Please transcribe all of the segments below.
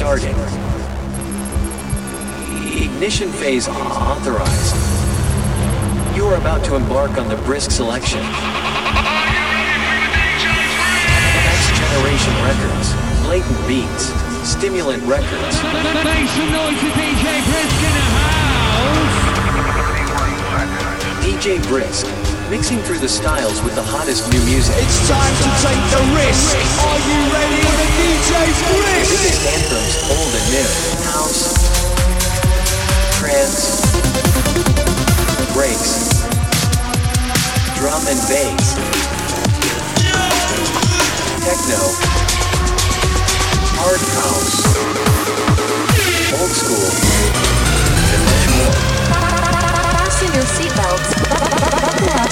starting. Ignition phase authorized. You are about to embark on the brisk selection. Next generation records, blatant beats, stimulant records. Make some noise DJ Brisk in the house. DJ Brisk, mixing through the styles with the hottest new music. It's time to take the risk. Are you ready for DJ Brisk? Biggest anthems, old and new. House, trance, breaks, drum and bass, techno, hard house, old school, and much more. Fasten your seatbelts. Buckle up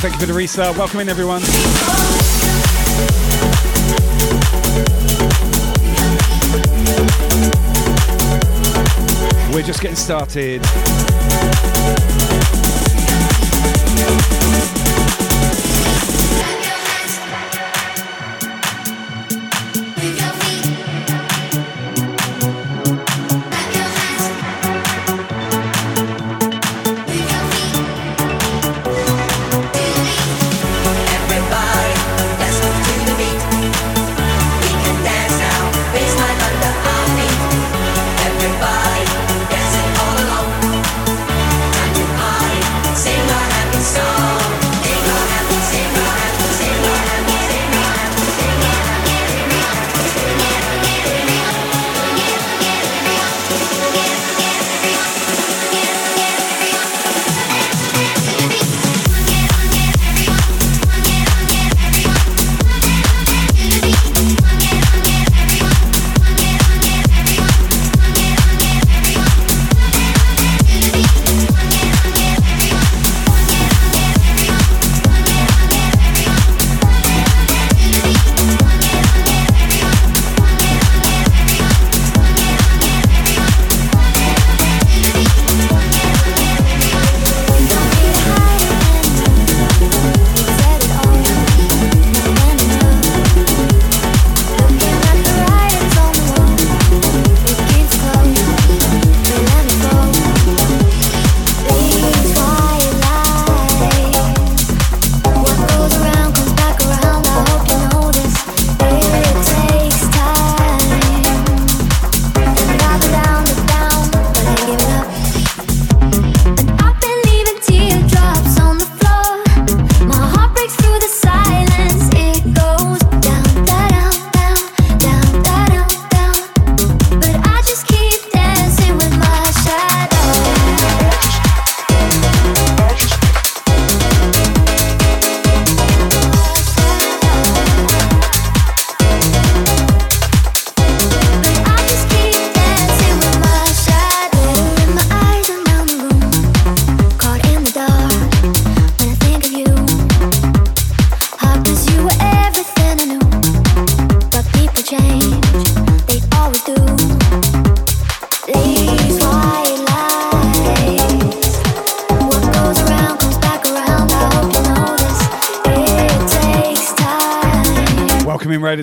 thank you for the restart. Welcome in everyone. We're just getting started.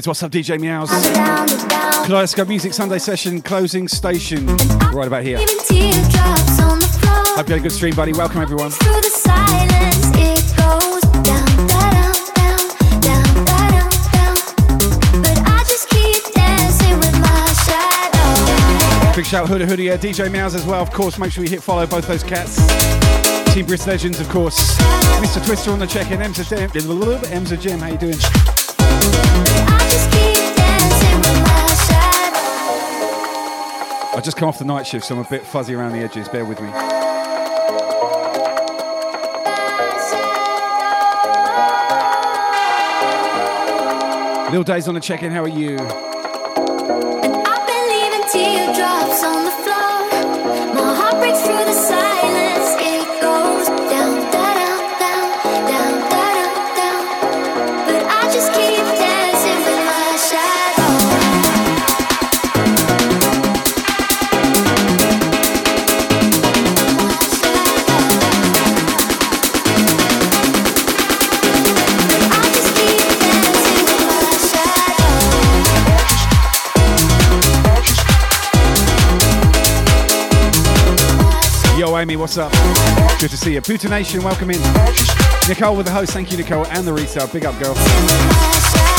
What's up, DJ Meows? Kaleidoscope Music Sunday session closing station right about here. Hope you had a good stream, buddy. Welcome, everyone. Big shout Hoodie Hoodie, DJ Meows as well. Of course, make sure you hit follow both those cats. Team Brisk Legends, of course. Mr. Twister on the check-in. Emza Jim. Emza Jim, how you doing? I just come off the night shift, so I'm a bit fuzzy around the edges. Bear with me. Little days on the check-in. How are you? Amy, what's up? Good to see you. Puta Nation, welcome in. Nicole with the host, thank you, Nicole, and the resale. Big up, girl.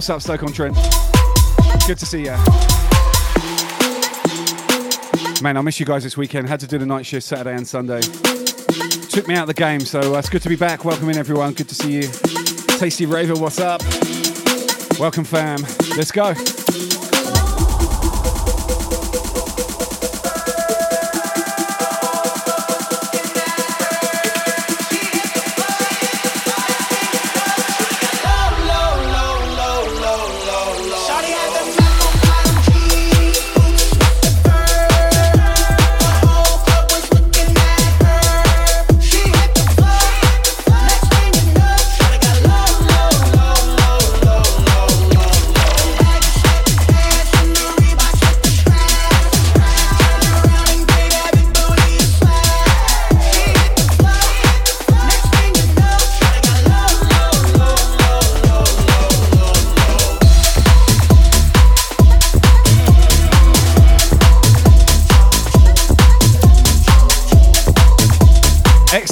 What's up, Stoke on Trent? Good to see you. Man, I miss you guys this weekend. Had to do the night shift Saturday and Sunday. Took me out of the game, so uh, it's good to be back. Welcome in, everyone. Good to see you. Tasty Raver, what's up? Welcome, fam. Let's go.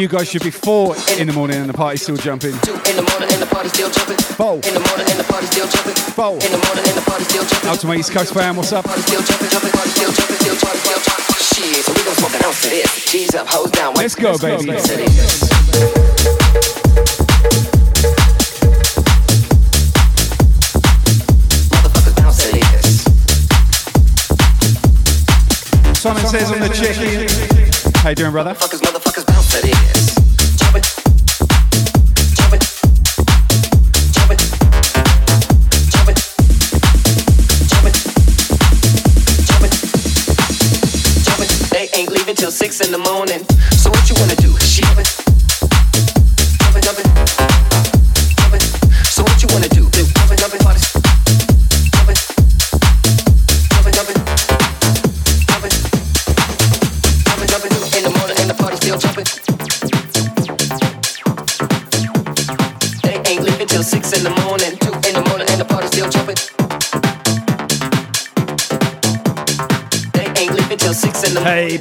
You guys should be four in the morning and the party's still jumping. Two in the morning and the party's still jumping. Bowl. In the morning and the party's still jumping. Bowl. In the morning and the party's still jumping. Out to my East Coast fam, what's up? Still jumping, jumping, party still jumping, still jumping, still jumping. Shit, so we gon' smoke an ounce of this. G's up, hoes down. Let's go, baby. Simon on the chicken. How you doing, brother? six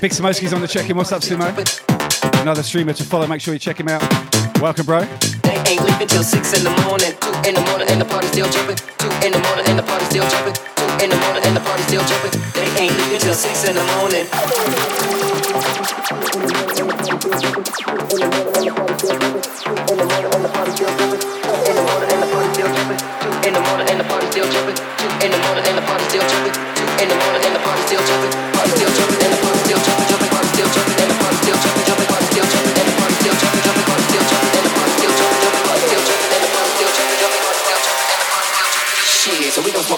Big Samoski's on the check-in. What's up, Sumo? Another streamer to follow. Make sure you check him out. Welcome, bro. They ain't leaving till six in the morning. Two in the morning and the party still jumping. Two in the morning and the party still jumping. Two in the morning and the party still jumping. They ain't leaving till six in the morning.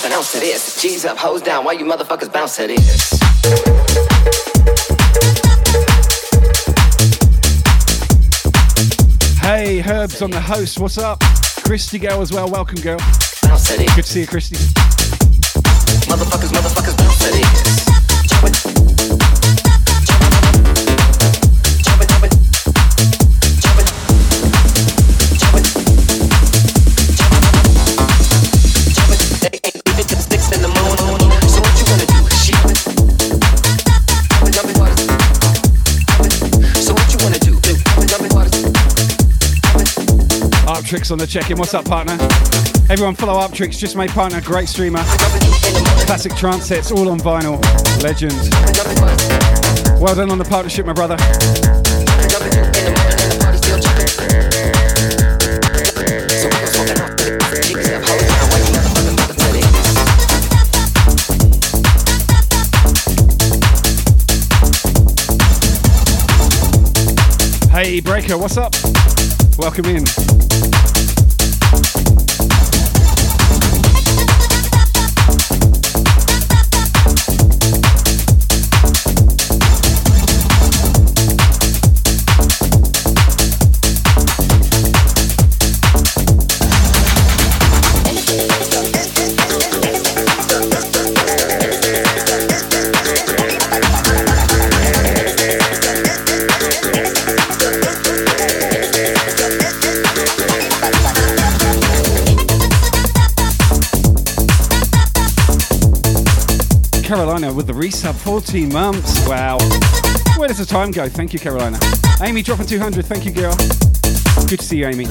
Shit, so we gon' smoke an ounce to this. G's up, hoes down, why you motherfuckers bounce to this? Hey, Herb's on the host. What's up? Christy girl as well. Welcome, girl. Good to see you, Christy. Motherfuckers, motherfuckers, bounce to this. Uptrix on the check-in. What's up, partner? Everyone follow Uptrix. Just made partner, great streamer. Classic trance sets, all on vinyl. Legend. Well done on the partnership, my brother. Hey, Breaker, what's up? Welcome in. With 14 months. Wow. Where does the time go? Thank you, Carolina. Amy dropping 200. Thank you, girl. Good to see you, Amy.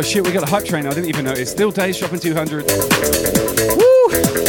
Oh shit, we got a hype train. I didn't even notice. Still days shopping 200. Woo!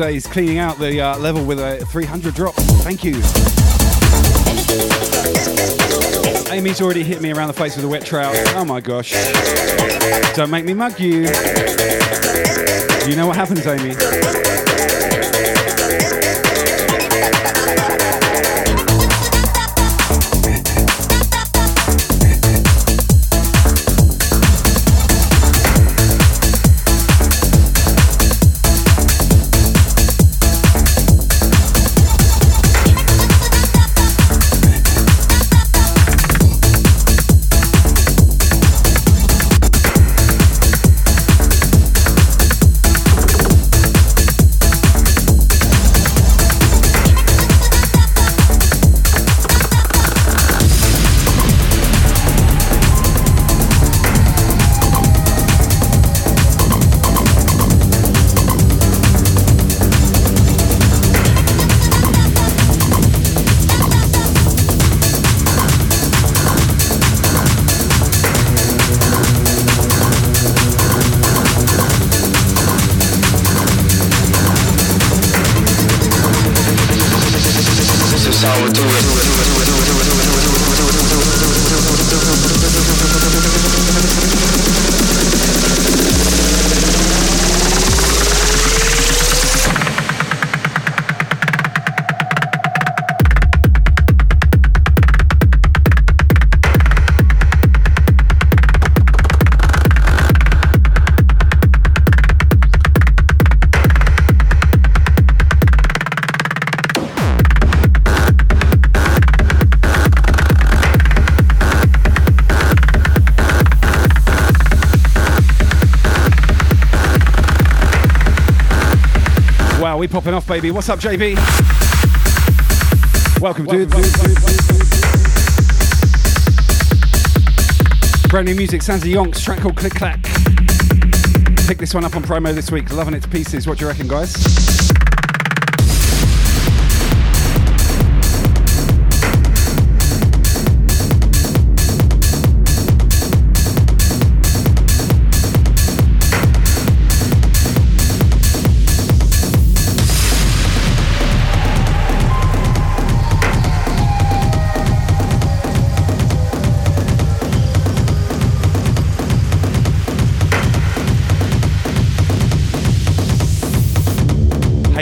Days cleaning out the uh, level with a 300 drop. Thank you. Amy's already hit me around the face with a wet trout. Oh my gosh. Don't make me mug you. You know what happens, Amy. Popping off, baby. What's up, JB? Welcome, dude. Brand new music, Sounds of Yonks, track called Click Clack. Pick this one up on promo this week, loving it to pieces. What do you reckon, guys?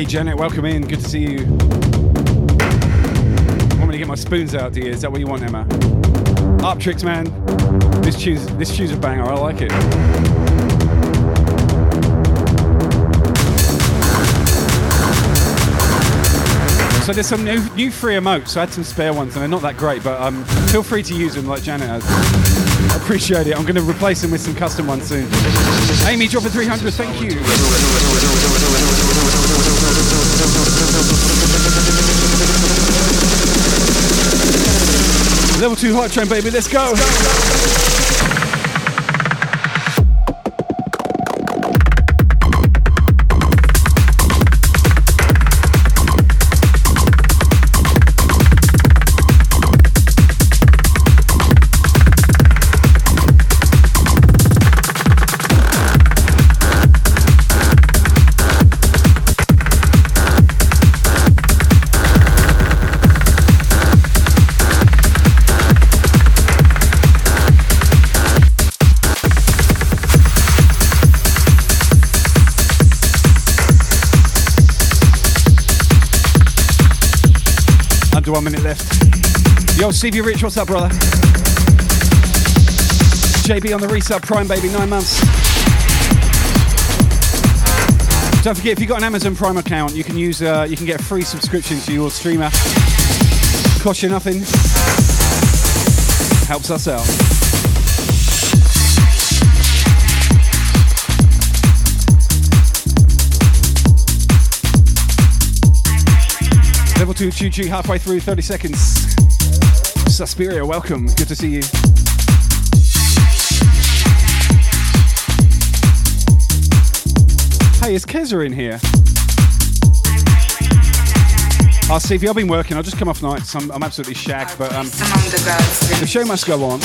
Janet, welcome in. Good to see you. Want me to get my spoons out, you? Is that what you want, Emma? Uptrix, man. This tune's this tune's a banger. I like it. So there's some new, new free emotes. I had some spare ones, and they're not that great, but um, feel free to use them like Janet has. I appreciate it. I'm going to replace them with some custom ones soon. Amy, drop a 300. Thank you. Level 2 Hype Train, baby, let's go. Let's go. Yo, Stevie Rich, what's up, brother? JB on the resub, Prime Baby, nine months. Don't forget, if you've got an Amazon Prime account, you can use, uh, you can get a free subscription to your streamer. Cost you nothing. Helps us out. Level 2 Choo Choo halfway through, 30 seconds. Suspiria, welcome. Good to see you. Hey, is Keza in here? I'll oh, ah, Stevie, I've been working. I'll just come off nights. I'm, I'm absolutely shagged, but um, the show must go on.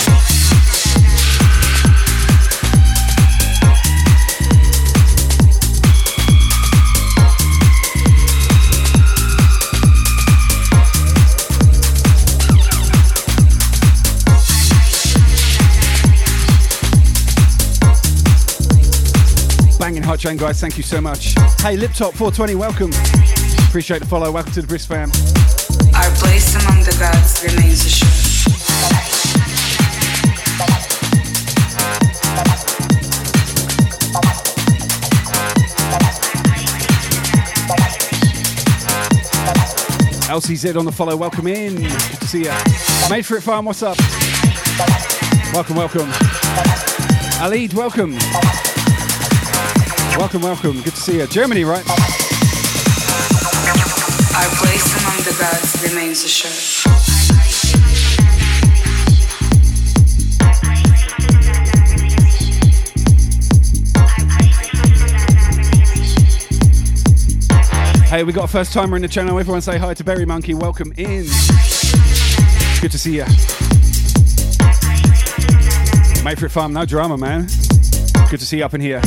Chain, guys. Thank you so much. Hey, Liptop 420, welcome. Appreciate the follow. Welcome to the Brisk fam. Our place among the gods remains assured. LCZ on the follow, welcome in. Good to see you. Made for it farm, what's up? Welcome, welcome. Alid, welcome. Welcome, welcome. Good to see you. Germany, right? Our place among the gods remains assured. Hey, we got a first timer in the channel. Everyone say hi to Berry Monkey. Welcome in. Good to see you. Mayfrit Farm, no drama, man. Good to see you up in here.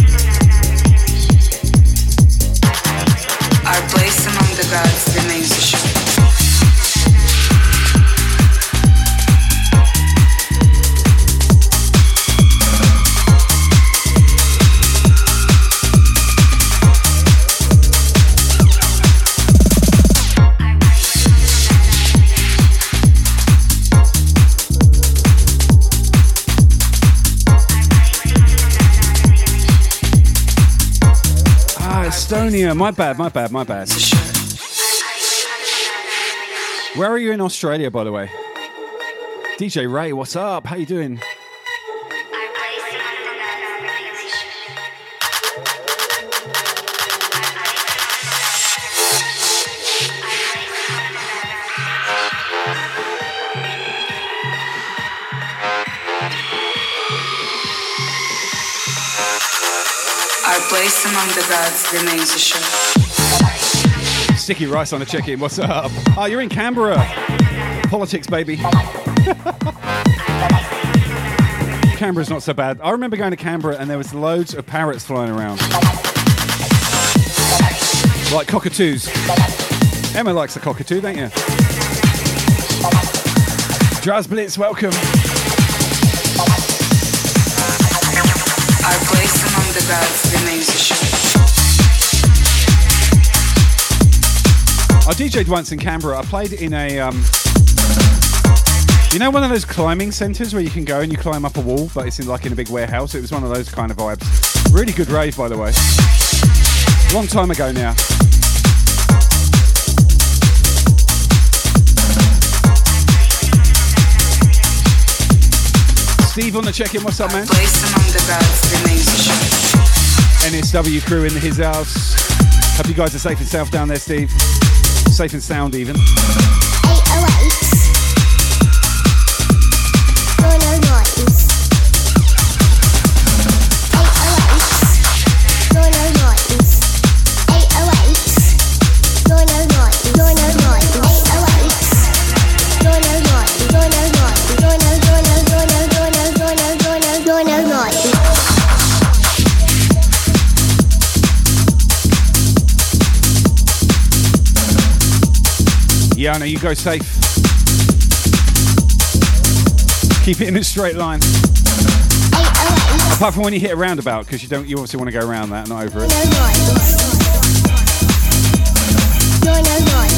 My bad, my bad, my bad. Where are you in Australia, by the way? DJ Ray, what's up? How you doing? Among the gods remains. Sticky Rice on the check-in. What's up? Oh, you're in Canberra. Politics, baby. Canberra's not so bad. I remember going to Canberra and there was loads of parrots flying around. Like cockatoos. Emma likes a cockatoo, don't you? Draz Blitz, welcome. I DJ'd once in Canberra. I played in a, um, you know, one of those climbing centres where you can go and you climb up a wall, but it's in like in a big warehouse. It was one of those kind of vibes. Really good rave, by the way. Long time ago now. Steve on the check-in. What's up, man? NSW crew in his house. Hope you guys are safe and sound down there, Steve. Safe and sound, even. 808. Fiona. You go safe. Keep it in a straight line. Apart from when you hit a roundabout, because you don't, you obviously want to go around that, not over it. No, no, no,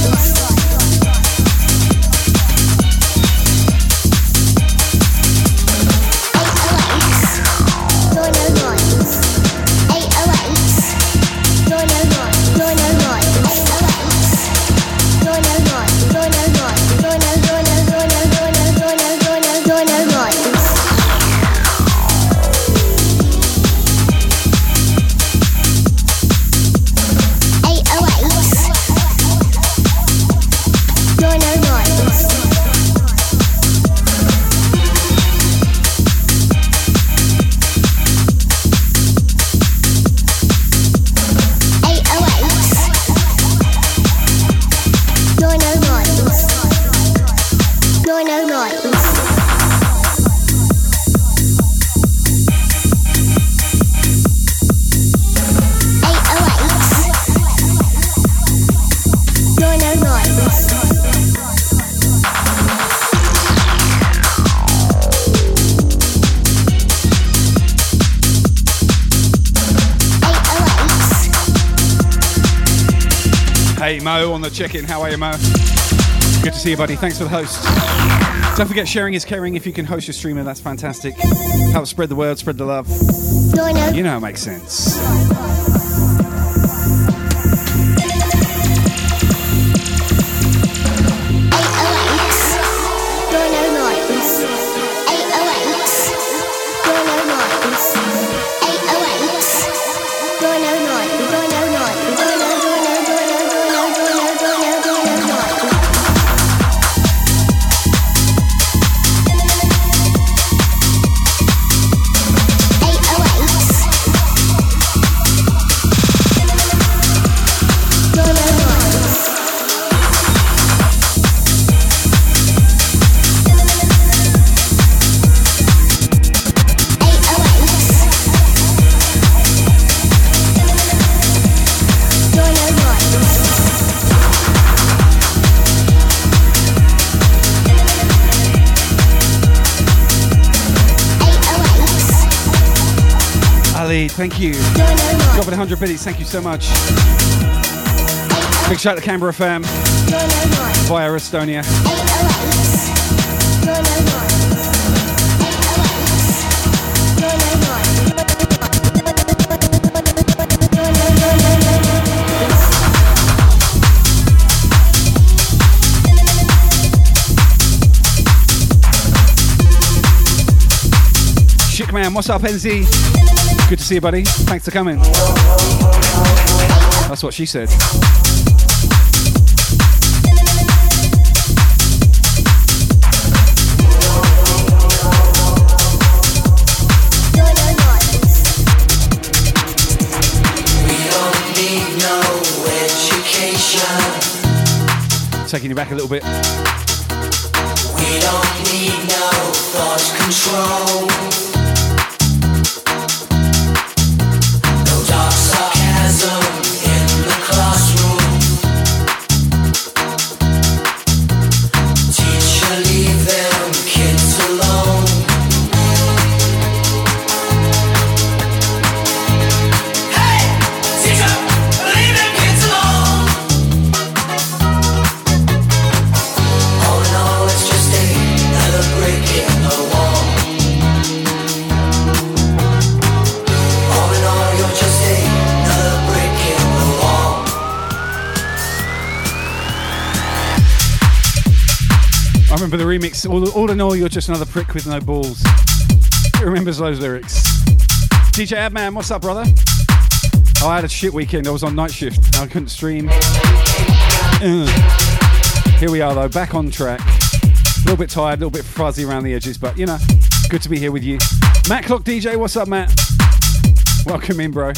on the check-in. How are you, Mo? Good to see you, buddy. Thanks for the host. Don't forget, sharing is caring. If you can host your streamer, that's fantastic. Help spread the word, spread the love. You know it makes sense. Dropping 100 biddies, thank you so much. Big shout out to Canberra fam via Estonia. Chick man, what's up, NZ? Good to see you, buddy. Thanks for coming. That's what she said. taking you back a little bit. We don't need no thought control. All, all in all, you're just another prick with no balls. Who remembers those lyrics? DJ Adman, what's up, brother? Oh, I had a shit weekend. I was on night shift. I couldn't stream. Uh. Here we are, though, back on track. A little bit tired, a little bit fuzzy around the edges, but you know, good to be here with you. Matt Clock DJ, what's up, Matt? Welcome in, bro.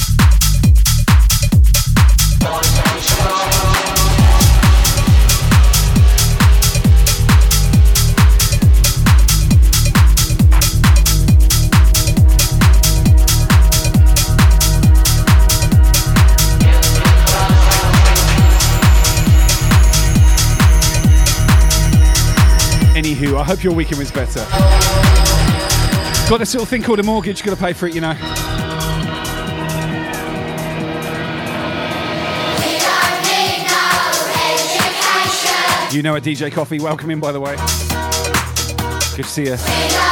Hope your weekend was better. Got this little thing called a mortgage, got to pay for it, you know. You know a DJ Coffee, welcome in by the way. Good to see you.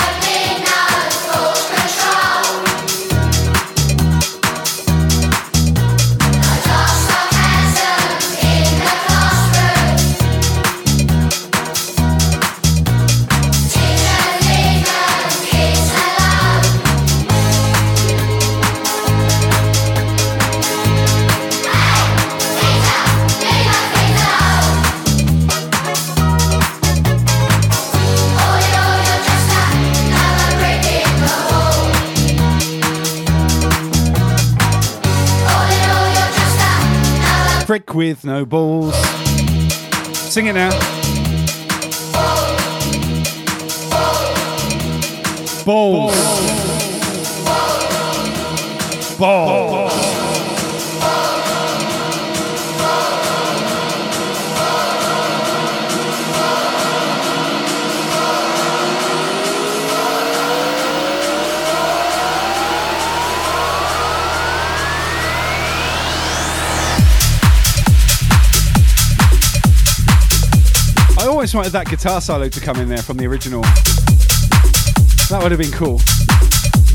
With no balls. Sing it now. Balls. Balls. Balls. Almost wanted that guitar solo to come in there from the original. That would have been cool.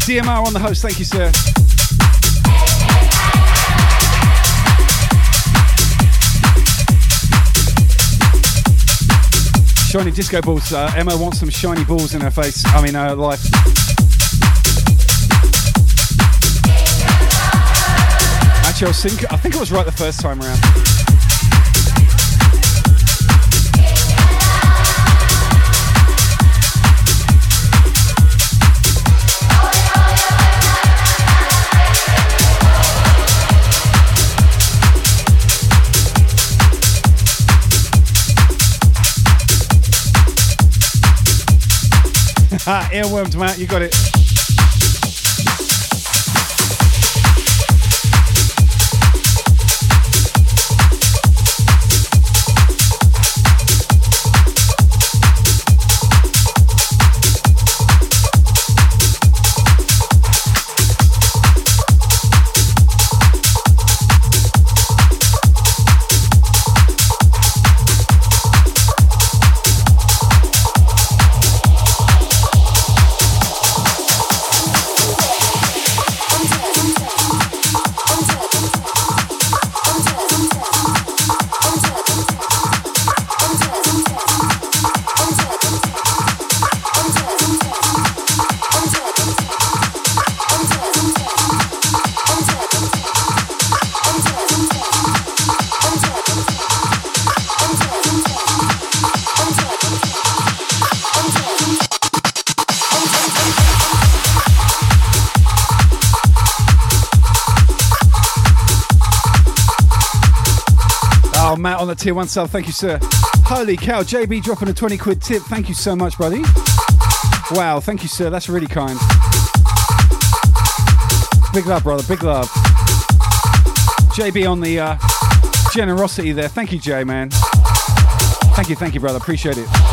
DMR on the host, thank you, sir. Shiny disco balls. Uh, Emma wants some shiny balls in her face. I mean, her life. Actually, I think, I think it was right the first time around. earworms, Matt, you got it. Tier one sub. Thank you, sir. Holy cow. JB dropping a 20 quid tip. Thank you so much, buddy. Wow. Thank you, sir. That's really kind. Big love, brother. Big love. JB on the uh, generosity there. Thank you, Jay, man. Thank you, thank you, brother. Appreciate it.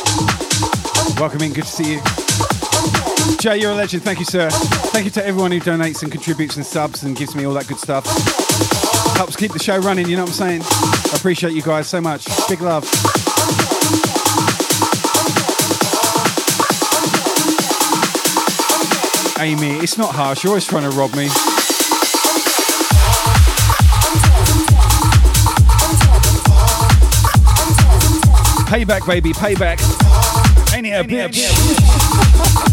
Welcome in, good to see you. Jay, you're a legend. Thank you, sir. Thank you to everyone who donates and contributes and subs and gives me all that good stuff. Helps keep the show running, you know what I'm saying? I appreciate you guys so much. Big love. Amy, it's not harsh. You're always trying to rob me. Payback, baby, payback. Ain't it a bitch?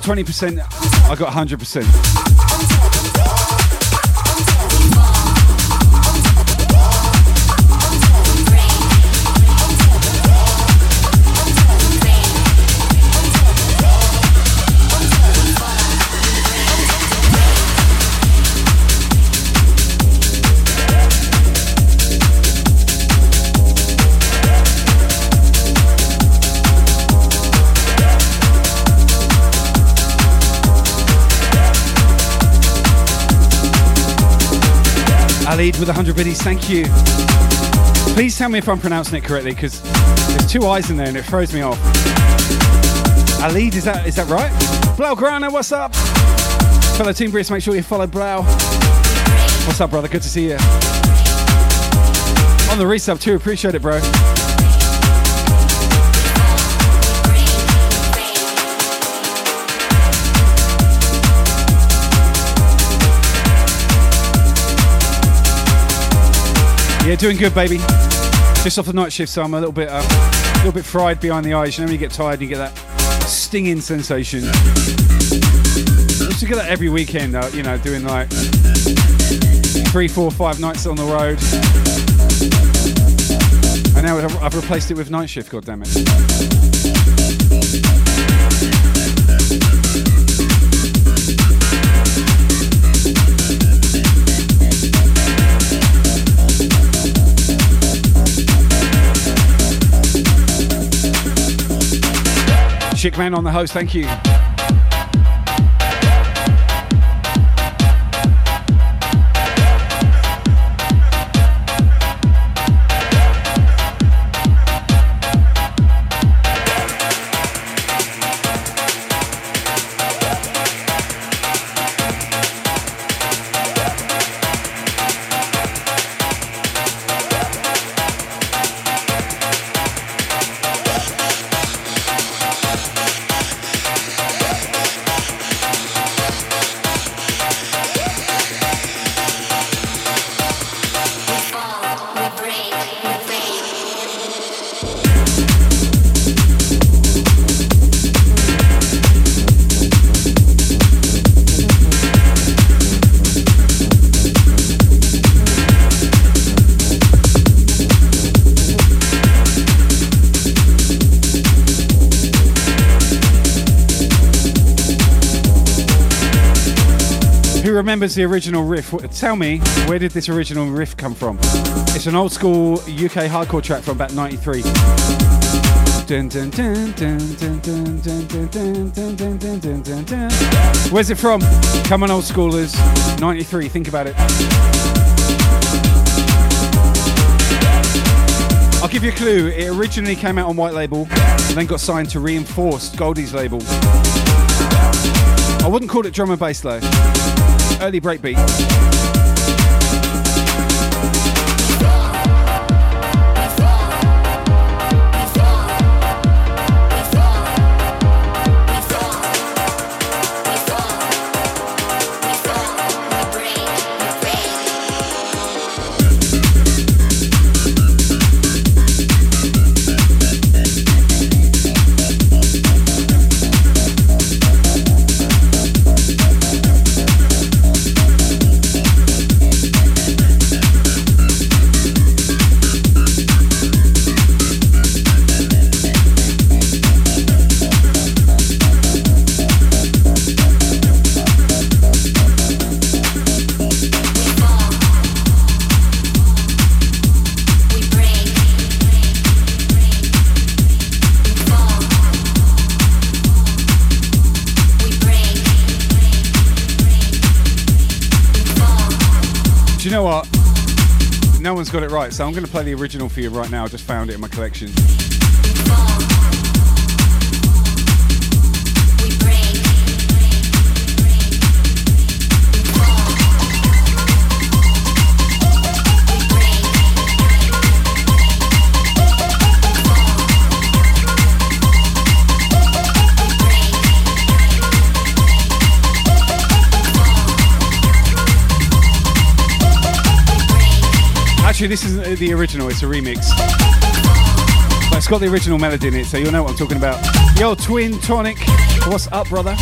Got 20%, I got 100%. Alid with 100 biddies, thank you. Please tell me if I'm pronouncing it correctly because there's two eyes in there and it throws me off. Alid, is that is that right? Blaugrana, what's up? Fellow Team Brisk, make sure you follow Blau. What's up, brother? Good to see you. On the resub too, appreciate it, bro. Yeah, doing good, baby. Just off the night shift, so I'm a little bit, uh, a little bit fried behind the eyes. You know, when you get tired, you get that stinging sensation. I used to get that every weekend, uh, you know, doing like three, four, five nights on the road. And now I've replaced it with night shift. God damn it. Chick Man on the host, thank you. Remembers the original riff, tell me where did this original riff come from? It's an old school UK hardcore track from about '93. Where's it from? Come on, old schoolers. 93, think about it. I'll give you a clue. It originally came out on White Label and then got signed to Reinforced, Goldie's label. I wouldn't call it drum and bass though. Early breakbeat. One's got it right, so I'm going to play the original for you right now. I just found it in my collection. Actually, this isn't the original, it's a remix. But it's got the original melody in it, so you'll know what I'm talking about. Yo, Twin Tonic, what's up, brother?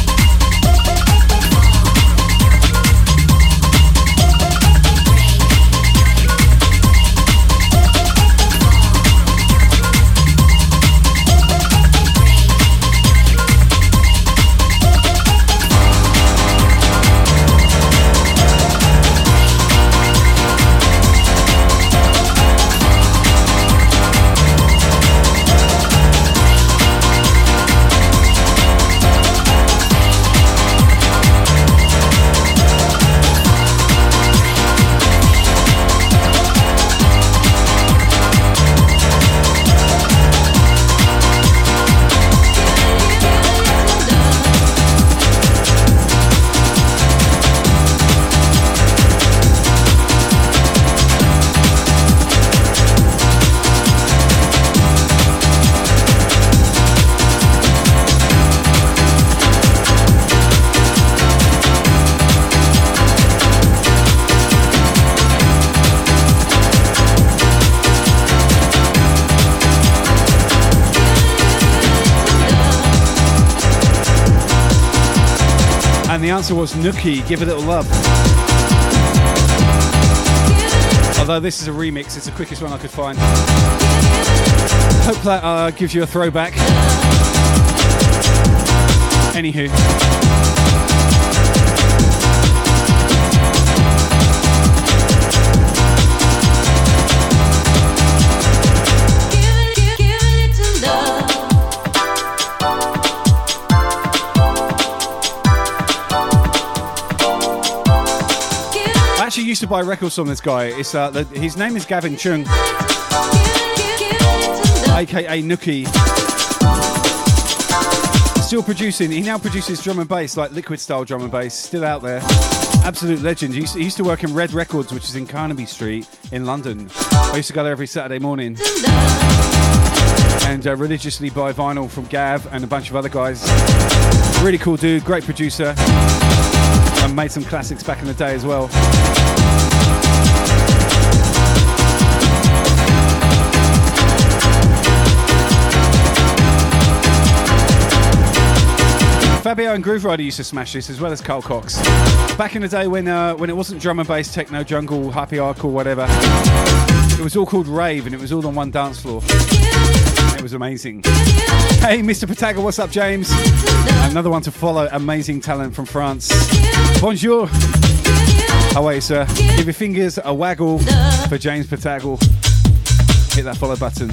Answer was Nookie, Give a Little Love. Although this is a remix, it's the quickest one I could find. Hope that uh, gives you a throwback. Anywho. Used to buy records from this guy. It's uh, the, his name is Gavin Cheung, aka Nookie. Still producing. He now produces drum and bass, like liquid style drum and bass. Still out there. Absolute legend. He used, to, he used to work in Red Records, which is in Carnaby Street in London. I used to go there every Saturday morning and uh, religiously buy vinyl from Gav and a bunch of other guys. Really cool dude, great producer, and made some classics back in the day as well. Fabio and Grooverider used to smash this as well as Carl Cox. Back in the day when uh, when it wasn't drum and bass, techno, jungle, happy hardcore, whatever, it was all called rave and it was all on one dance floor. It was amazing. Hey, Mr. Pataga, what's up, James? Another one to follow. Amazing talent from France. Bonjour. Oh wait, sir. Give your fingers a waggle for James Patagle. Hit that follow button.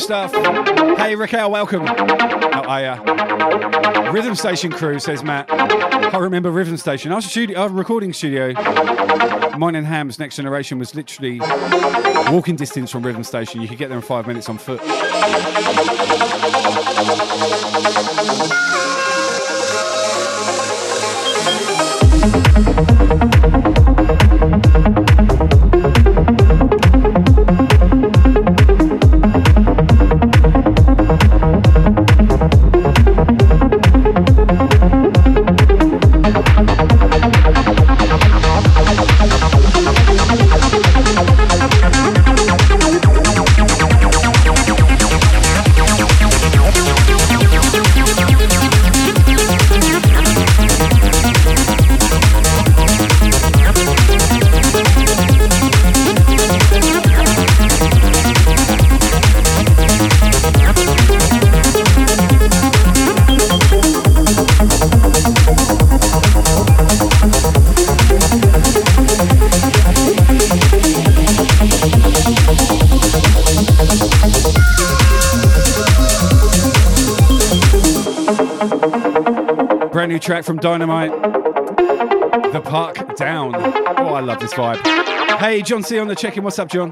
Stuff. Hey, Raquel, welcome. How are ya? Rhythm Station crew, says Matt. I remember Rhythm Station. Our, studio, our recording studio, mine and Ham's Next Generation, was literally walking distance from Rhythm Station. You could get there in five minutes on foot. Track from Dynamite. The Park Down. Oh, I love this vibe. Hey, John C on the check in. What's up, John?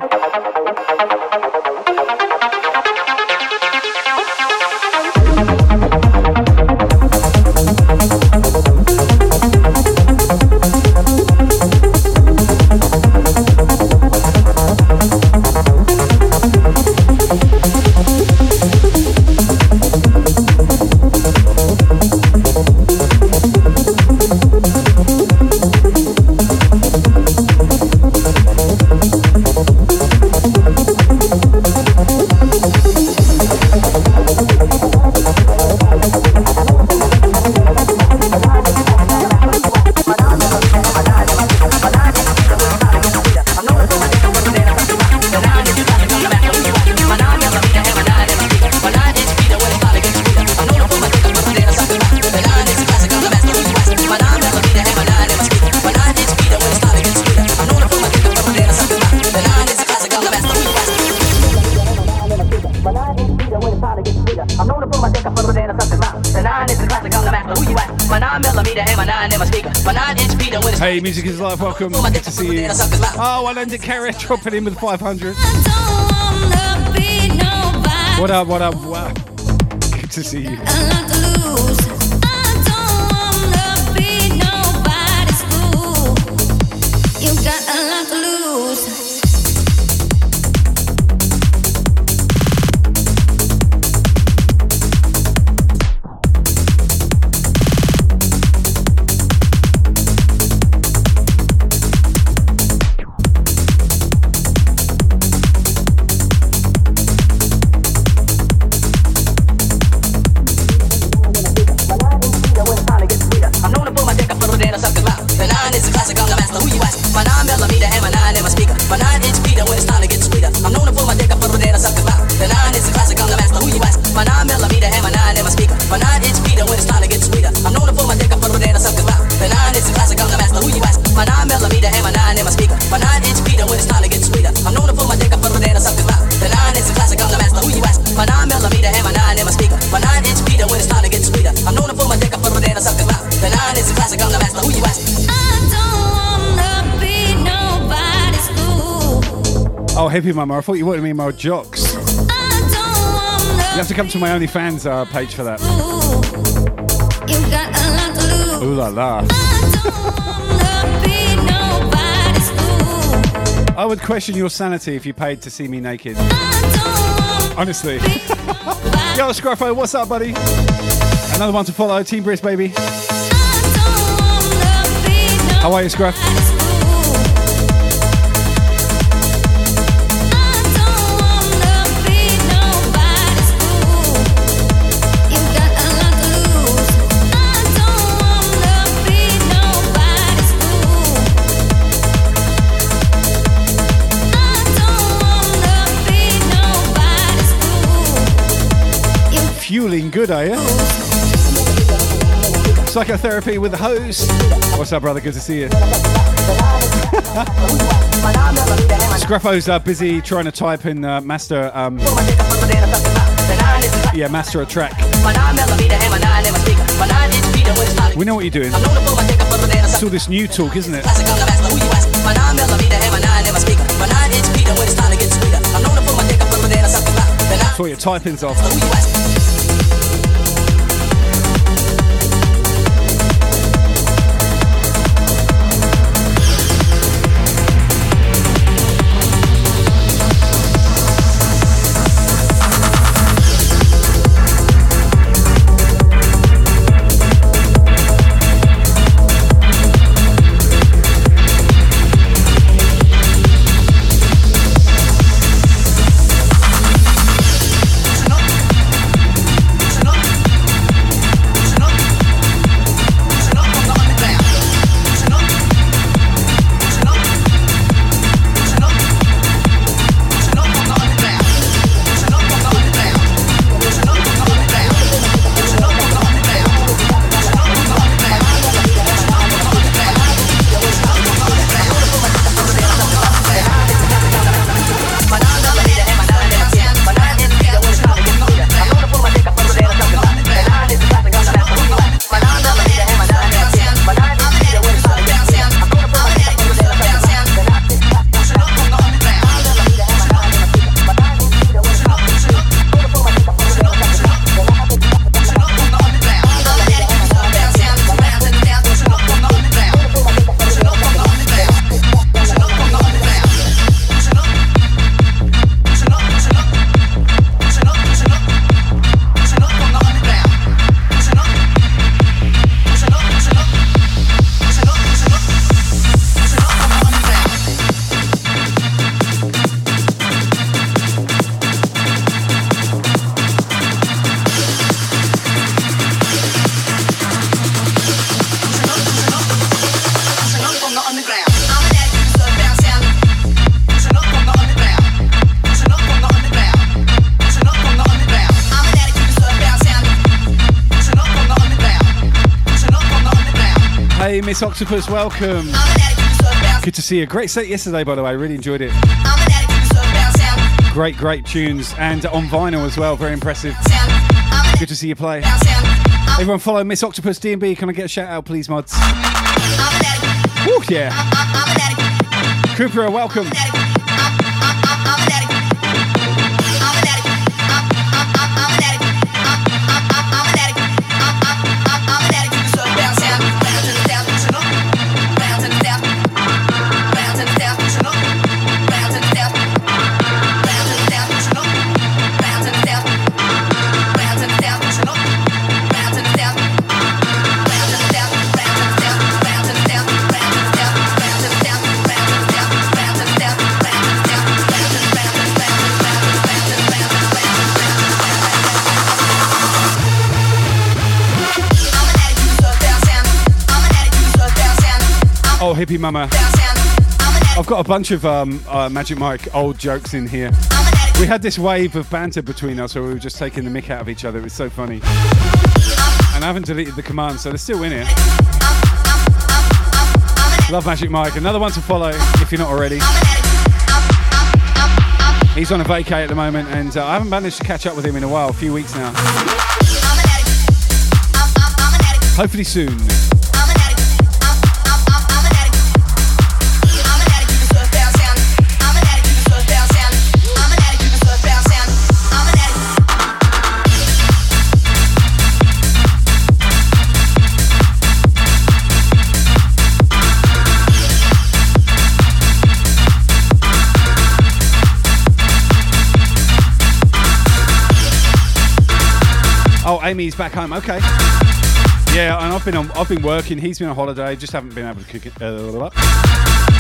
Music is Life, welcome. Good to see you. Oh, I learned it, dropping in with 500. What up, what up, wow. Good to see you. Mama. I thought you wanted me in my jocks. You have to come to my OnlyFans uh, page for that. Ooh la la. I would question your sanity if you paid to see me naked. Honestly. Yo, Scruffo, what's up, buddy? Another one to follow. Team Brisk, baby. How are you, Scruff? Fueling good, are you? Psychotherapy with the host. What's up, brother? Good to see you. Scruffo's busy trying to type in uh, master. Um, yeah, master a track. We know what you're doing. It's all this new talk, isn't it? Thought your typing's off. Octopus, welcome. Good to see you. Great set yesterday, by the way. I Really enjoyed it. Great, great tunes. And on vinyl as well. Very impressive. Good to see you play. Everyone follow Miss Octopus DNB. Can I get a shout out, please, mods? Woo, yeah. Cooper, welcome. Hippie mama. I've got a bunch of um, uh, Magic Mike old jokes in here. We had this wave of banter between us where we were just taking the mick out of each other. It was so funny. And I haven't deleted the command, so they're still in here. Love Magic Mike. Another one to follow if you're not already. He's on a vacay at the moment, and uh, I haven't managed to catch up with him in a while, a few weeks now. Hopefully soon. Amy's back home. Okay. Yeah, and I've been on, I've been working. He's been on holiday. Just haven't been able to cook it. Uh,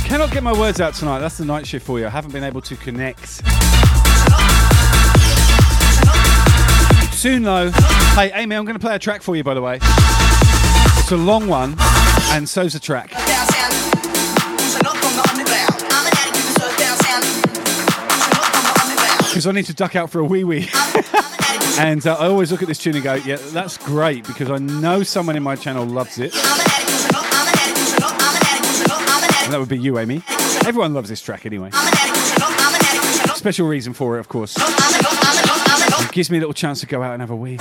cannot get my words out tonight. That's the night shift for you. I haven't been able to connect. Soon though. Hey, Amy, I'm going to play a track for you. By the way, it's a long one, and so's a track. Because I need to duck out for a wee wee. And uh, I always look at this tune and go, yeah, that's great because I know someone in my channel loves it. And that would be you, Amy. Everyone loves this track anyway. Special reason for it, of course. It gives me a little chance to go out and have a wee.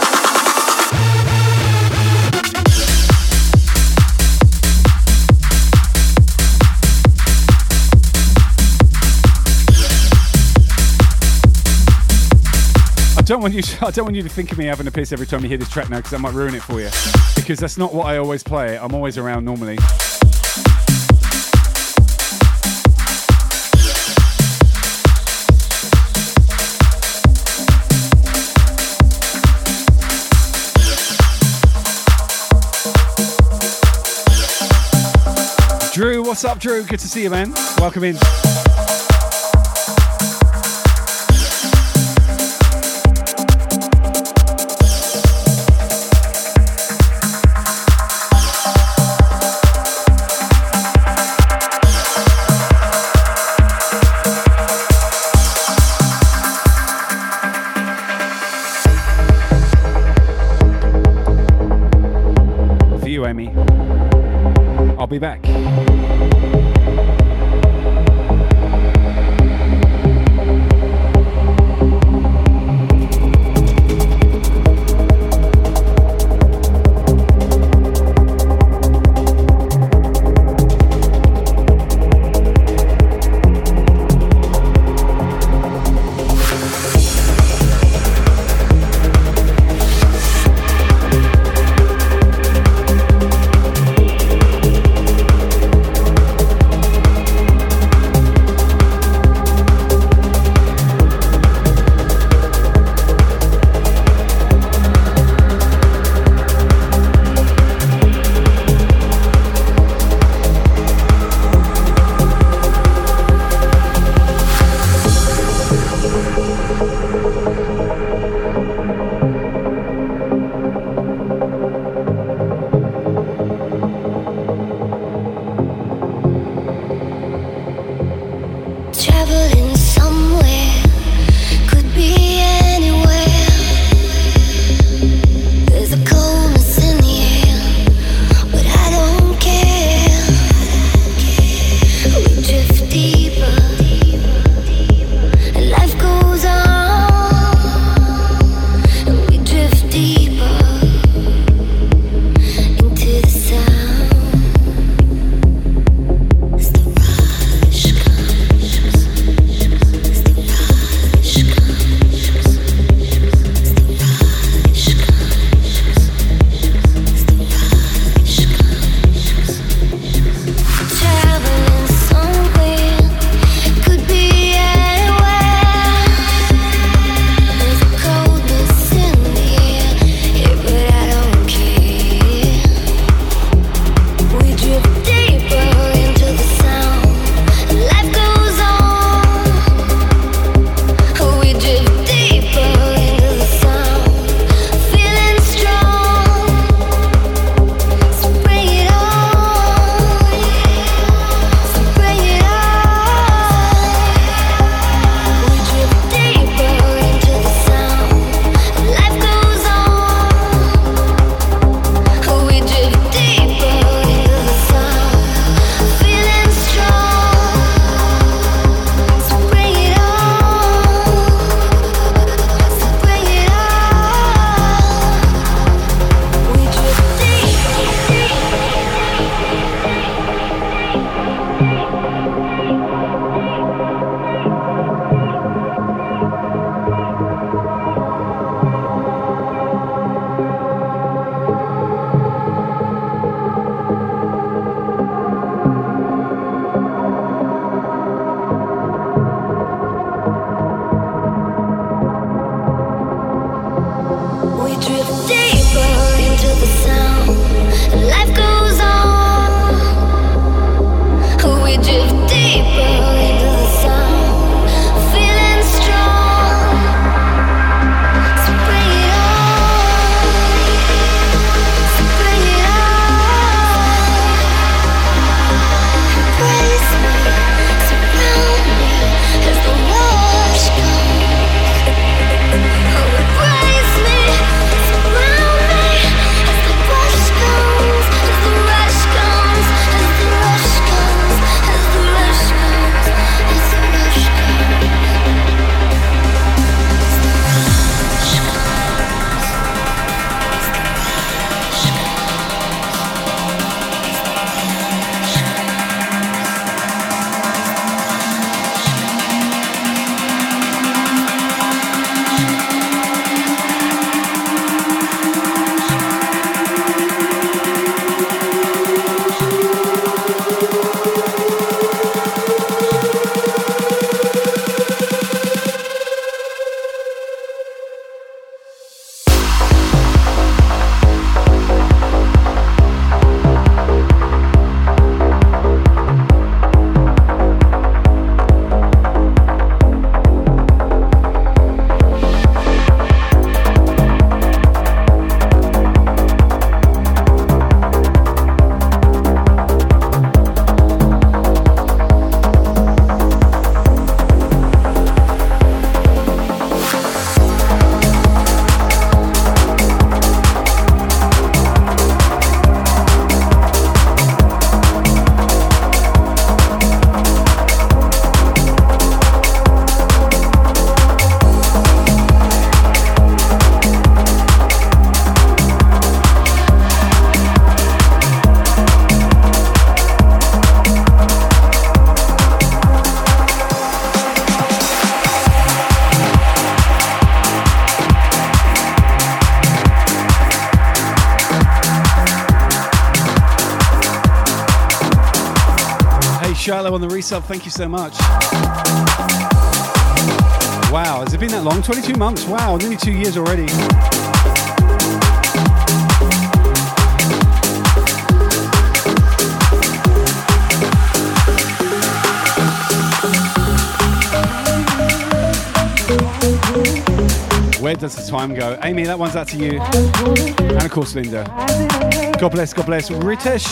Don't want you. I don't want you to think of me having a piss every time you hear this track now, because I might ruin it for you. Because that's not what I always play. I'm always around normally. Drew, what's up, Drew? Good to see you, man. Welcome in. Back. Resub. Thank you so much. Wow, has it been that long? 22 months. Wow, nearly two years already. Where does the time go? Amy, that one's out to you. And of course, Linda. God bless, God bless. Ritesh.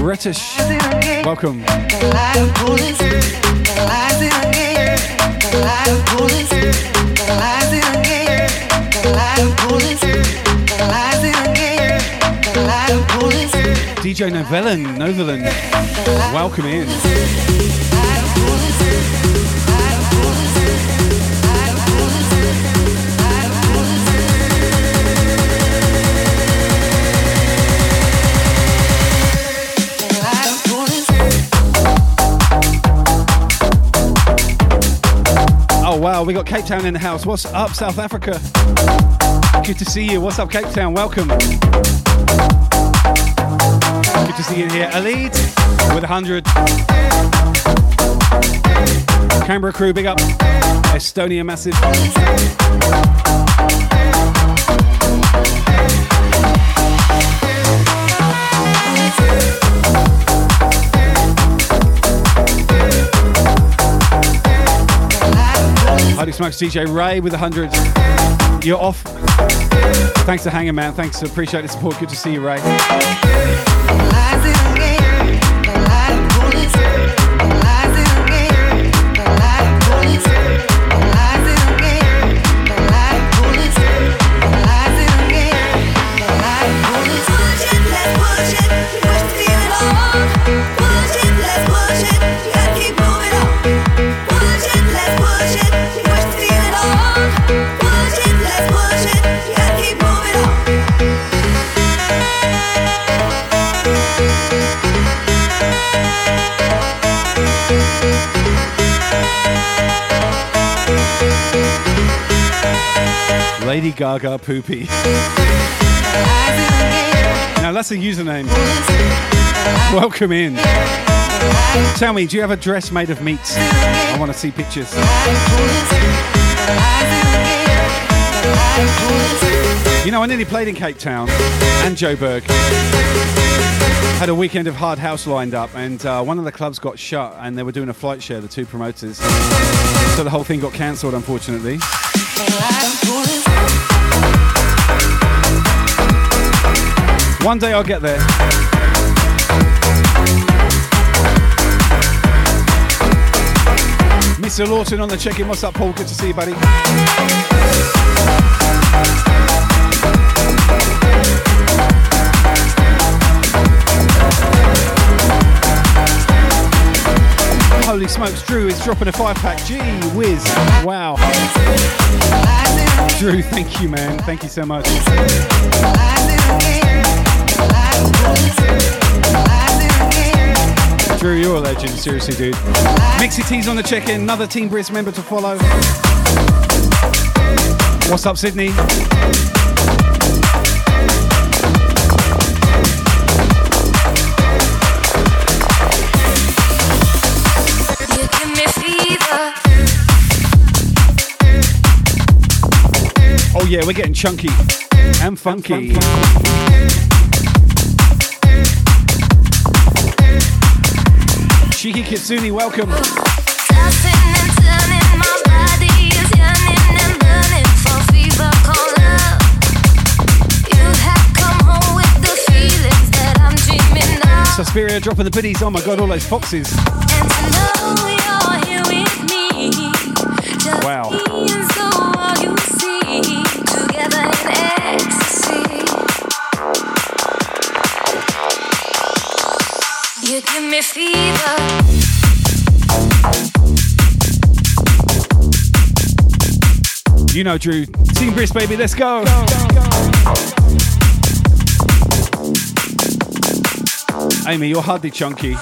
Ritesh. Welcome. DJ Novellan, Novellan, welcome in. Wow, we got Cape Town in the house. What's up, South Africa? Good to see you. What's up, Cape Town? Welcome. Good to see you here. Alid with 100. Canberra crew, big up. Estonia, massive. Holy Smokes DJ Ray with 100. You're off. Thanks for hanging, man. Thanks. Appreciate the support. Good to see you, Ray. Gaga Poopy. Now that's a username. Welcome in. Tell me, do you have a dress made of meat? I want to see pictures. You know, I nearly played in Cape Town and Joburg. Had a weekend of hard house lined up, and uh, one of the clubs got shut, and they were doing a flight share, the two promoters. So the whole thing got cancelled, unfortunately. One day I'll get there. Mr. Lawton on the check-in. What's up, Paul? Good to see you, buddy. Holy smokes, Drew is dropping a five pack. Gee whiz. Wow. Drew, thank you, man. Thank you so much. Drew, you're a legend. Seriously, dude. Mixy T's on the check in. Another Team Brisk member to follow. What's up, Sydney? Oh yeah, we're getting chunky and funky. Shiki Kitsune, welcome. Suspiria dropping the biddies. Oh my god, all those foxes. Wow. You know, Drew. Team Brisk, baby, let's go. Amy, you're hardly chunky.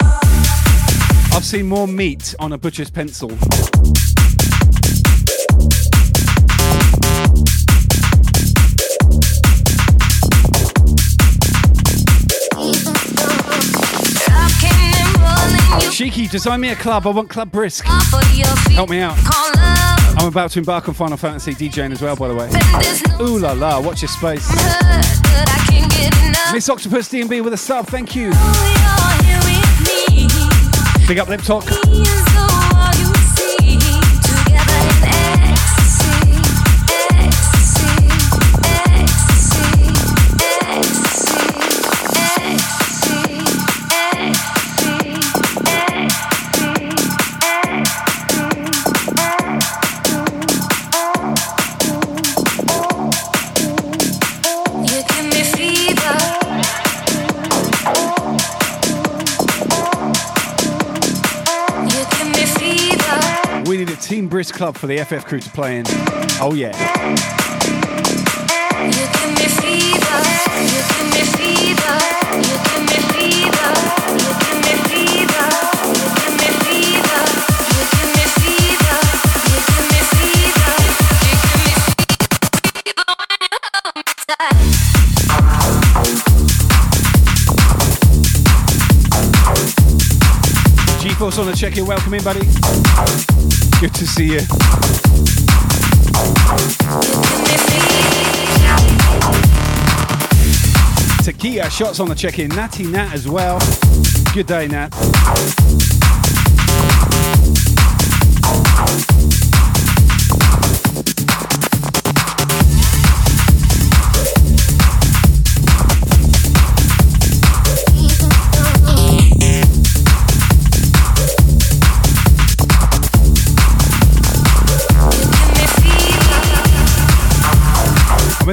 I've seen more meat on a butcher's pencil. Cheeky, design me a club. I want Club Brisk. Help me out. I'm about to embark on Final Fantasy DJing as well, by the way. Ooh la la, watch your space. Miss Octopus DMB with a sub, thank you. Big up Lip Talk. Club for the FF crew to play in. Oh, yeah. G-Force on the check-in. Welcome in, buddy. Good to see you. Takia shots on the check in. Natty Nat as well. Good day, Nat.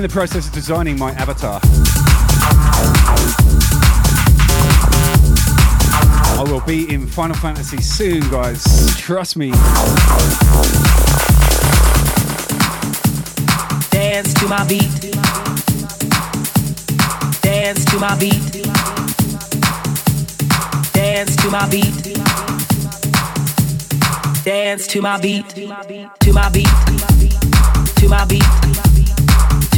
In the process of designing my avatar. I will be in Final Fantasy soon, guys. Trust me. Dance to my beat. Dance to my beat. Dance to my beat. Dance to my beat. To my beat. To my beat to my beat,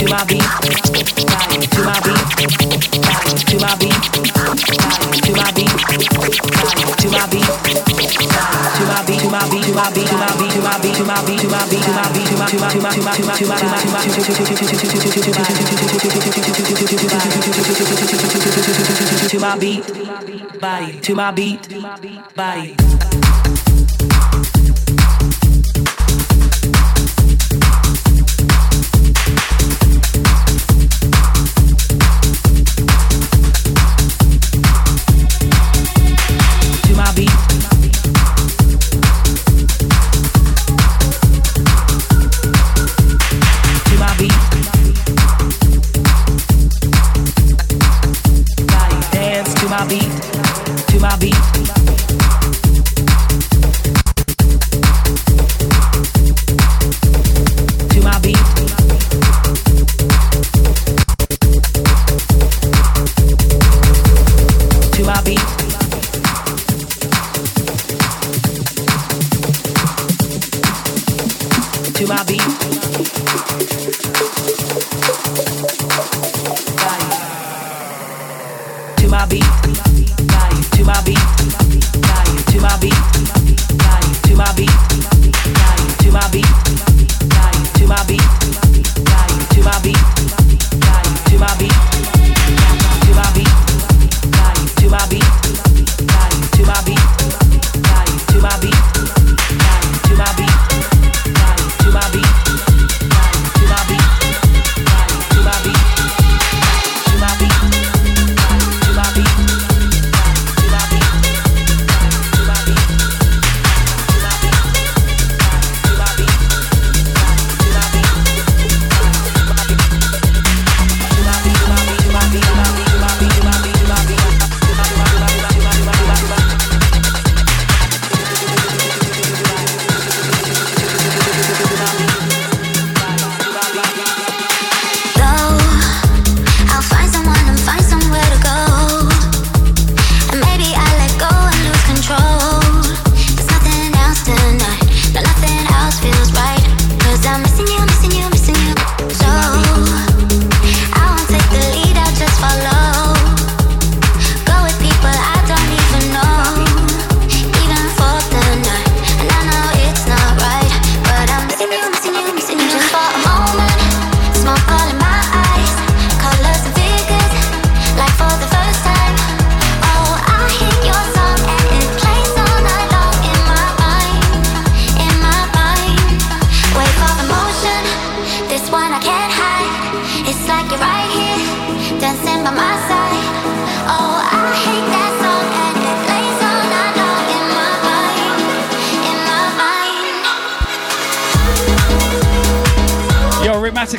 to my beat, beat to my beat, to my to my beat.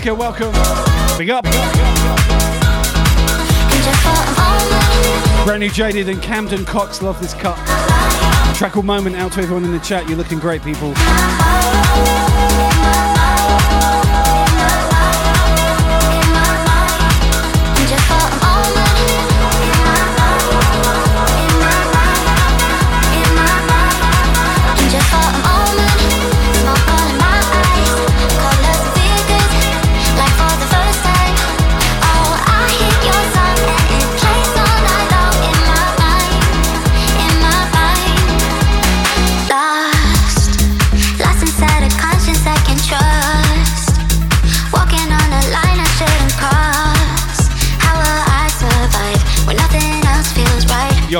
Matica, welcome. Big up. Brand new Jaded and Camden Cox, love this cut. Track moment out to everyone in the chat. You're looking great, people.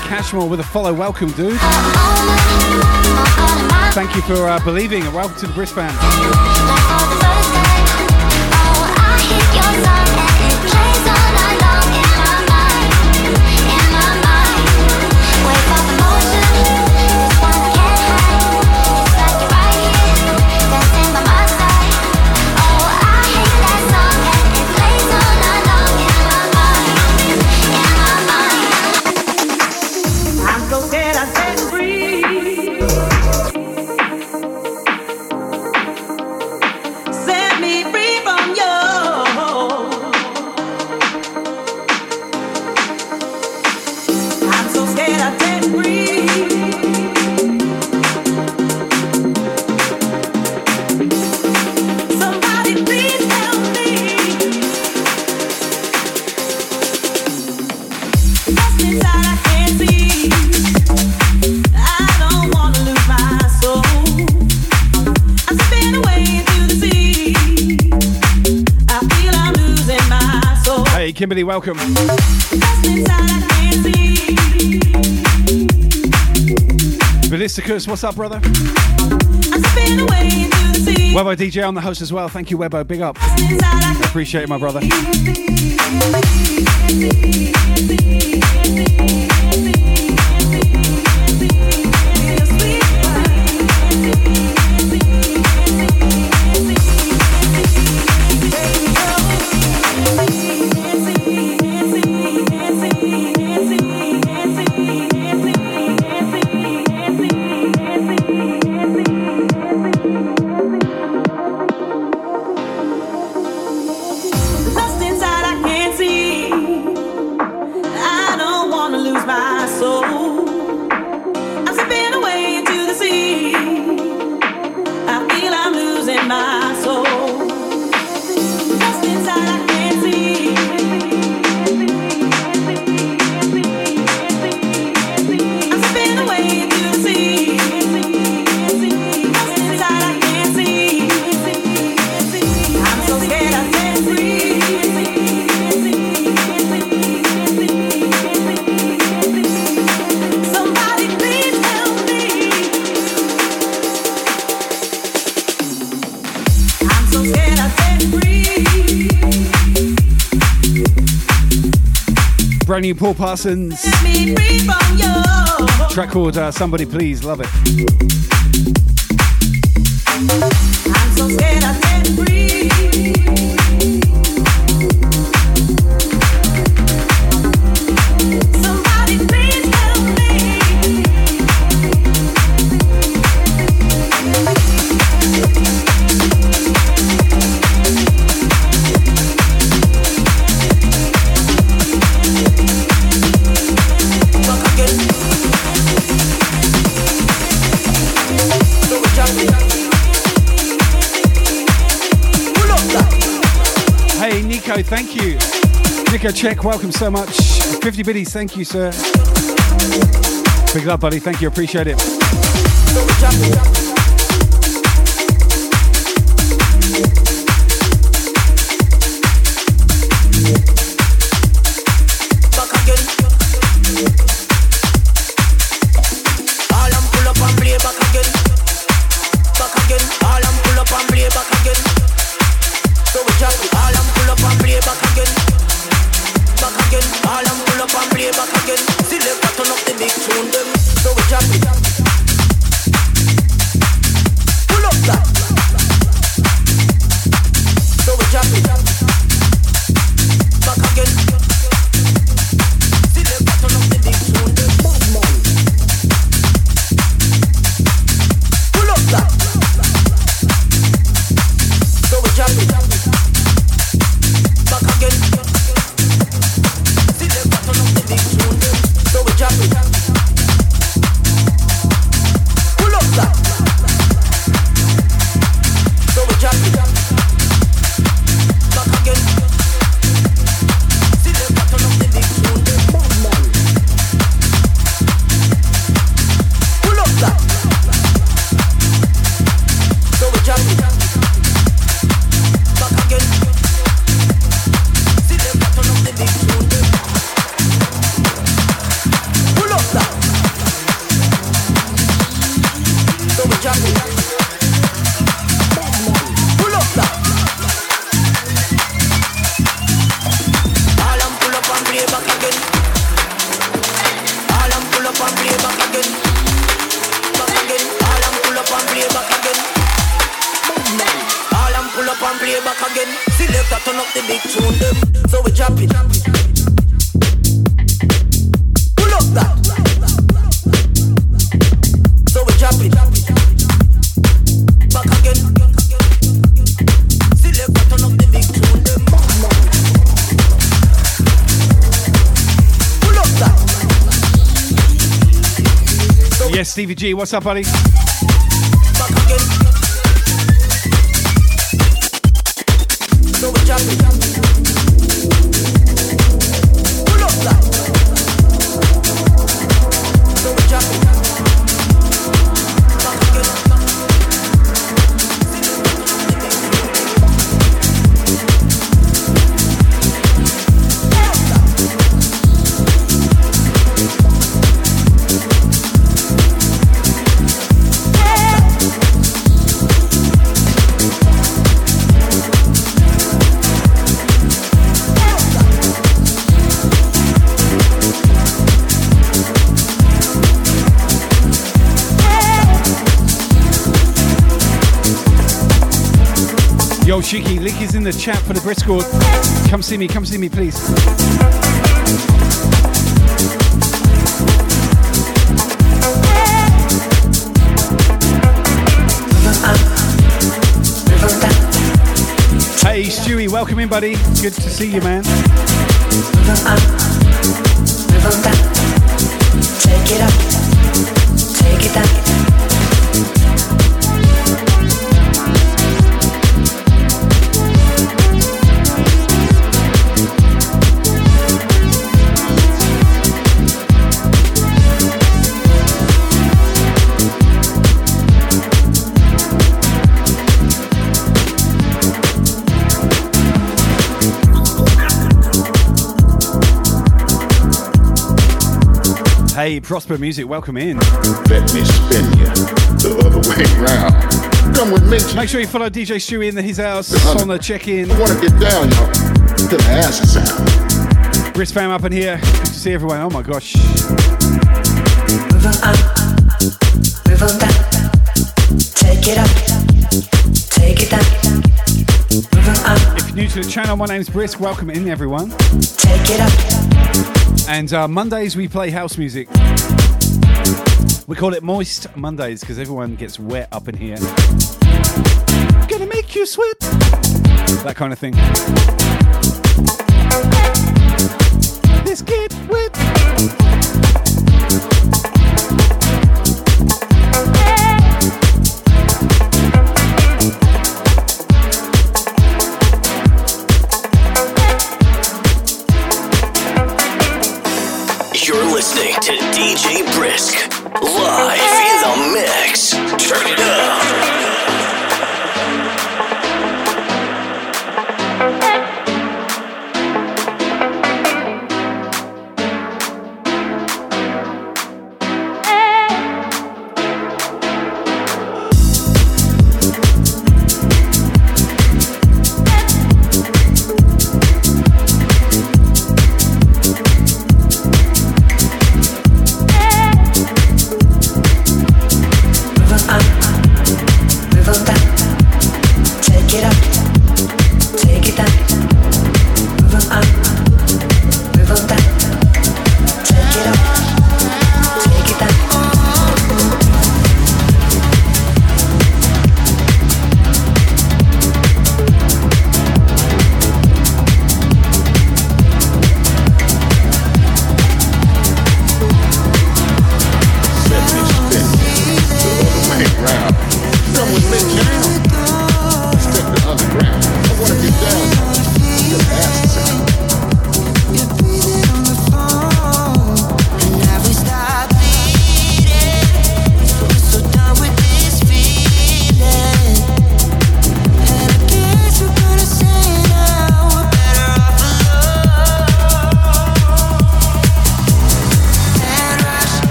Cashmore with a follow. Welcome, dude. Thank you for uh, believing and welcome to the Brisbane. Welcome. Ballisticus, what's up, brother? Webo DJ on the host as well. Thank you, Webo. Big up. Appreciate it, my brother. Paul Parsons. Track called uh, Somebody Please, love it. Check, welcome so much. 50 biddies, thank you, sir. Big love, buddy. Thank you. Appreciate it. Stevie G. What's up, buddy? Shiki, link is in the chat for the Discord. Come see me, come see me, please. Hey Stewie, welcome in, buddy. Good to see you, man. Take it up, take it down. Hey, Prosper Music, welcome in. Let me spin you the other way around. Come with me. Make sure you follow DJ Stewie in his house on the check-in. I want to get down, y'all. To the ass sound. Brisk fam up in here. Good to see everyone. Oh my gosh. Move on up, move on down. Take it up, take it down. Move on up. If you're new to the channel, my name's Brisk. Welcome in, everyone. Take it up. And uh, Mondays we play house music. We call it Moist Mondays because everyone gets wet up in here. Gonna make you sweat. That kind of thing.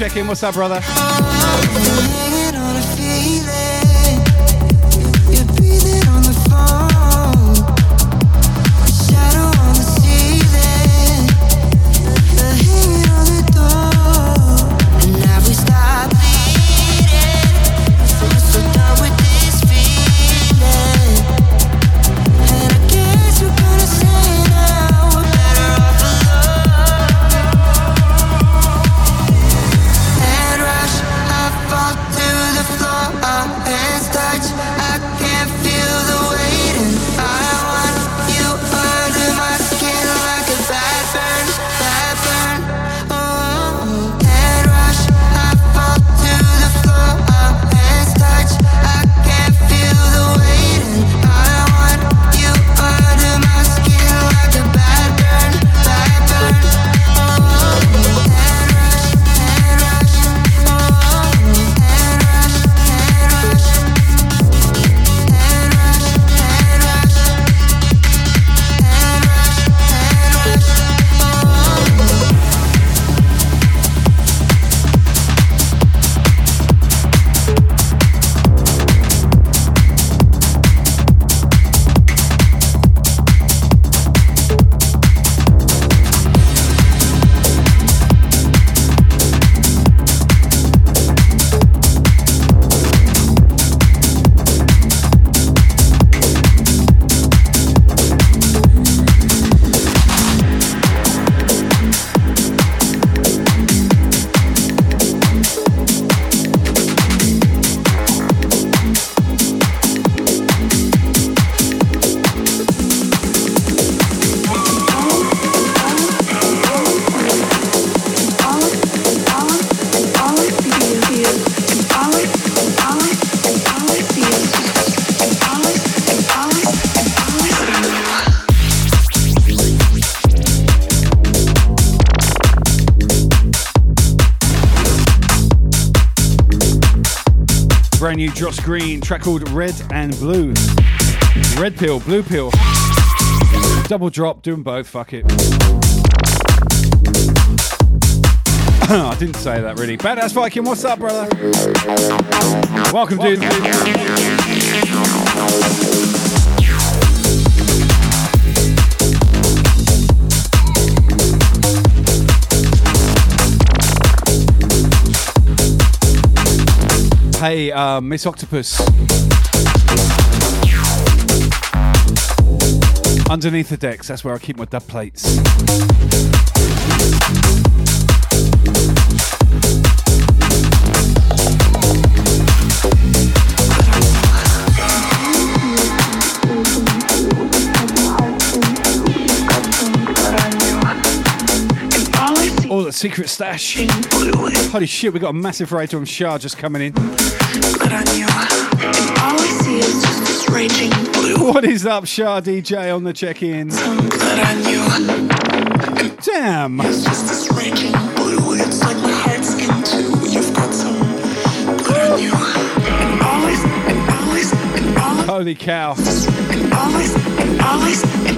Check in. What's up, brother? Josh Green track called Red and Blue. Red pill, blue pill. Double drop, doing both, fuck it. I didn't say that really. Badass Viking, what's up, brother? Welcome, dude. Hey, uh, Miss Octopus. Underneath the decks, that's where I keep my dub plates. secret stash. Holy shit, we got a massive raid on Shah just coming in. What is up, Shah DJ on the check in? Damn. Holy cow.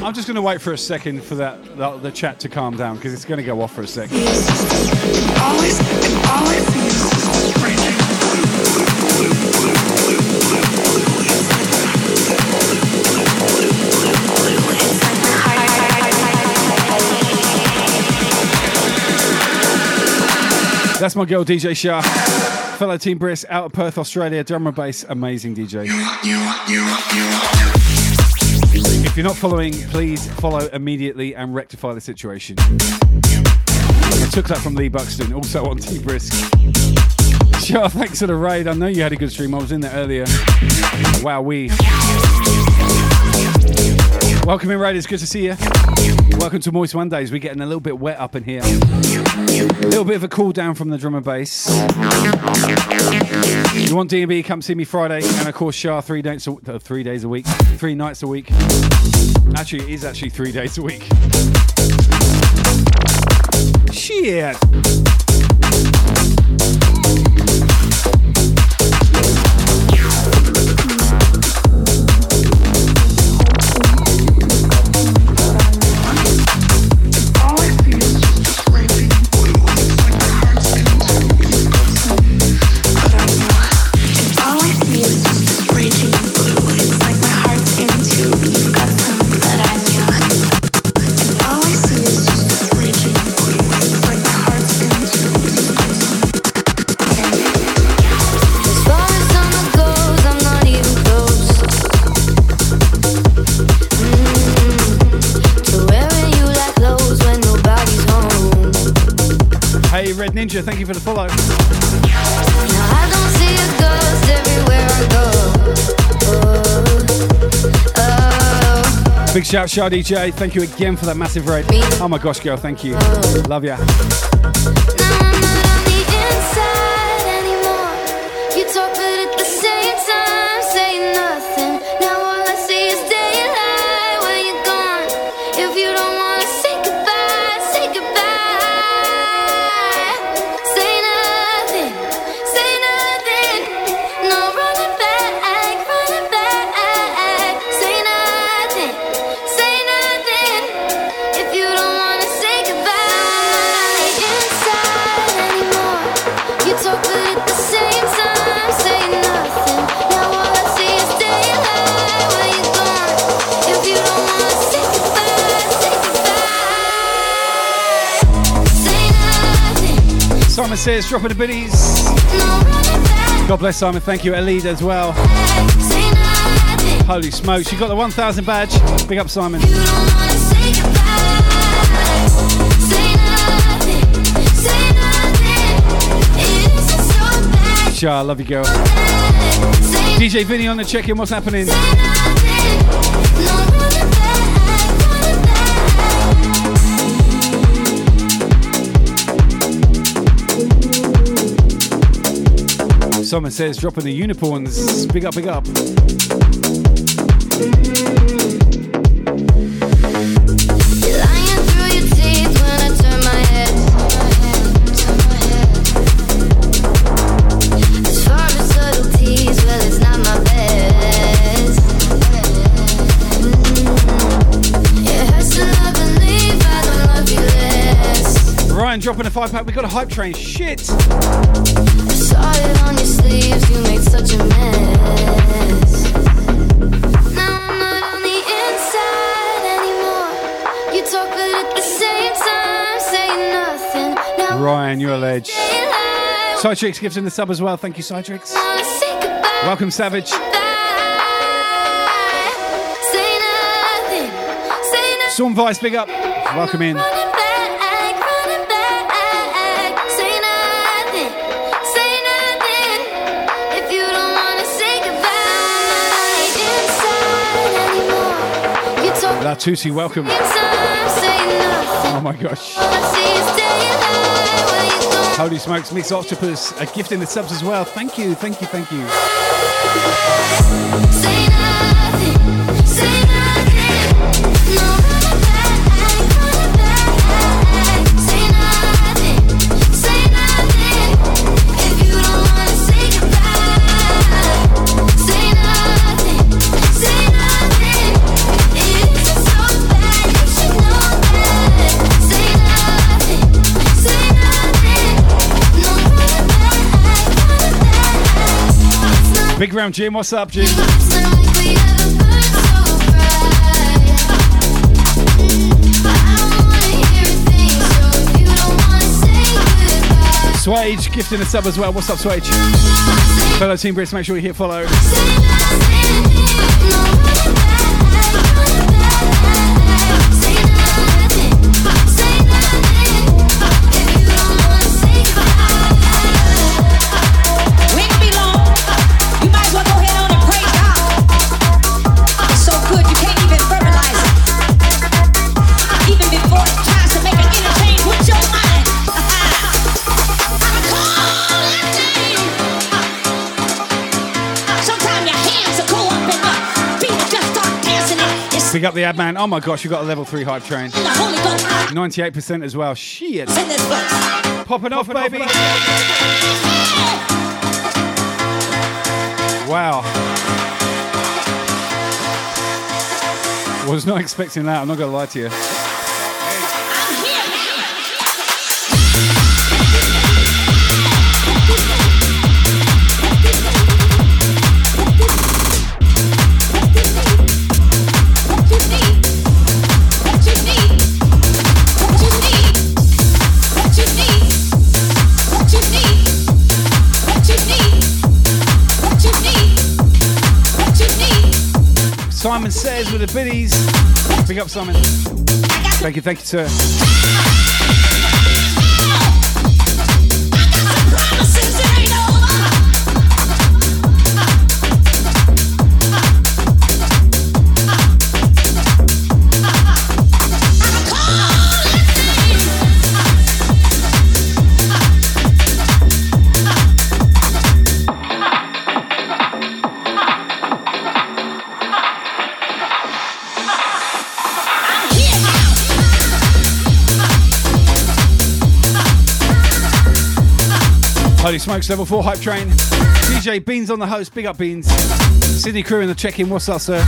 I'm just going to wait for a second for that, that the chat to calm down because it's going to go off for a second. That's my girl DJ Shah, fellow Team Brisk out of Perth, Australia, drum and bass, amazing DJ. If you're not following, please follow immediately and rectify the situation. I took that from Lee Buxton, also on Team Brisk. Shah, thanks for the raid. I know you had a good stream. I was in there earlier. Wow, we. Welcome in, Raiders. Good to see you. Welcome to Moist Mondays. We're getting a little bit wet up in here. A little bit of a cool down from the drum and bass. You want D&B? Come see me Friday, and of course Shah three days a, uh, three days a week, three nights a week. Actually, it is actually three days a week. Shit. Ninja, thank you for the follow. Big shout, Shah DJ. Thank you again for that massive raid. Oh my gosh, girl, thank you. Love ya. Says, dropping the biddies. God bless Simon, thank you. Elida as well. Holy smokes, you got the 1000 badge. Big up, Simon. Shah, love you, girl. DJ Vinny on the check in, what's happening? Someone says dropping the unicorns. Big up, big up. Dropping a five pack. We got a hype train. Shit on your sleeves, you made such a mess. Now I'm not on the inside anymore. You talk, but at the same time, say nothing. Now Ryan, you're a ledge. Citrix gives him the sub as well. Thank you, Citrix. Welcome, Savage. Storm Vice, big up. Welcome in. Tusi, welcome. Oh my gosh. Holy smokes, Mix Octopus, a gift in the subs as well. Thank you, thank you, thank you. Big round Jim, what's up, Jim? Swage, gifting a sub as well. What's up, Swage? Fellow Team Brisk, make sure you hit follow. Big up the ad man. Oh my gosh, you got a level three hype train. 98% as well. Shit. Popping off, baby. Wow. Was not expecting that. I'm not gonna lie to you. Says with the biddies. Big up, Simon. Thank you, thank you, sir. Holy smokes, level 4 hype train. DJ Beans on the host, big up Beans. Sydney crew in the check in, what's up, sir?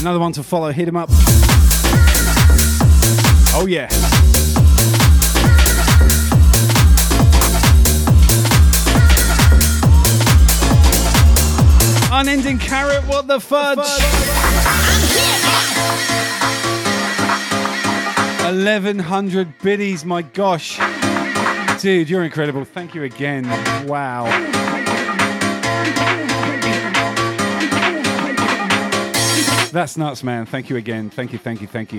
Another one to follow, hit him up. Oh, yeah. Unending carrot, what the fudge? 1100 biddies, my gosh. Dude, you're incredible. Thank you again. Wow. That's nuts, man. Thank you again. Thank you, thank you, thank you.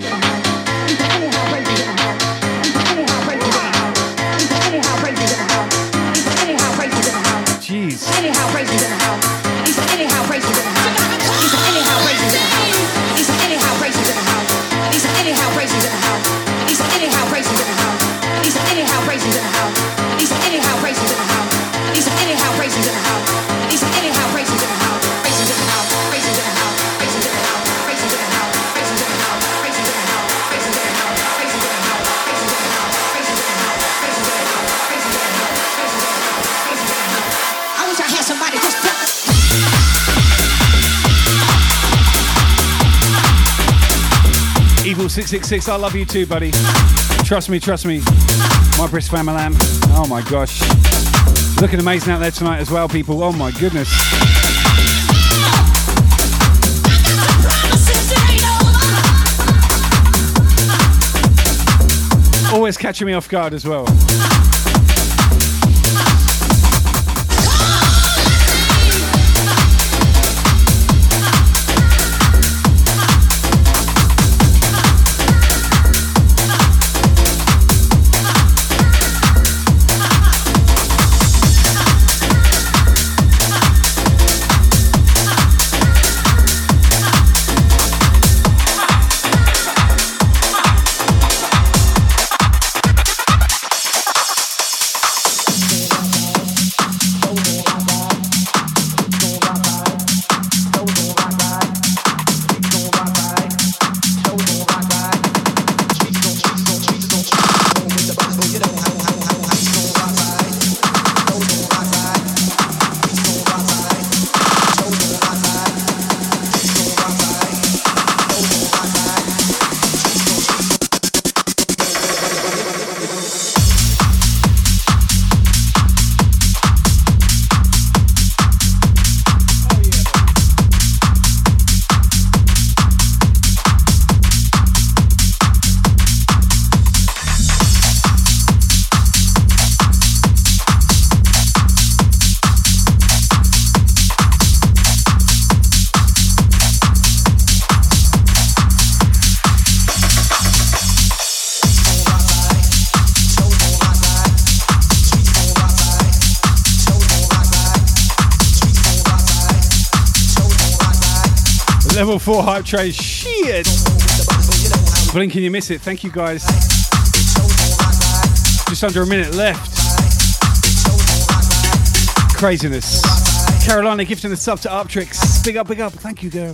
Jeez. Six six six. I love you too, buddy. Trust me, trust me. My Brisk family lamb. Oh my gosh. Looking amazing out there tonight as well, people. Oh my goodness. Always catching me off guard as well. 4 hype train. Shit. Blink and you miss it. Thank you guys. Just under a minute left. Craziness. Carolina gifting the sub to Uptrix. Big up, big up. Thank you, girl.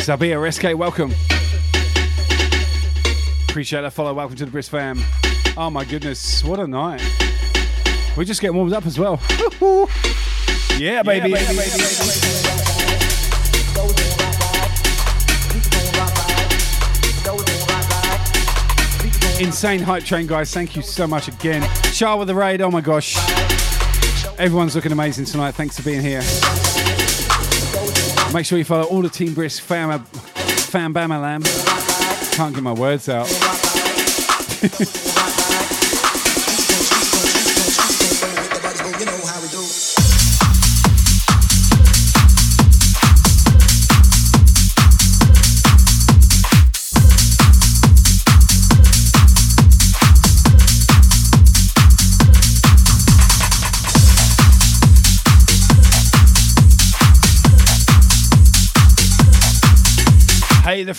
Zabia SK, welcome. Appreciate that follow. Welcome to the Brisk fam. Oh my goodness, what a night. We're just getting warmed up as well. yeah, baby. Yeah, baby, baby, Insane hype train, guys. Thank you so much again. Shah with the raid. Oh my gosh. Everyone's looking amazing tonight. Thanks for being here. Make sure you follow all the Team Brisk fam, fam bama lamb. Can't get my words out.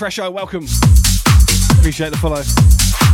Hey, fresh eye, welcome. Appreciate the follow.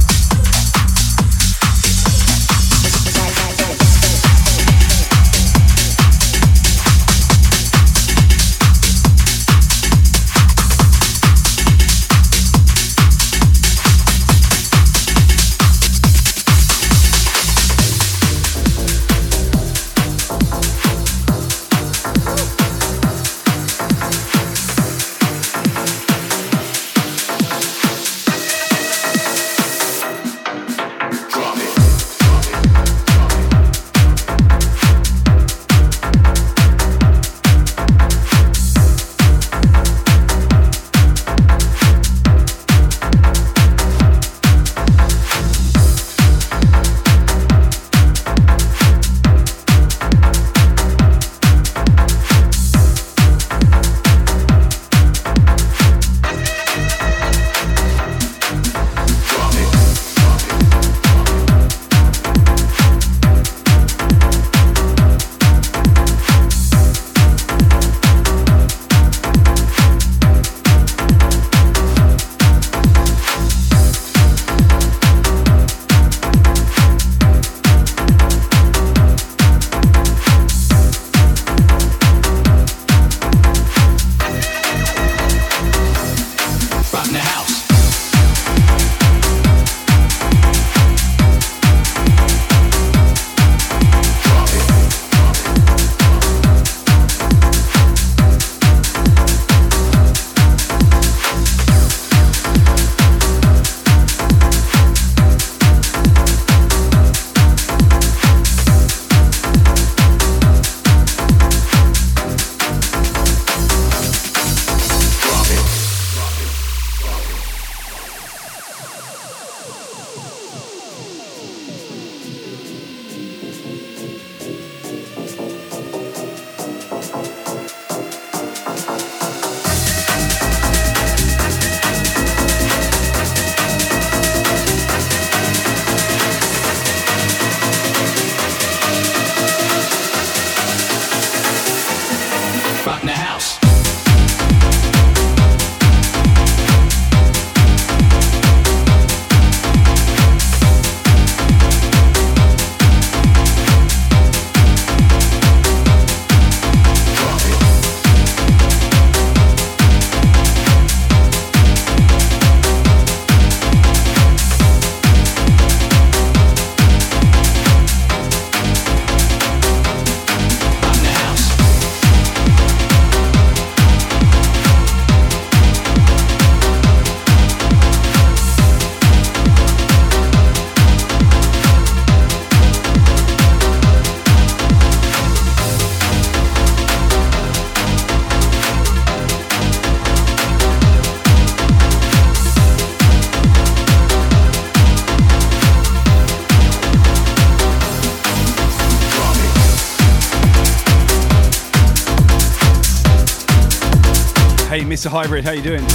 Mr. Hybrid, how you doing?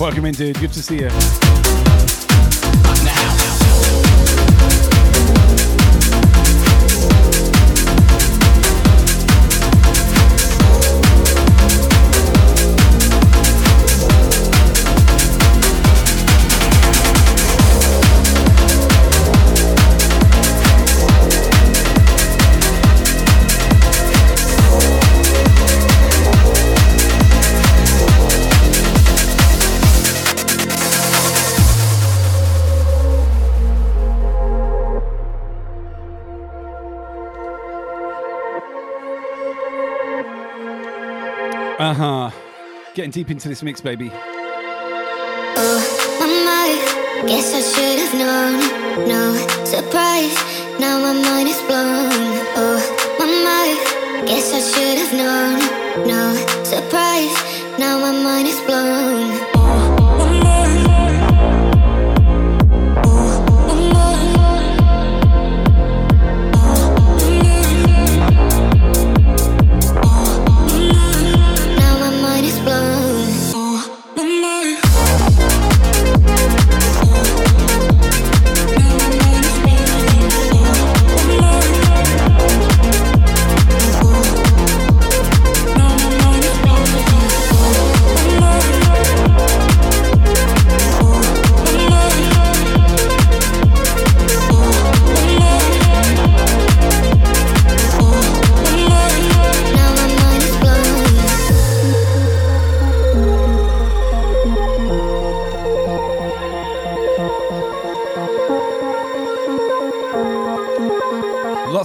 Welcome in, dude. Good to see you. Deep into this mix, baby. Oh, my. Guess I should have known. No surprise. Now my mind is blown.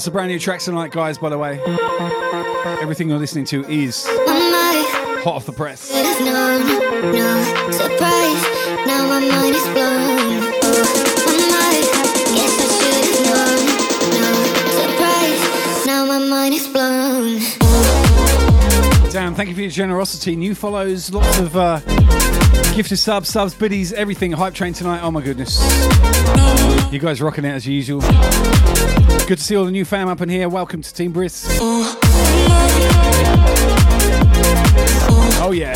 Of brand new tracks tonight, guys, by the way. Everything you're listening to is hot off the press. Now my mind is blown. Damn, thank you for your generosity. New follows, lots of uh, gifted subs, subs, biddies, everything. Hype train tonight. Oh my goodness. You guys rocking it as usual. Good to see all the new fam up in here. Welcome to Team Brisk. Oh yeah.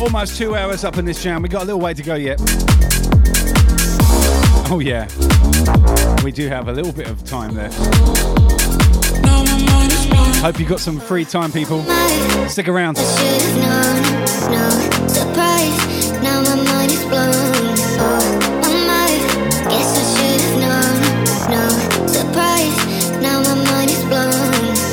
Almost two hours up in this jam. We got a little way to go yet. Oh yeah. We do have a little bit of time left. Hope you got some free time, people. Stick around. Should have known, no surprise. Now my mind is blown. Oh, my mind. Guess I should have known, no surprise. Now my mind is blown.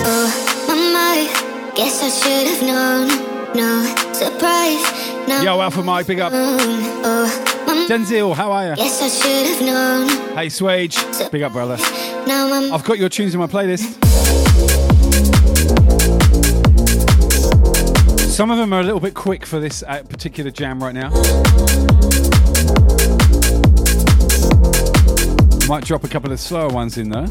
Oh, my mind. Guess I should have known, no surprise. Now Yo, Alpha Mike, big up. oh, my Denzel, how are you? I should have known. Hey, Swage, big up, brother. I've got your tunes in my playlist. Some of them are a little bit quick for this uh, particular jam right now. Might drop a couple of slower ones in there.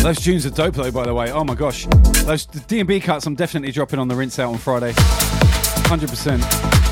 Those tunes are dope though, by the way. Oh my gosh. Those D&B cuts I'm definitely dropping on the rinse out on Friday. 100%.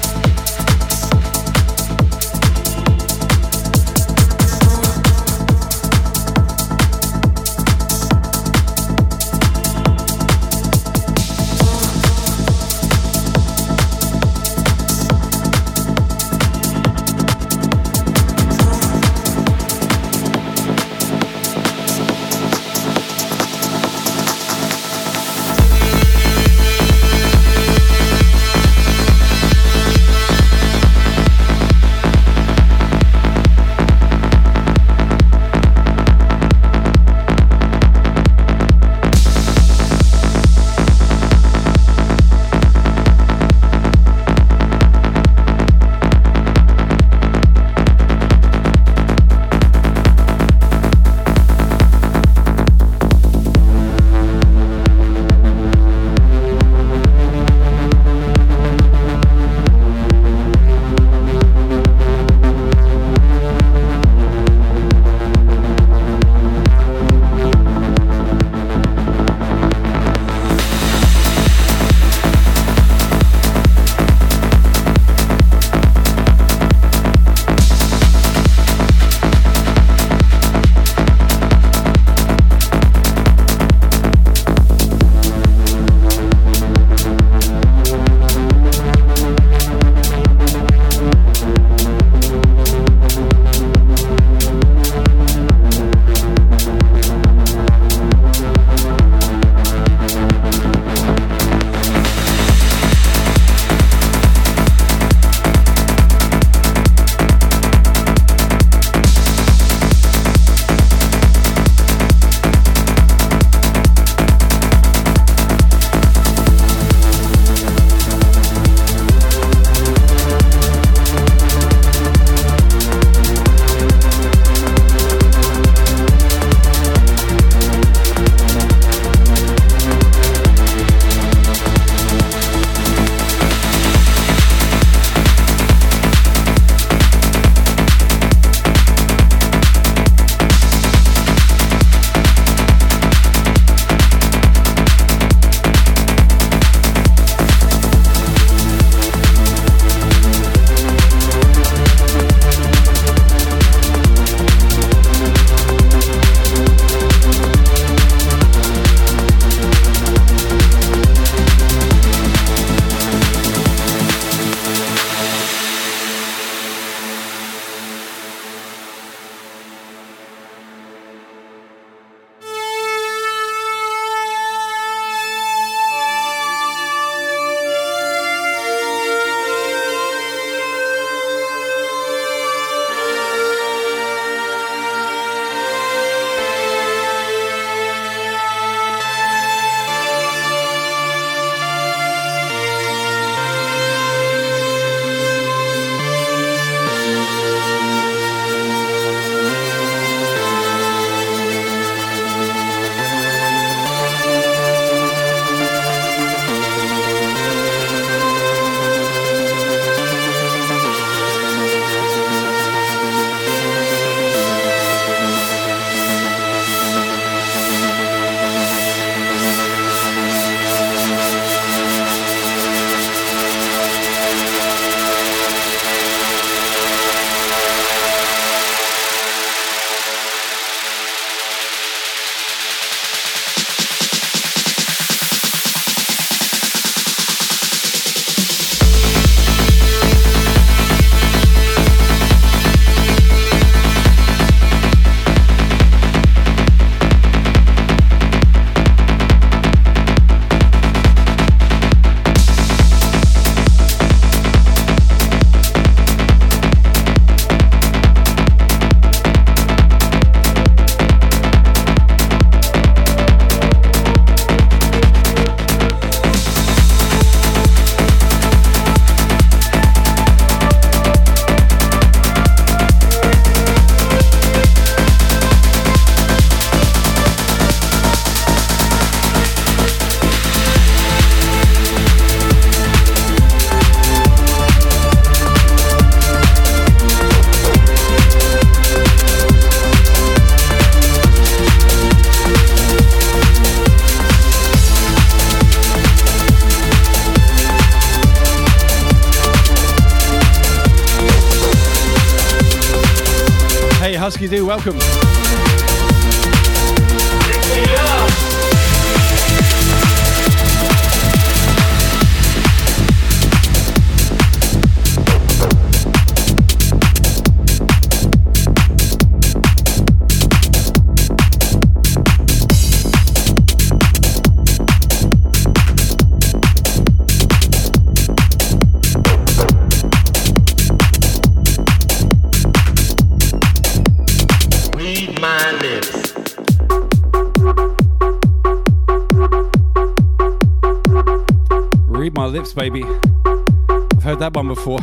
That one before.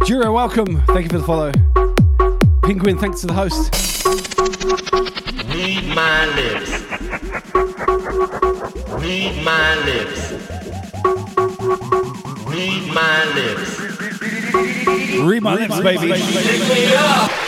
Jura, welcome. Thank you for the follow. Penguin, thanks to the host. Read my lips. Read my lips. Read my lips. Read my lips, baby. Pick me up.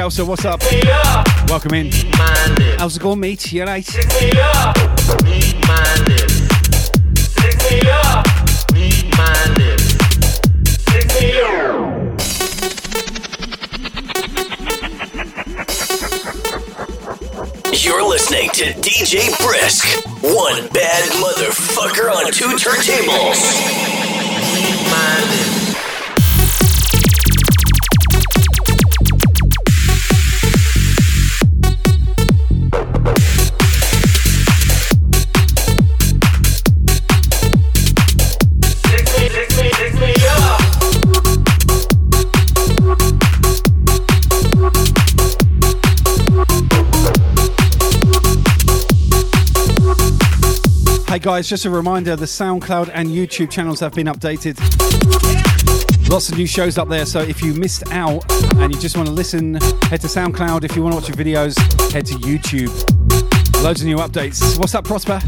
Scouser, what's up? Welcome in. How's it going, mate? You alright? You're listening to DJ Brisk, one bad motherfucker on two turntables. Guys, just a reminder the SoundCloud and YouTube channels have been updated. Lots of new shows up there, so if you missed out and you just want to listen, head to SoundCloud. If you want to watch your videos, head to YouTube. Loads of new updates. What's up, Prosper?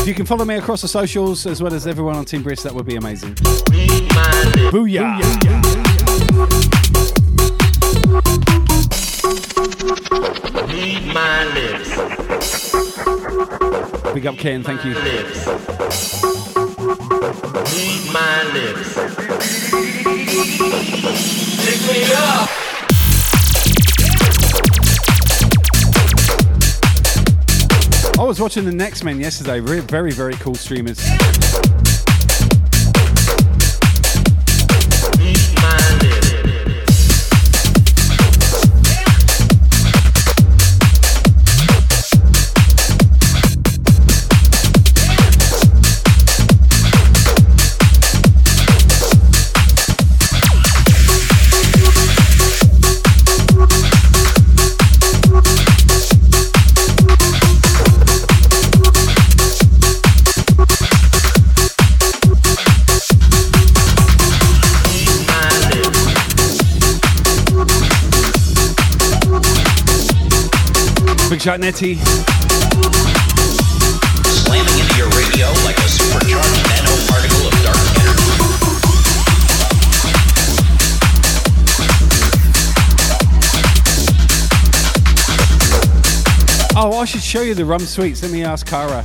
If you can follow me across the socials as well as everyone on Team Brisk, that would be amazing. Booyah! Read Big up, Ken. Thank you. My lips. Pick me up. I was watching the Next Men yesterday. Very, very, very cool streamers. Slamming into your radio like a supercharged nanoparticle of dark energy. Oh, I should show you the rum sweets. Let me ask Kara.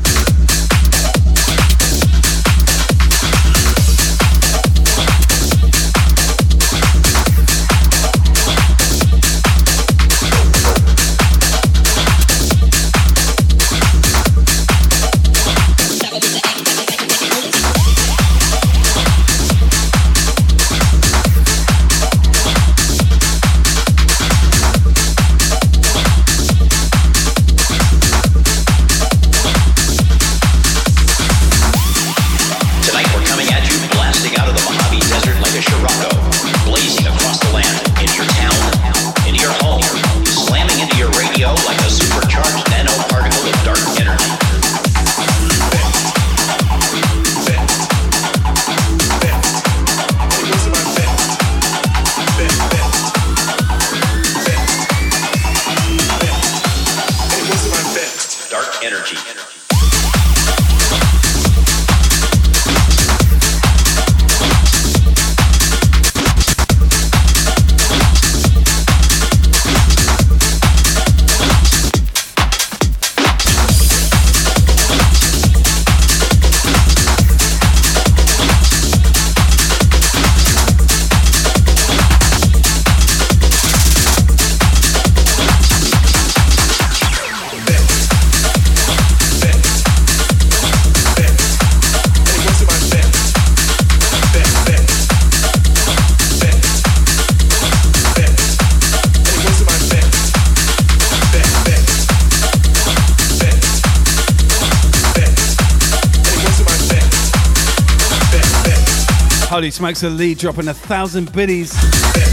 Smokes, the lead dropping a thousand biddies.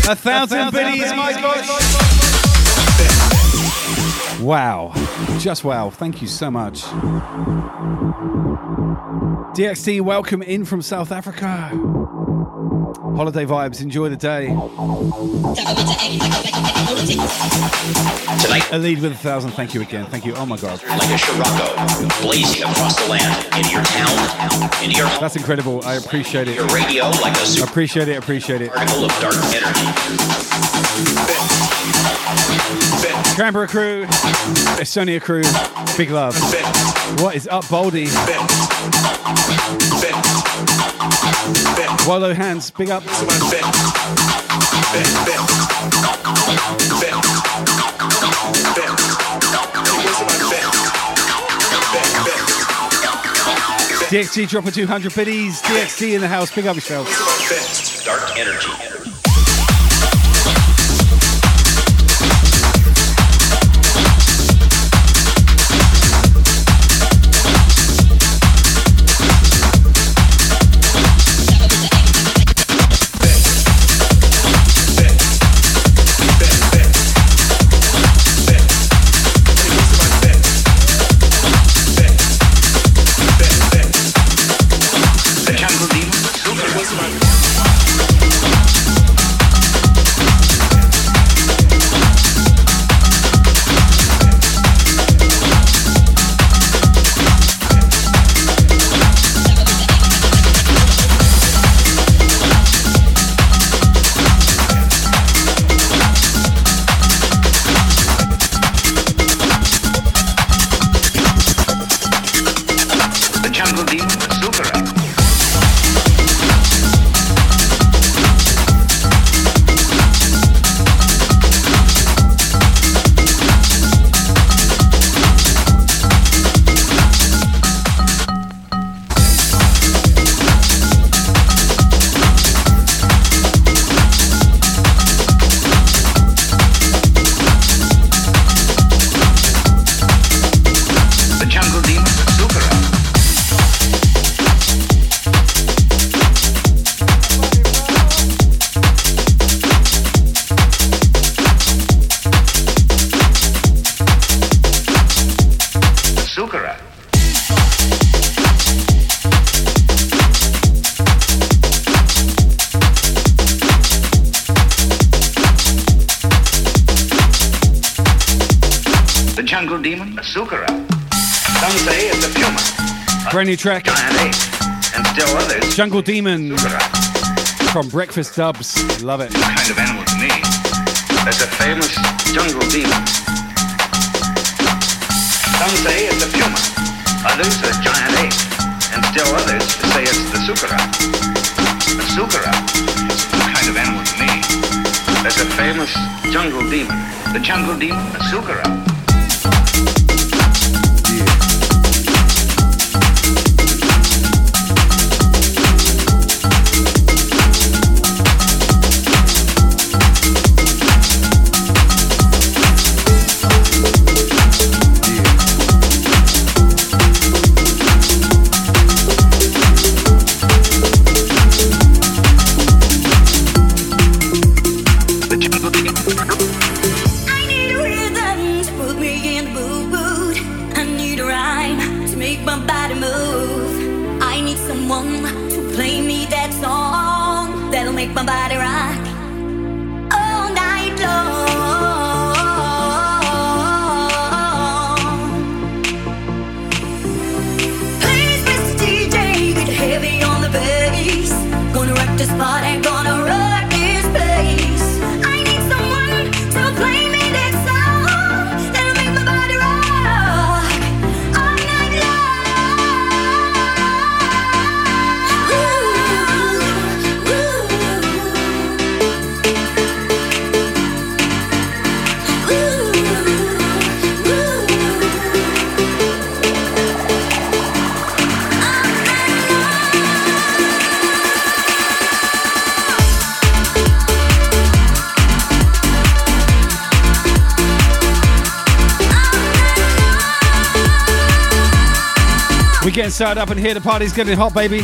A thousand biddies, my gosh. Wow. Just wow. Thank you so much. DXT, welcome in from South Africa. Holiday vibes, enjoy the day. Tonight, A lead with a thousand, thank you again. Thank you. Oh my god. like a Scirocco, blazing across the land, into your town, into your That's incredible. I appreciate it. your radio, like a super Appreciate it, appreciate it. particle of dark energy. Canberra crew, Estonia crew, big love. What is up, Baldy? Wallow hands, big up. DXT dropping 200 biddies. DXT in the house, big up yourself. Dark energy. Brand new track, giant and still others, Jungle Demon from Breakfast Dubs. Love it. kind of animal to me. That's a famous jungle demon. Some say it's a puma, others a giant ape, and still others say it's the sukara. The sukara is some kind of animal to me. That's a famous jungle demon. The jungle demon, the sukara. Started up in here. The party's getting hot, baby.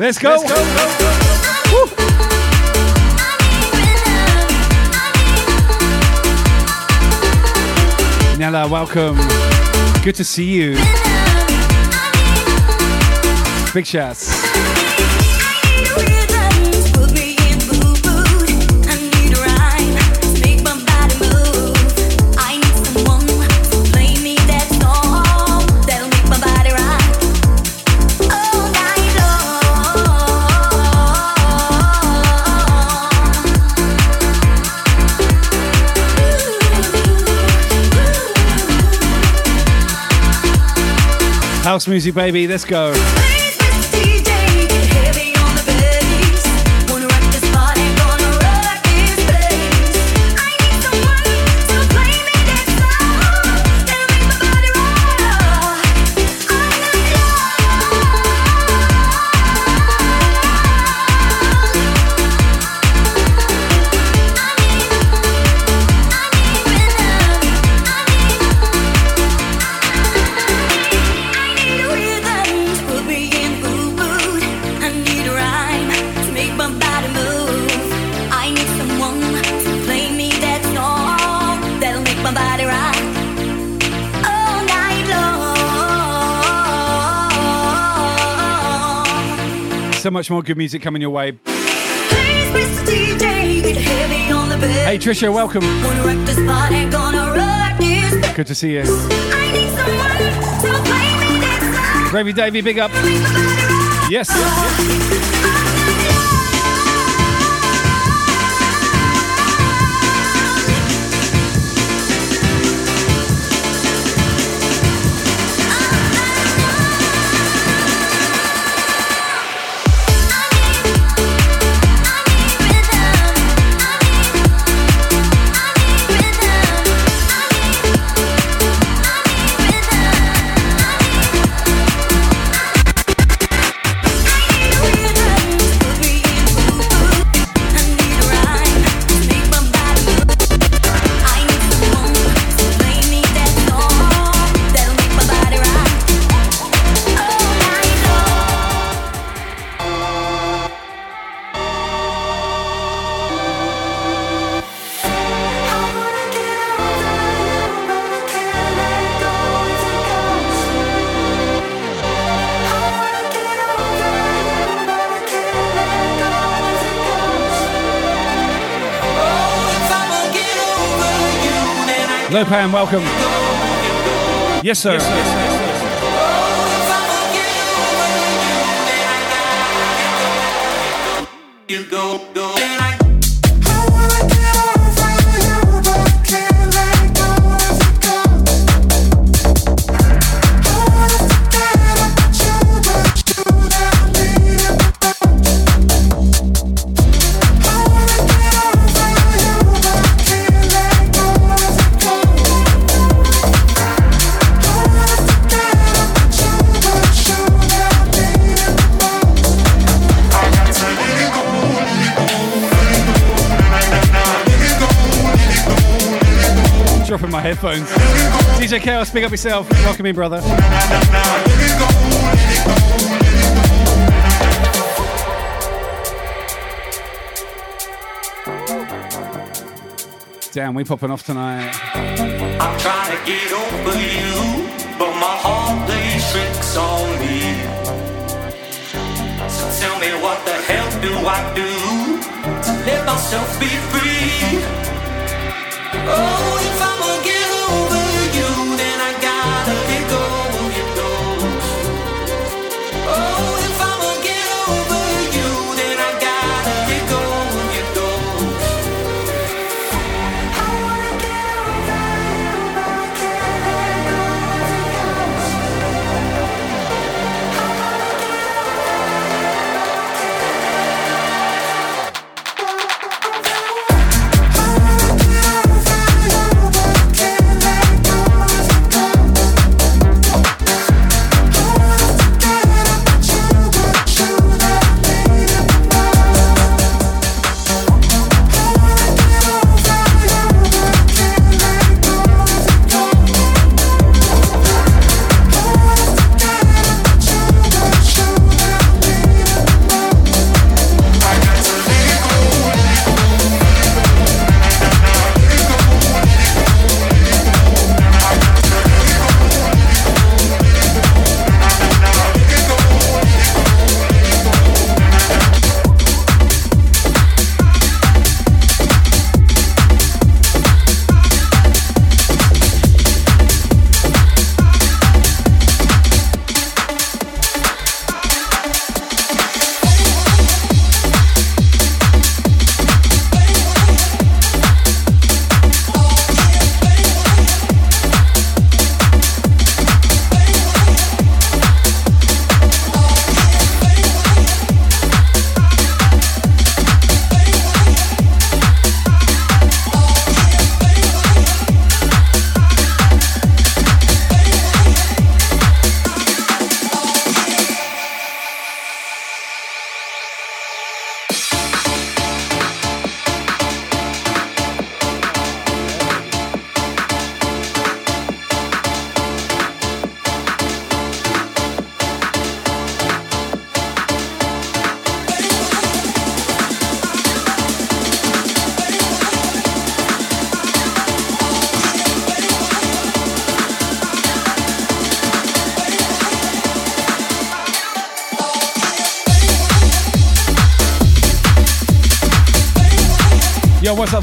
Let's go. Let's go. Nella, welcome. Good to see you. Big shouts. House music, baby. Let's go. Much more good music coming your way. Hey Trisha, welcome. Good to see you. Gravy Davy, big up. Yes, yes. Lopan, welcome. Yes, sir. Yes, sir. You go, headphones. DJ Chaos, speak up yourself. Welcome in, brother. Damn, we popping off tonight. I'm trying to get over you, but my heart plays tricks on me. So tell me what the hell do I do to let myself be free? Oh, if get then I gotta let go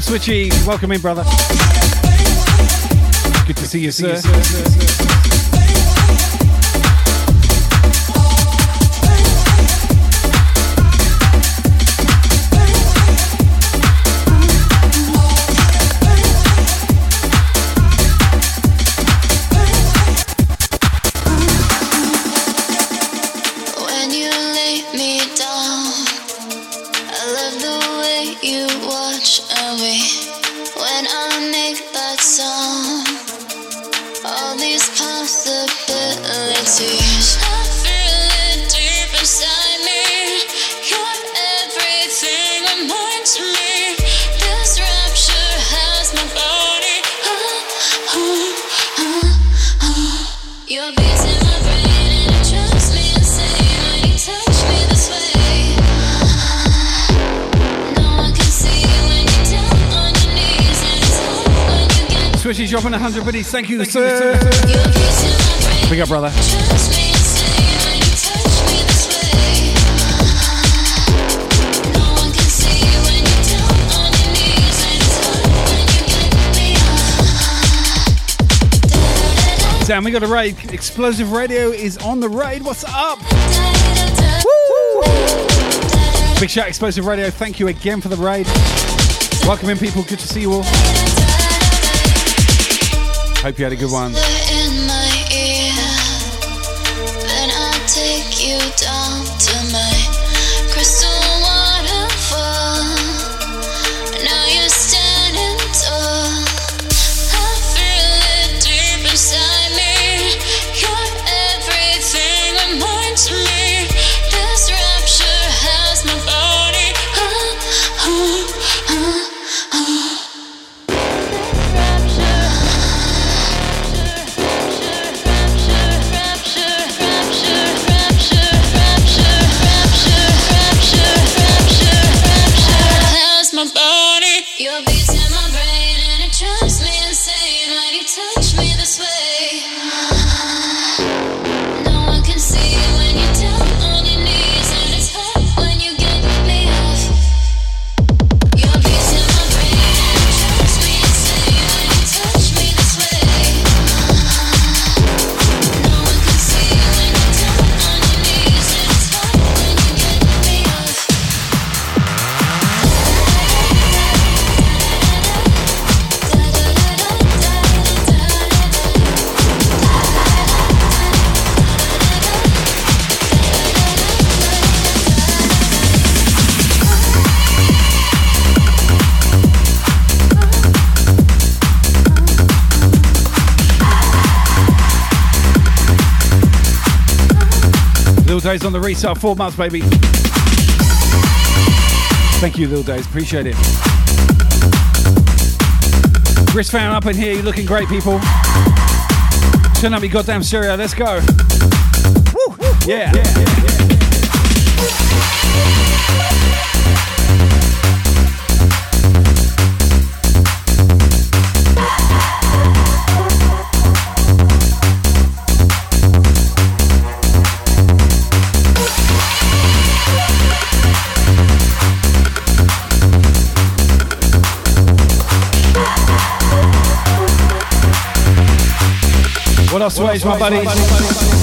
Switchy? Welcome in, brother. Good to see you, sir. 100 biddies. Thank you, sir. Big up, brother. Drives me insane when you touch me this way. No one can see when you're down on your knees and it's hard when you get me up. Sam, we got a raid. Explosive Radio is on the raid. What's up? Big shout, Explosive Radio. Thank you again for the raid. Welcome in, people. Good to see you all. Hope you had a good one. ear. Then I'll take you down to my Days on the resale, four months, baby. Thank you, Little Days. Appreciate it. Chris fan up in here. You're looking great, people. Turn up your goddamn stereo. Let's go. Woo! Yeah. What else, Swage, my buddies?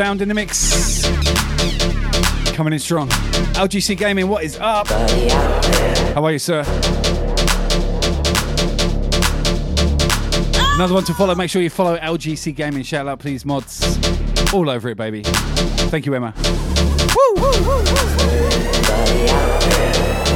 Sound in the mix. Coming in strong. LGC Gaming, what is up? How are you, sir? Another one to follow. Make sure you follow LGC Gaming. Shout out, please, mods. All over it, baby. Thank you, Emma. Yeah,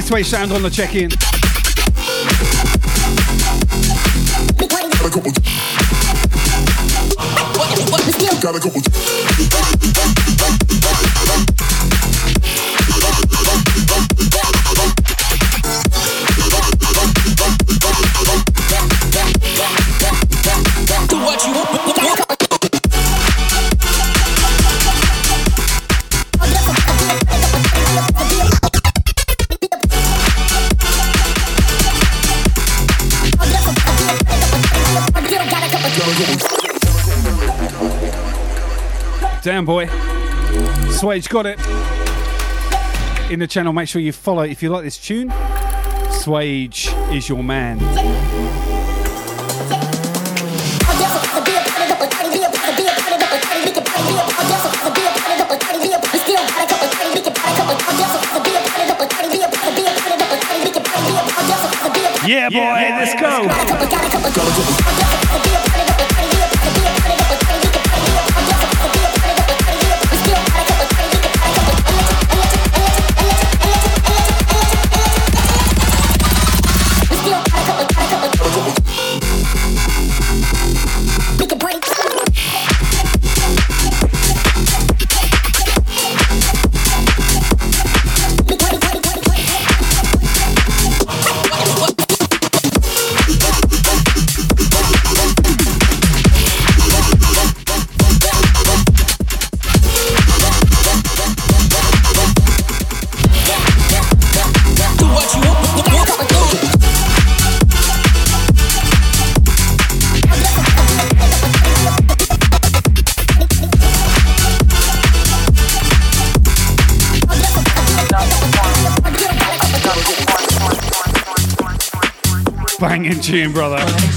Sway Sound on the check in. Do Damn, boy. Swage got it. In the channel, make sure you follow. If you like this tune, Swage is your man. Yeah, boy, let's go. Do tune, brother.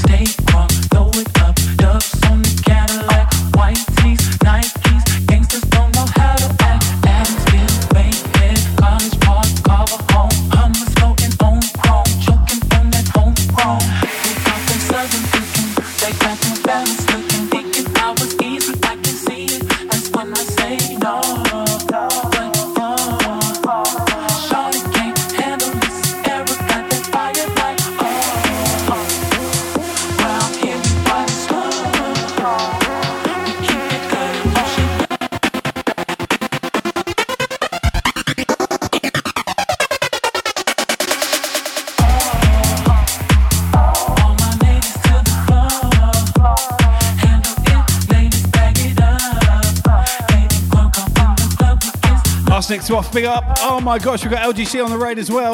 Cosmic Swaff, big up. Oh my gosh, we've got LGC on the raid as well.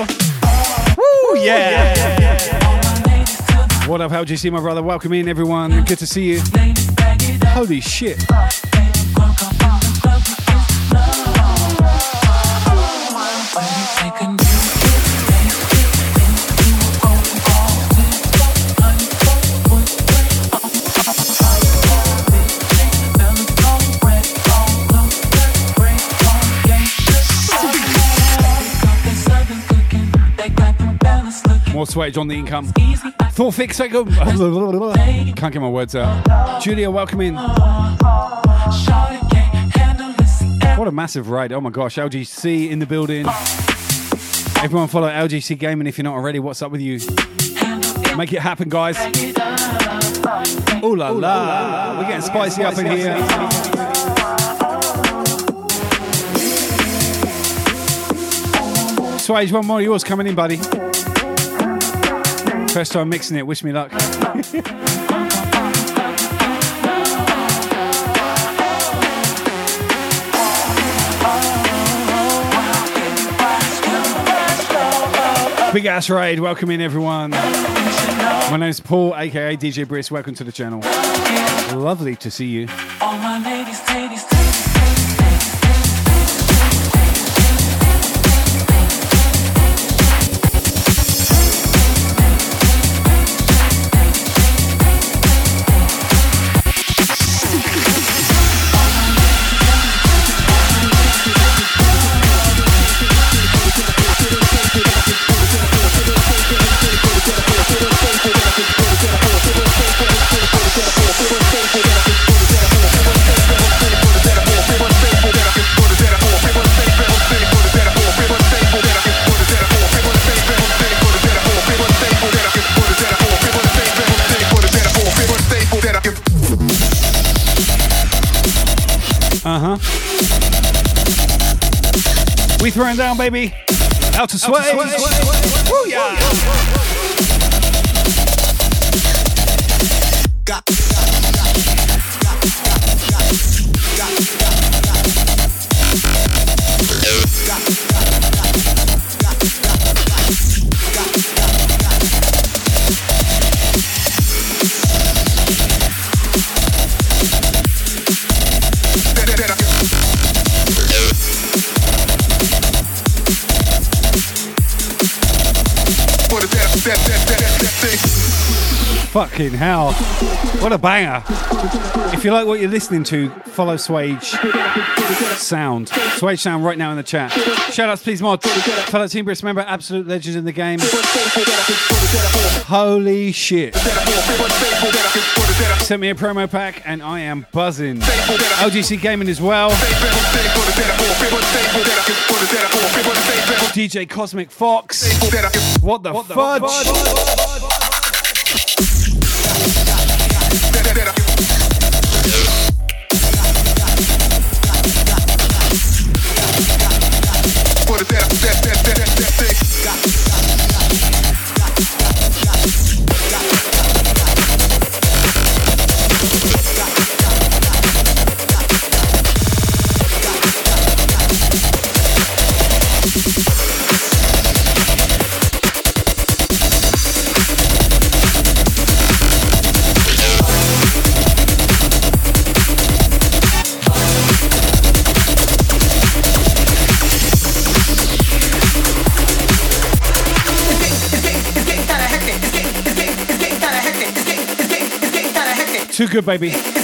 Woo, yeah. What up, LGC, my brother? Welcome in, everyone. Good to see you. Holy shit. Swage on the income. Thor fix. Can't get my words out. Julia, welcome in. What a massive raid. Oh my gosh. LGC in the building. Everyone follow LGC Gaming if you're not already. What's up with you? Make it happen, guys. Ooh la la. We're getting spicy up in here. Swage, one more of yours coming in, buddy. First time mixing it. Wish me luck. Big ass raid. Welcome in, everyone. My name's Paul, aka DJ Brisk. Welcome to the channel. Lovely to see you. Throwing down, baby. Out to sway. Woo, yeah. Fucking hell. What a banger. If you like what you're listening to, follow Swage Sound. Swage Sound right now in the chat. Shout outs, please, mods. Fellow Team Brisk member, absolute legends in the game. Holy shit. Sent me a promo pack and I am buzzing. LGC Gaming as well. DJ Cosmic Fox. What the fudge? Too good, baby.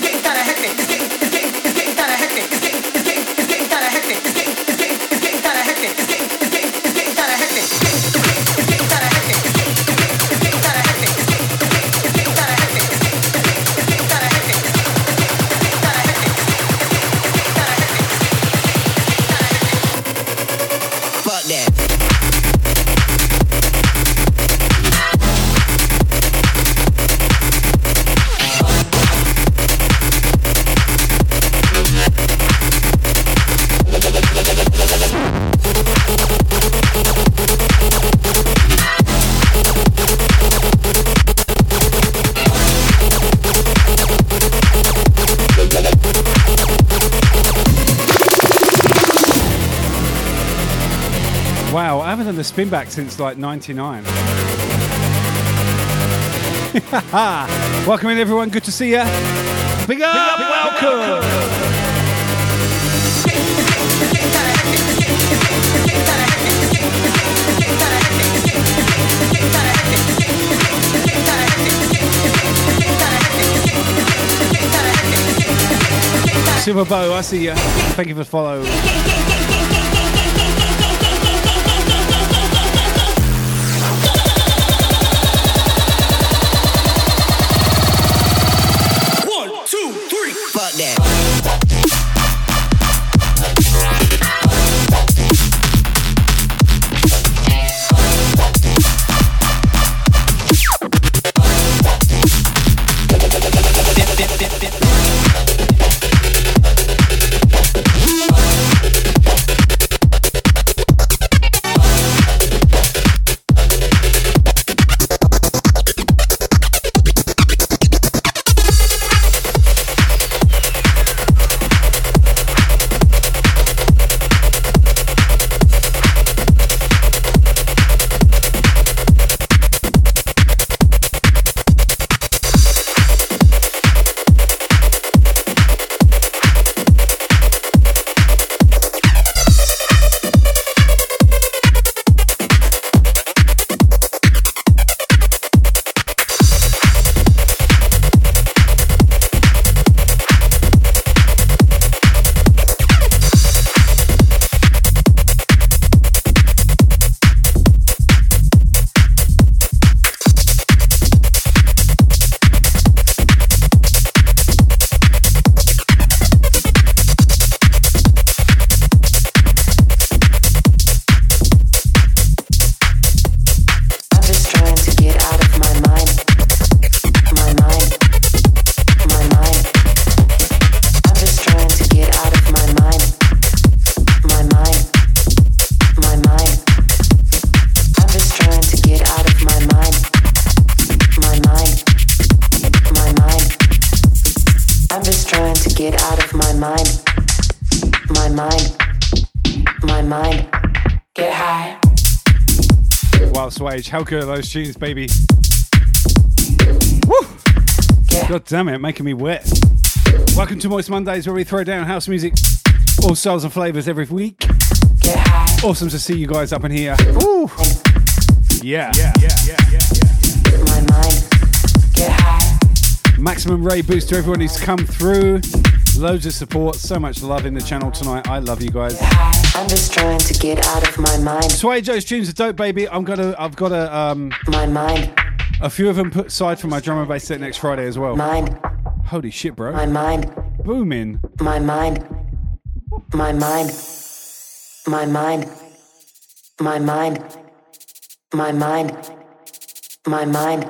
Haven't done the spin back since like 99. welcome in, everyone. Good to see you. Big up, welcome. Silver Bow, I see you. Thank you for the follow. Wow, how good are those tunes, baby? Woo! God damn it, making me wet. Welcome to Moist Mondays, where we throw down house music, all styles and flavors every week. Get high. Awesome to see you guys up in here. Ooh. Yeah. Yeah. Yeah. Yeah. Yeah. My mind. Get high. Maximum Ray boost to everyone who's come through. Loads of support, so much love in the channel tonight. I love you guys. I'm just trying to get out of my mind. Sway Joe's tunes are dope, baby. I'm gonna, I've got a, um, my mind. A few of them put aside for my drum and bass set next Friday as well. Mind. Holy shit, bro. My mind. Booming. My mind. My mind. My mind. My mind. My mind. My mind.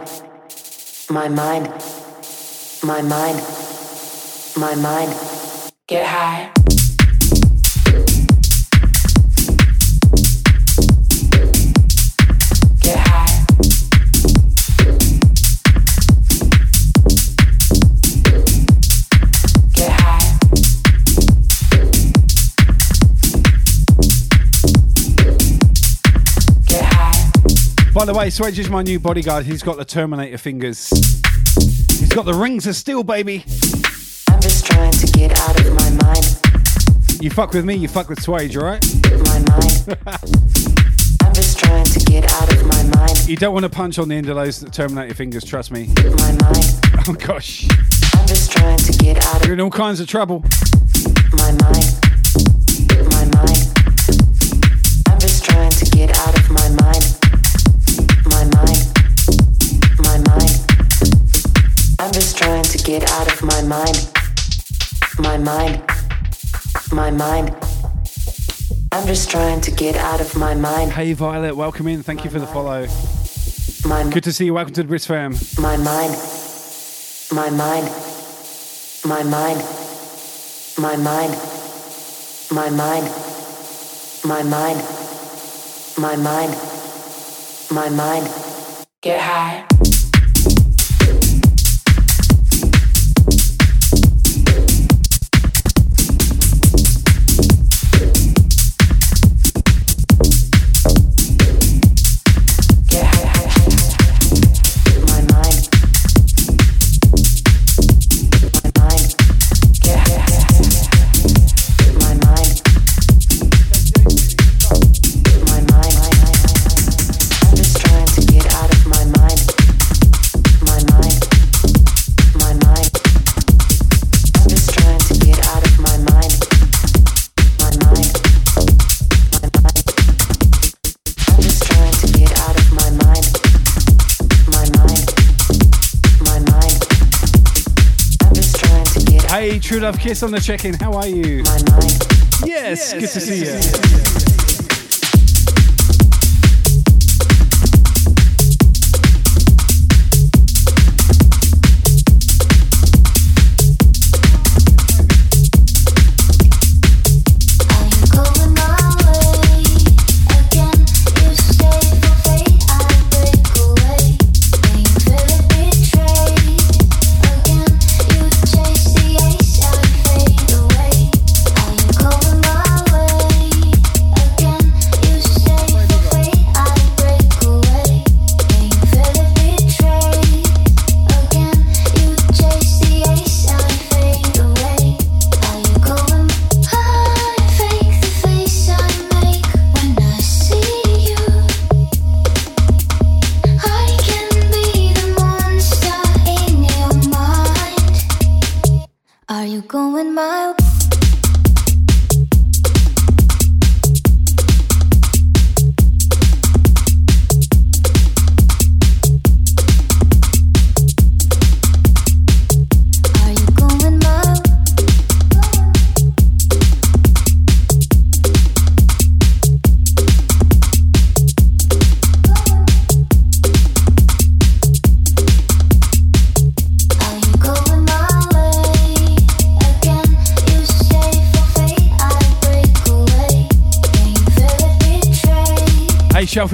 My mind. My mind. My mind. Get high. By the way, Swedge is my new bodyguard. He's got the Terminator fingers. He's got the rings of steel, baby. I'm just trying to get out of my mind. You fuck with me, you fuck with Swage, alright? My mind. I'm just trying to get out of my mind. You don't want to punch on the end of those Terminator fingers, trust me. My mind. Oh gosh. I'm just trying to get out of You're in all kinds of trouble. my mind. My mind. I'm just trying to get out get out of my mind. My mind. My mind. I'm just trying to get out of my mind. Hey Violet, welcome in. Thank you for the follow. My Good to see you. Welcome to the Brisk fam. My mind. My mind. My mind. My mind. My mind. My mind. My mind. My mind. Get high. True Love Kiss on the check-in. How are you? Yes, good to see you.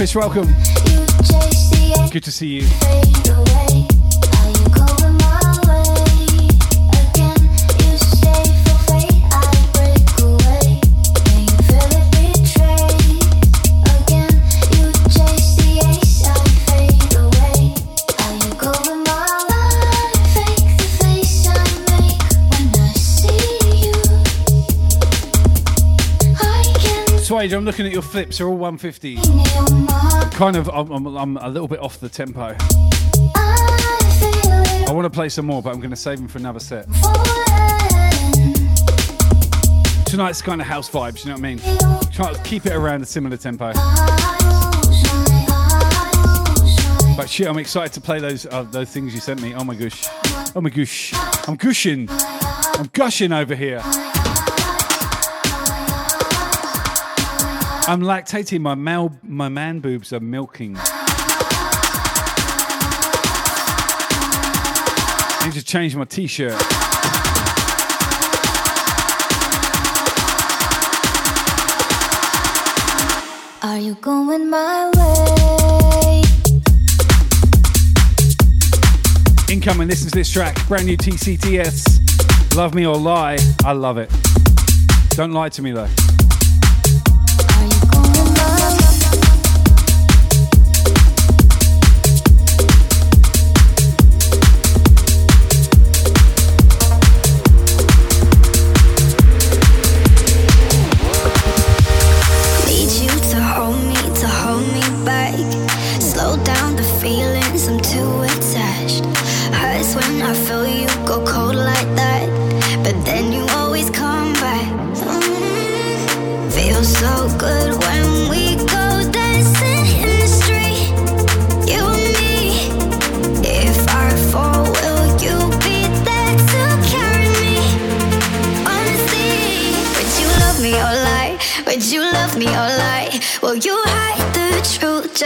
Shellfish, welcome. You chase the Good to see you. I'm looking at your flips. They're all 150. in your mind. Kind of, I'm, I'm, I'm a little bit off the tempo. I want to play some more, but I'm going to save them for another set. Tonight's kind of house vibes, you know what I mean? Try to keep it around a similar tempo. But shit, I'm excited to play those uh, those things you sent me. Oh my gosh. Oh my gosh. I'm gushing. I'm gushing over here. I'm lactating. My mal- my man boobs are milking. I need to change my t-shirt. Are you going my way? Incoming, this is this track, brand new TCTS. Love me or lie, I love it. Don't lie to me though.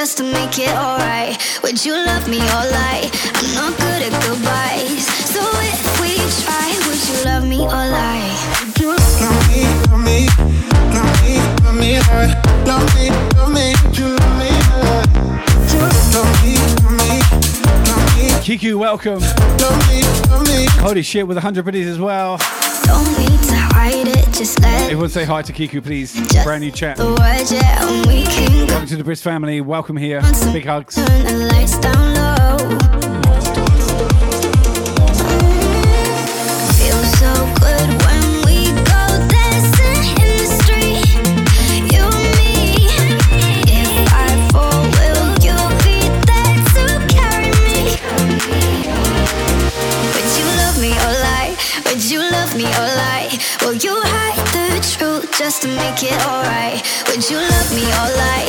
Just to make it alright? Would you love me or lie? I'm not good at goodbyes. So if we try, would you love me or lie? Love me, love me, love me, love me, love me, love me, Kiku, welcome. love me, love me. Holy shit, with 100 biddies as well. Don't need to hide it, just let Everyone say hi to Kiku, please. Brand new chat. yeah. Welcome to the Brisk family. Welcome here. Big hugs. To make it alright? Would you love me or lie?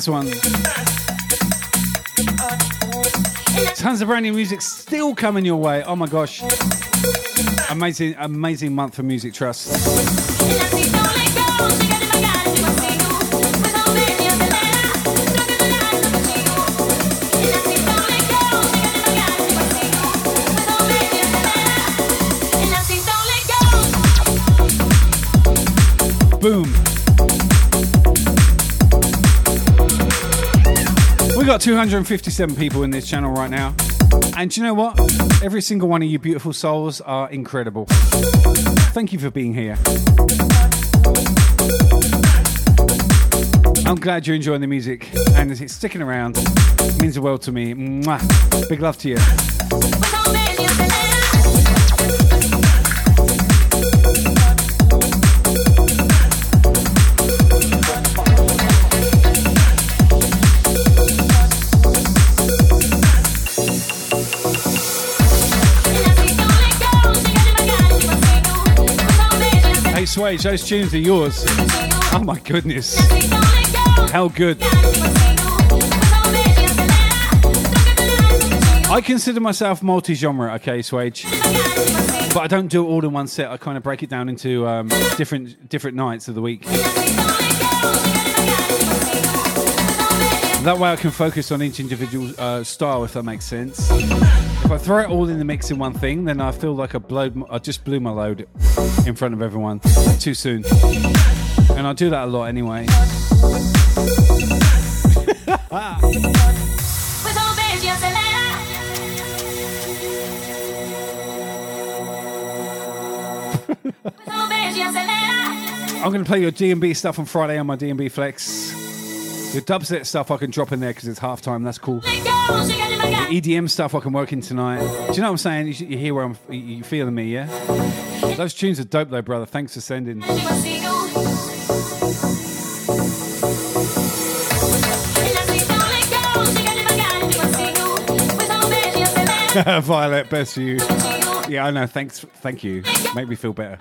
This one. Tons of brand new music still coming your way. Oh my gosh. Amazing, amazing month for Music Trust. Got 257 people in this channel right now. And you know what? Every single one of you beautiful souls are incredible. Thank you for being here. I'm glad you're enjoying the music and as it's sticking around. It means the world to me. Mwah. Big love to you. Swage, those tunes are yours. Oh my goodness. How good. I consider myself multi-genre, okay, Swage. But I don't do it all in one set. I kind of break it down into um, different different nights of the week. That way I can focus on each individual uh, style, if that makes sense. If I throw it all in the mix in one thing, then I feel like I, blowed, I just blew my load in front of everyone too soon. And I do that a lot anyway. I'm going to play your D&B stuff on Friday on my D&B Flex. The dubstep stuff I can drop in there because it's halftime. That's cool. The EDM stuff I can work in tonight. Do you know what I'm saying? You, you hear where I'm you- feeling me, yeah? Those tunes are dope though, brother. Thanks for sending. Violet, best you. Yeah, I know. Thanks. Thank you. Make me feel better.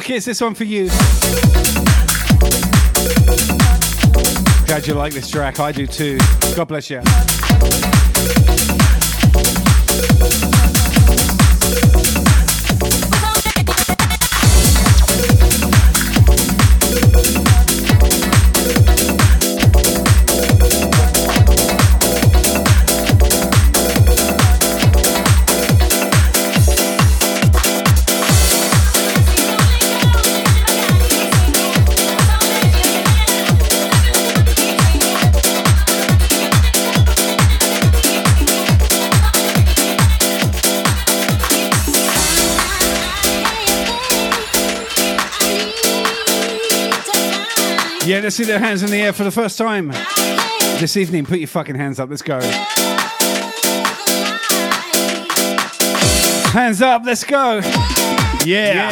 Kiss, this one for you. Glad you like this track. I do too. God bless you. Yeah, let's see their hands in the air for the first time this evening. Put your fucking hands up. Let's go. Hands up. Let's go. Yeah.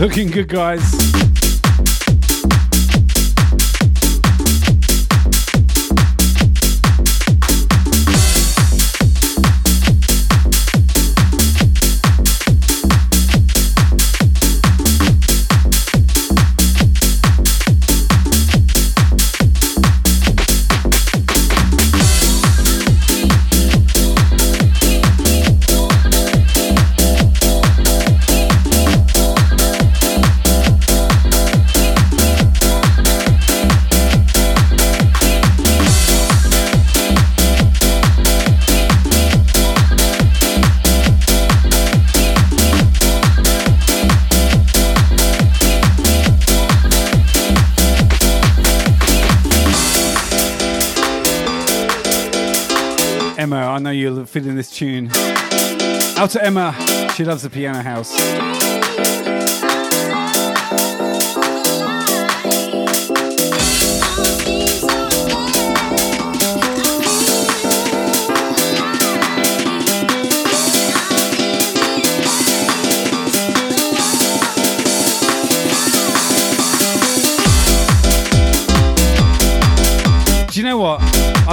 Looking good, guys. This tune. Out to Emma, she loves the piano house.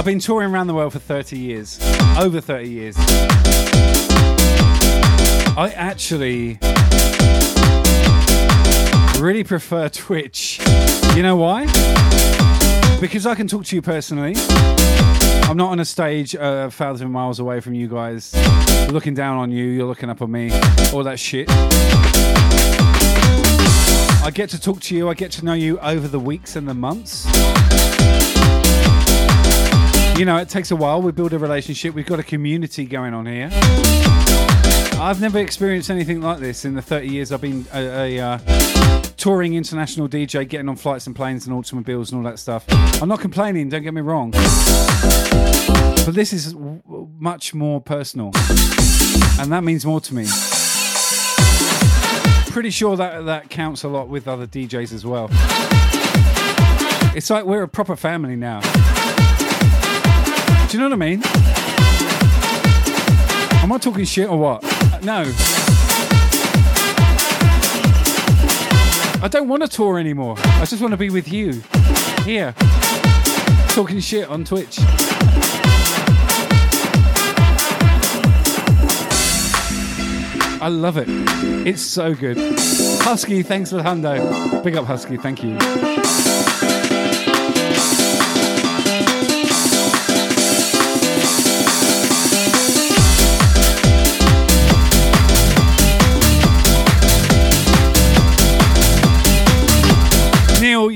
I've been touring around the world for 30 years. Over 30 years. I actually really prefer Twitch. You know why? Because I can talk to you personally. I'm not on a stage uh, a thousand miles away from you guys, looking down on you, you're looking up on me, all that shit. I get to talk to you, I get to know you over the weeks and the months. You know, it takes a while. We build a relationship. We've got a community going on here. I've never experienced anything like this in the 30 years I've been a, a uh, touring international DJ, getting on flights and planes and automobiles and all that stuff. I'm not complaining, don't get me wrong. But this is w- much more personal. And that means more to me. Pretty sure that that counts a lot with other DJs as well. It's like we're a proper family now. Do you know what I mean? Am I talking shit or what? Uh, No. I don't want to tour anymore. I just want to be with you. Here. Talking shit on Twitch. I love it. It's so good. Husky, thanks for the hundo. Big up Husky, thank you.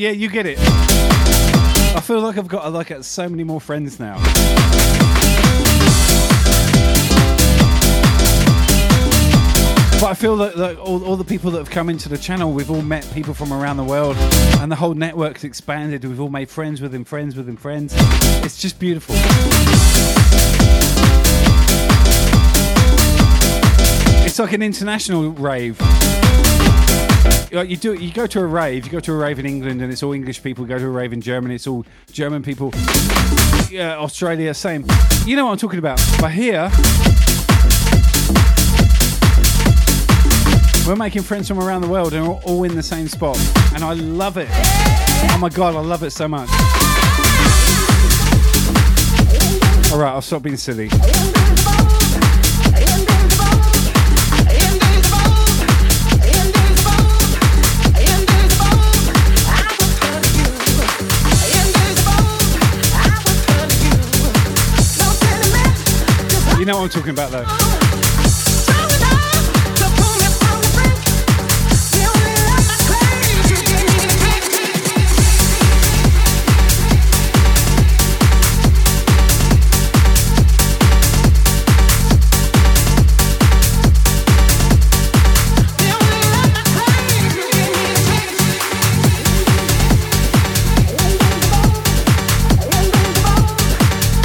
Yeah, you get it. I feel like I've got like uh, so many more friends now. But I feel that, that all, all the people that have come into the channel, we've all met people from around the world, and the whole network's expanded. We've all made friends within friends within friends. It's just beautiful. It's like an international rave. Like you do, you go to a rave. You go to a rave in England, and it's all English people. Go to a rave in Germany, it's all German people. Yeah, Australia, same. You know what I'm talking about. But here, we're making friends from around the world, and we're all in the same spot, and I love it. Oh my god, I love it so much. All right, I'll stop being silly. You know what I'm talking about, though.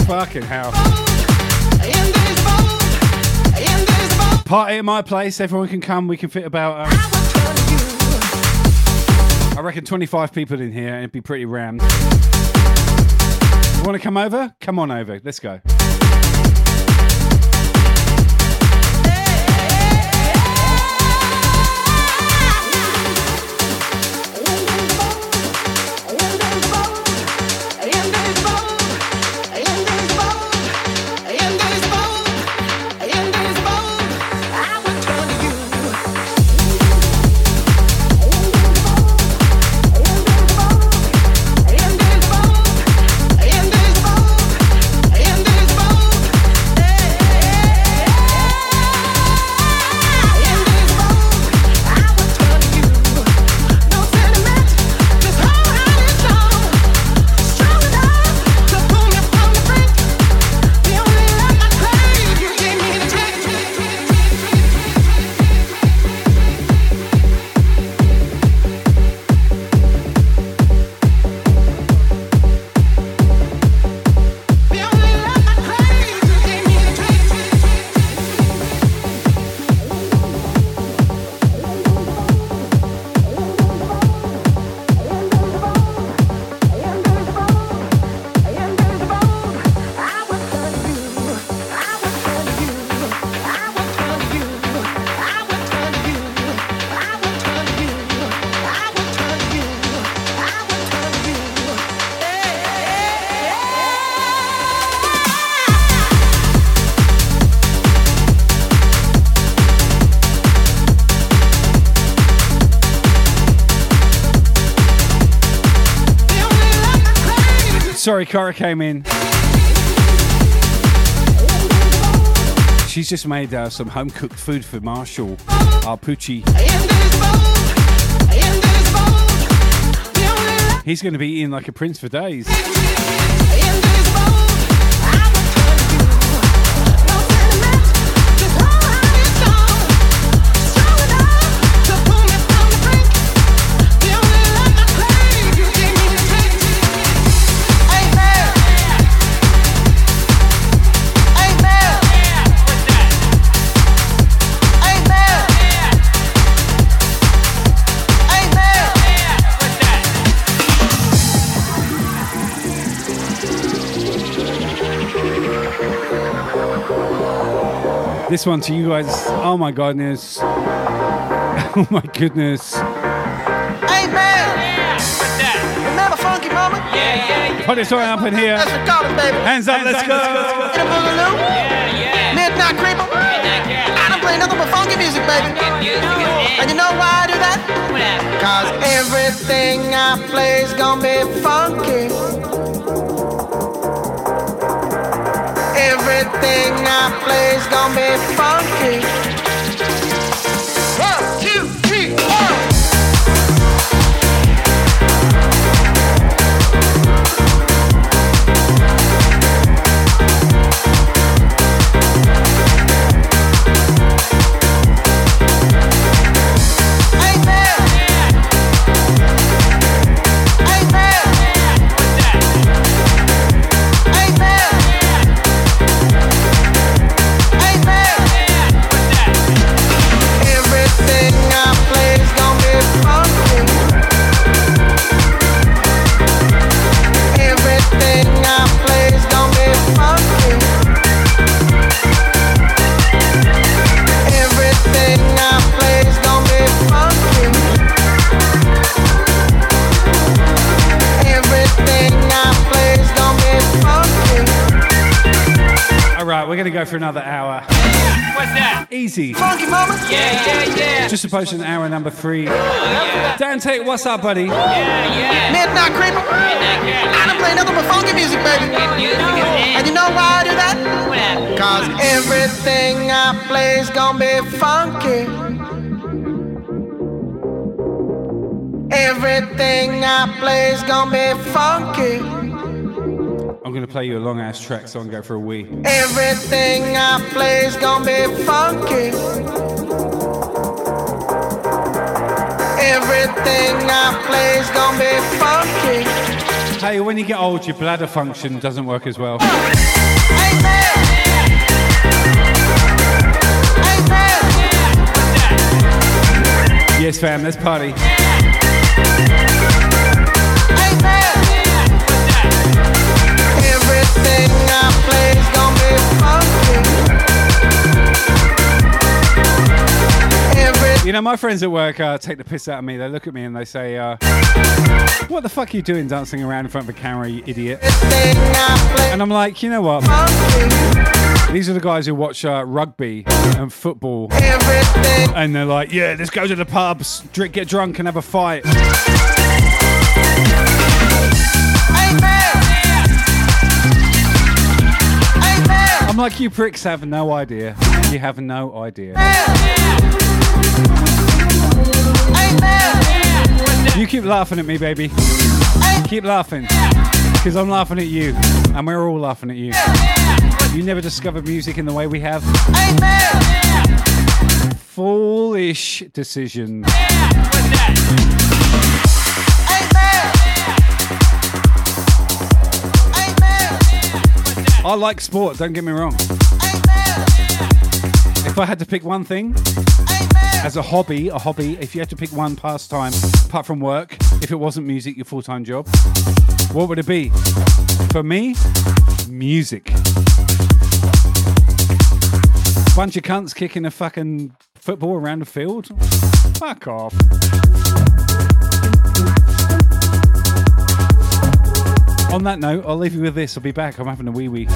Fucking hell. Party at my place. Everyone can come. We can fit about. Um, I reckon 25 people in here. It'd be pretty rammed. You want to come over? Come on over. Let's go. Cara came in. She's just made uh, some home cooked food for Marshall, our Poochie. He's going to be eating like a prince for days. This one to you guys. Oh my goodness. Oh my goodness. Hey man! Remember Funky Mama? Yeah, yeah, yeah. Put it up in here. That's what call it, baby. Hands up, let's go. Get a boogaloo? Yeah, yeah. Midnight Creeper? I don't play nothing but funky music, baby. And you know why I do that? Cause everything I play's gonna be funky. Everything I play's gonna be funky. Go for another hour. What's that? Easy. Funky mama? Yeah, yeah, yeah. Just approaching hour number three. Dan Tate, what's up, buddy? Midnight Creeper? I don't play nothing but funky music, baby. And you know why I do that? Cause everything I play's gonna be funky. Everything I play's gonna be funky. I'm to play you a long ass track so I can go for a wee. Everything I play's gonna be funky. Everything I play's gonna be funky. Hey, when you get old, your bladder function doesn't work as well. Yes, fam, let's party. You know, my friends at work uh, take the piss out of me. They look at me and they say, uh, What the fuck are you doing dancing around in front of a camera, you idiot? And I'm like, You know what? These are the guys who watch uh, rugby and football. And they're like, Yeah, let's go to the pubs, drink, get drunk, and have a fight. I'm like, You pricks have no idea. You have no idea. You keep laughing at me, baby. Keep laughing. Because I'm laughing at you. And we're all laughing at you. You never discovered music in the way we have. Foolish decision. I like sport, don't get me wrong. If I had to pick one thing, as a hobby, a hobby, if you had to pick one pastime apart from work, if it wasn't music, your full time job, what would it be? For me, music. Bunch of cunts kicking a fucking football around the field? Fuck off. On that note, I'll leave you with this. I'll be back. I'm having a wee wee.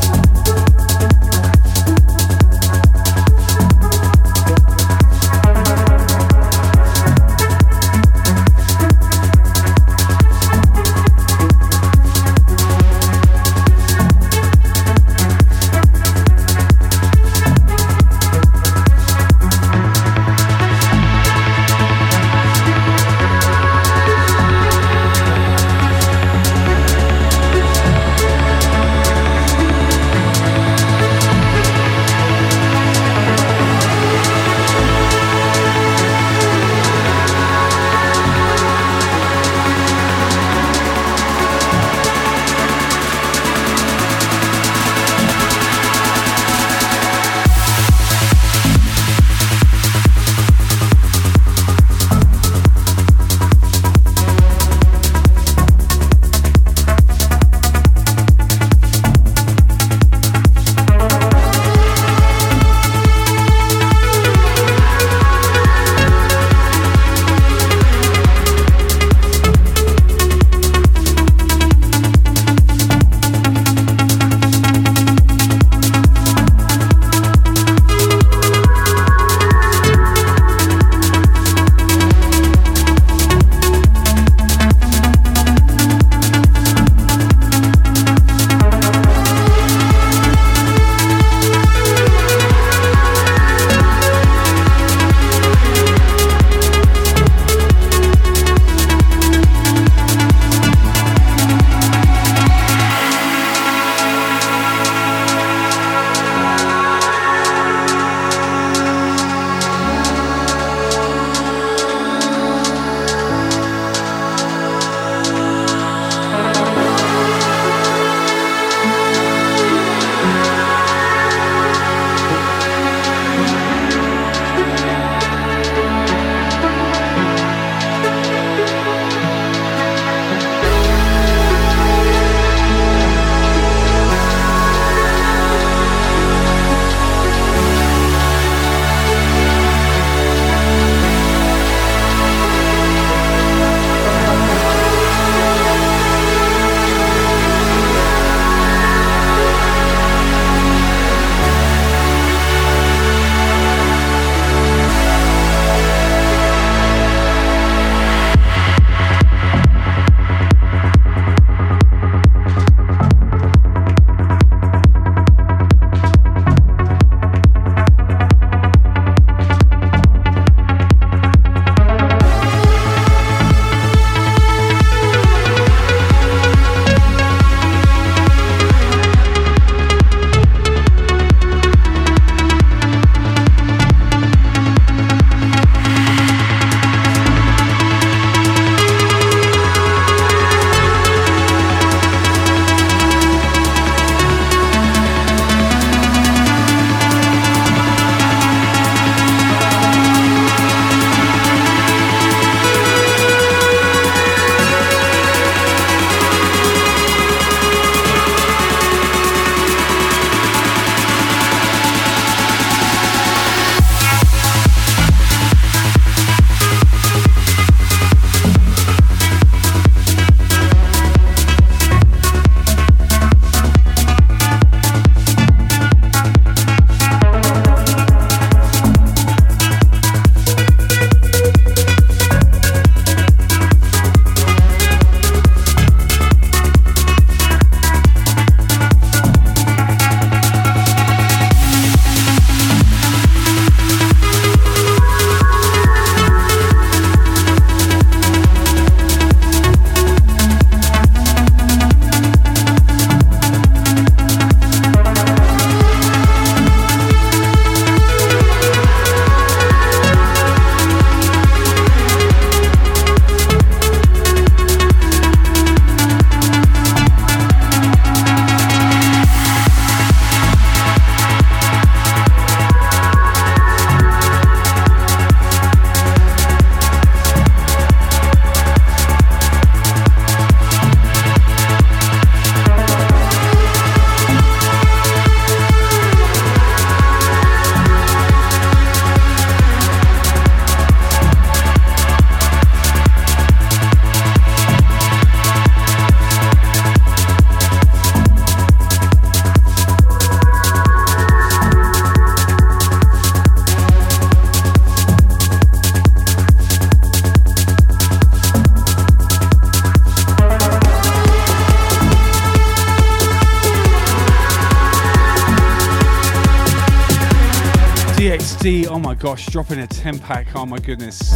Gosh, dropping a 10 pack, oh my goodness.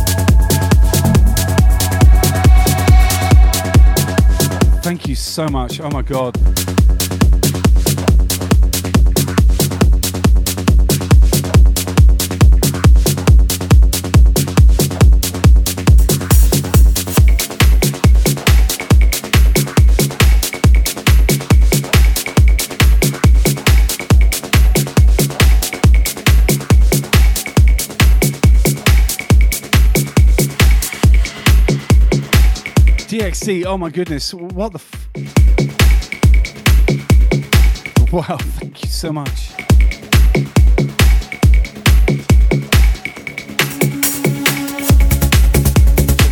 Thank you so much, oh my god. DXC, oh my goodness, what the f- Wow, thank you so much.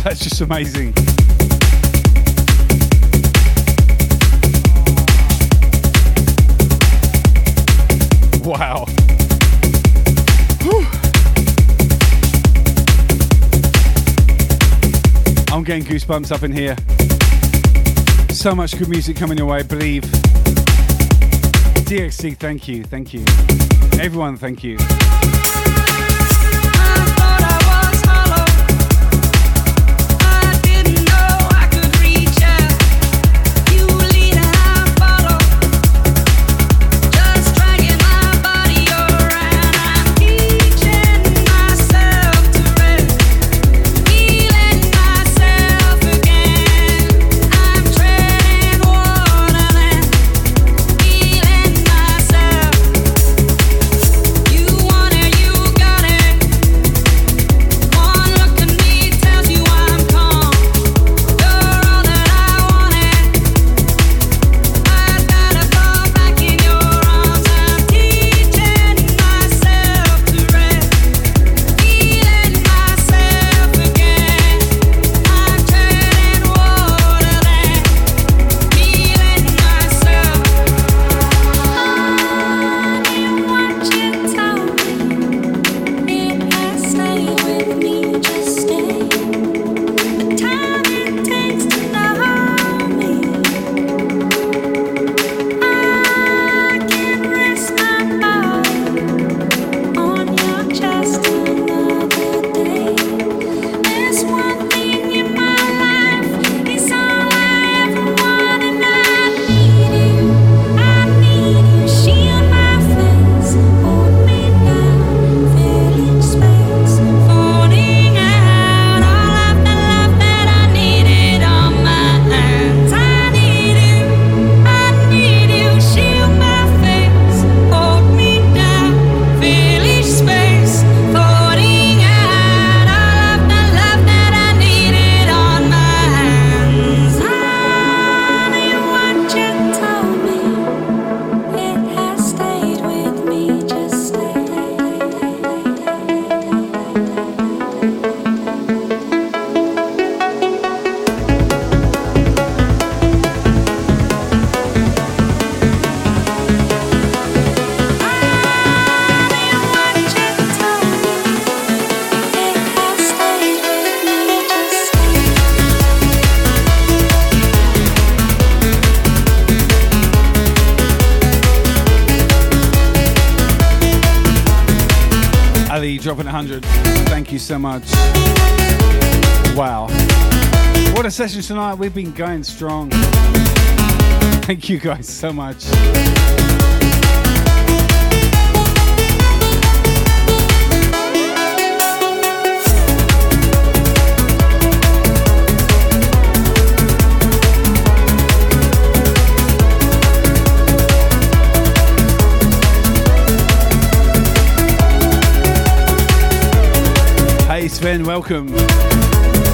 That's just amazing. Wow. I'm getting goosebumps up in here. So much good music coming your way, believe. DXC, thank you, thank you. Everyone, thank you. So much. Wow. What a session tonight. We've been going strong. Thank you guys so much. Sven, welcome.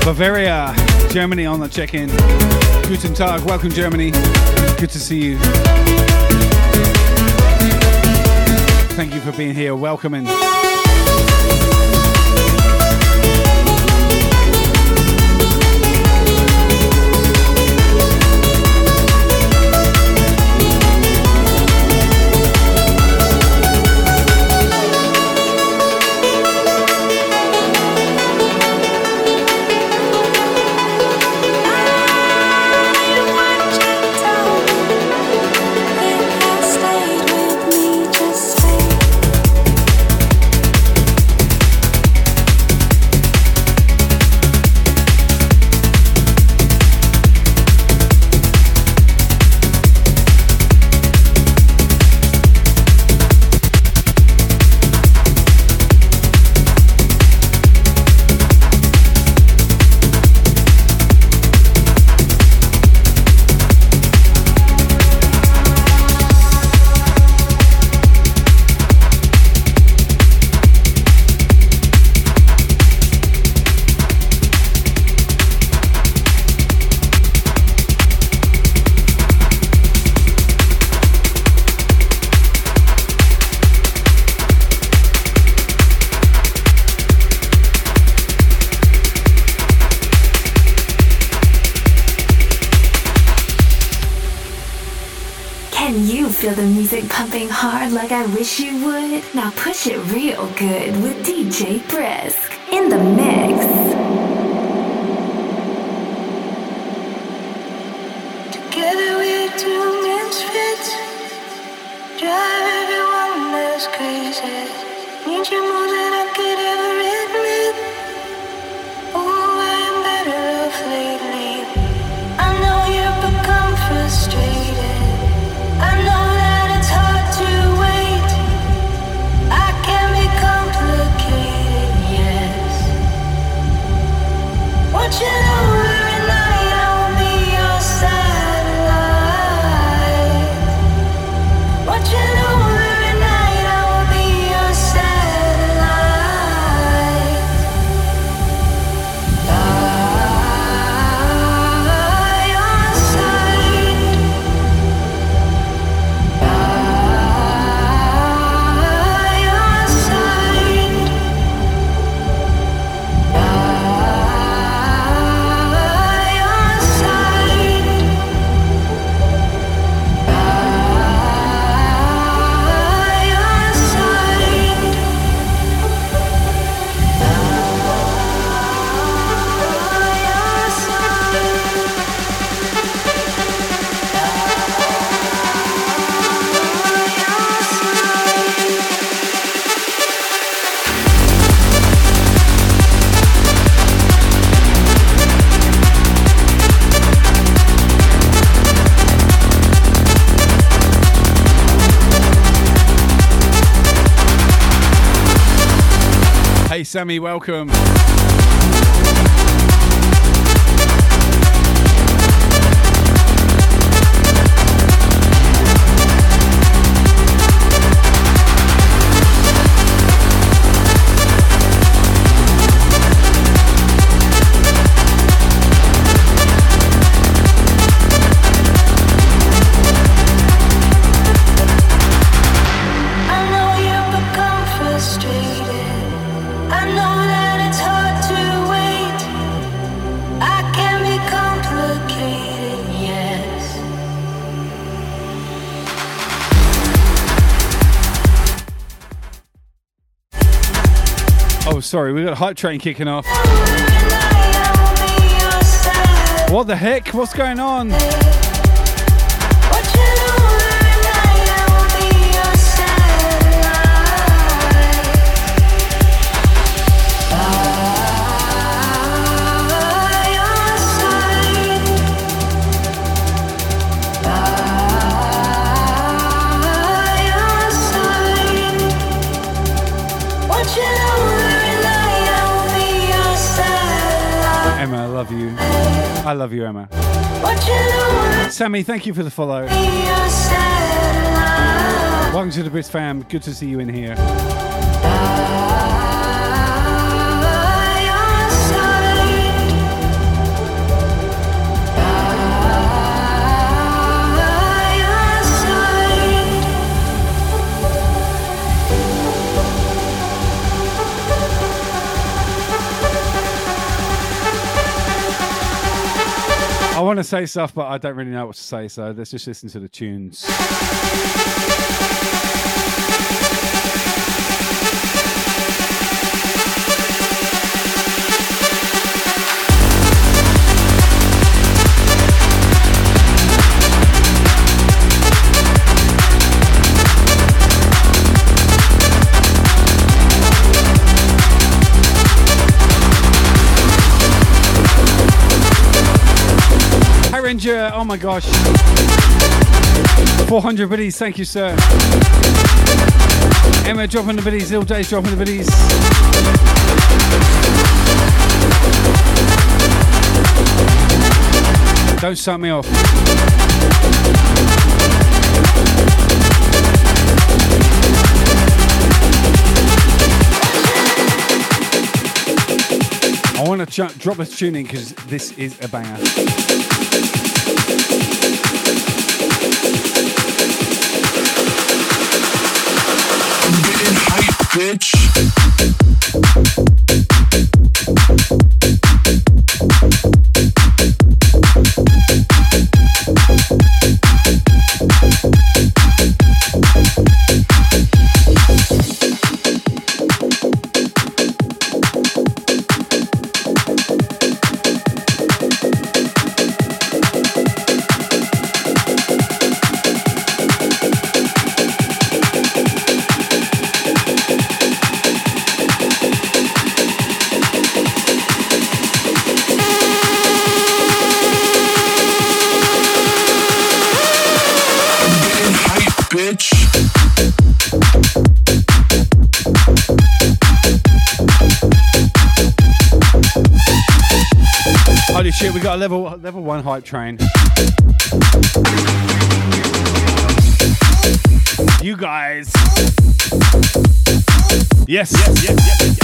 Bavaria, Germany on the check-in. Guten Tag, welcome Germany. Good to see you. Thank you for being here. Welcoming. Pumping hard like I wish you would? Now push it real good with DJ Brisk Sammy, welcome. Sorry, we got a hype train kicking off. What the heck? What's going on? I love you, Emma. Sammy, thank you for the follow. Welcome to the Brisk fam. Good to see you in here. Want to say stuff, but I don't really know what to say, so let's just listen to the tunes. My gosh. 400 biddies, thank you, sir. Emma dropping the biddies, Ill Days dropping the biddies. Don't start me off. I want to ch- drop a tune in because this is a banger. Bitch. Got a level level one hype train. You guys. Yes, yes, yes, yes,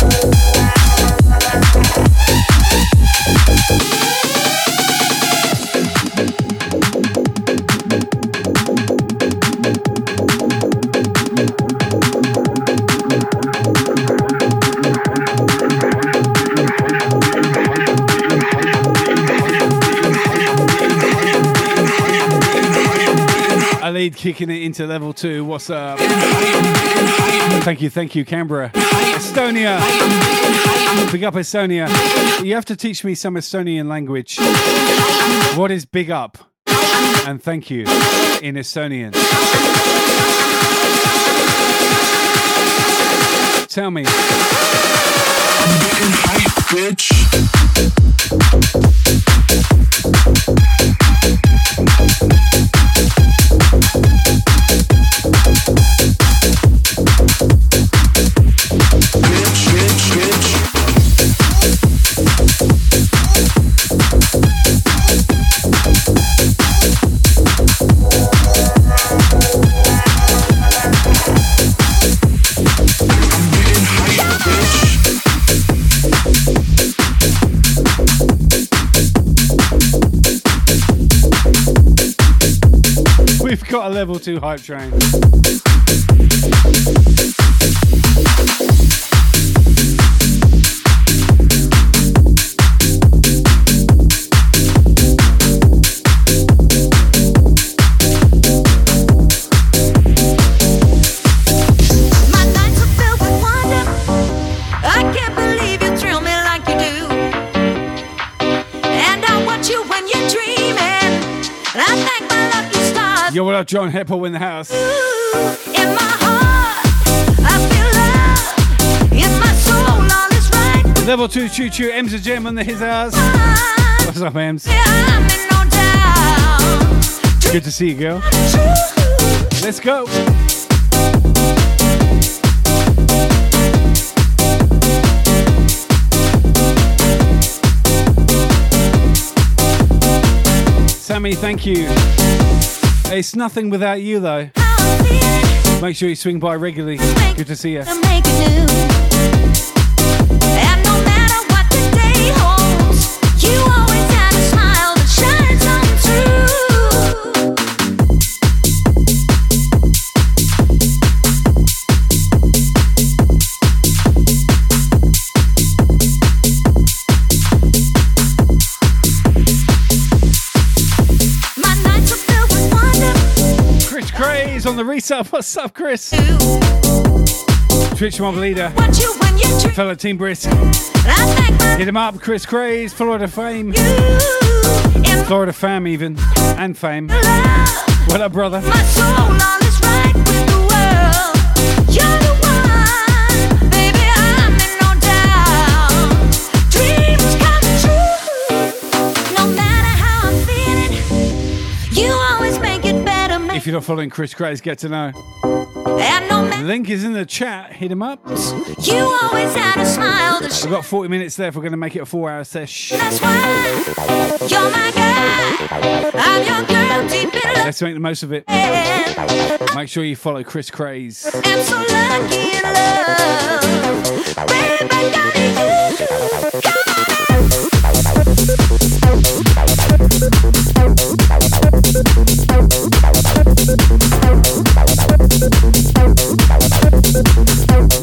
yes. Kicking it into level two. What's up? Thank you, thank you, Canberra. Estonia. Big up Estonia. You have to teach me some Estonian language. What is big up? And thank you in Estonian. Tell me. We've level two hype train. Stars. Yo, what up, John Heppo in the house? In my heart, I feel love. In my soul, all is right. Level two choo choo, M's a gem on the his house. What's up, Ems? No. Good to see you, girl. Let's go. Sammy, thank you. It's nothing without you, though. Make sure you swing by regularly. Good to see you. Resub. What's up, Chris? Twitch mob leader. Watch you you dream. Fellow Team Brisk. And I thank my Hit him up, Chris Craze, Florida Fame. Florida Fam, even. And Fame. What up, brother? If you're not following Chris Craze, get to know. no Link is in the chat. Hit him up. you always had a smile that We've got 40 minutes left. We're going to make it a four hour sesh. That's why you're my guy. I'm your girl deep in love. Let's make the most of it. Make sure you follow Chris Craze. So lucky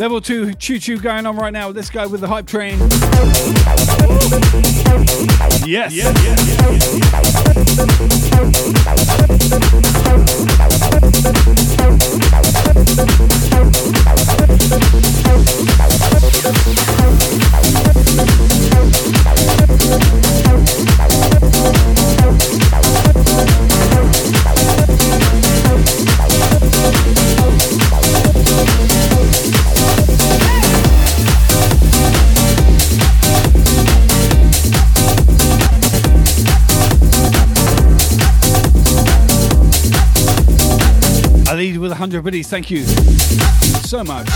Level two choo choo going on right now. Let's go with the hype train. Yes. I lead with 100 biddies. Thank you so much.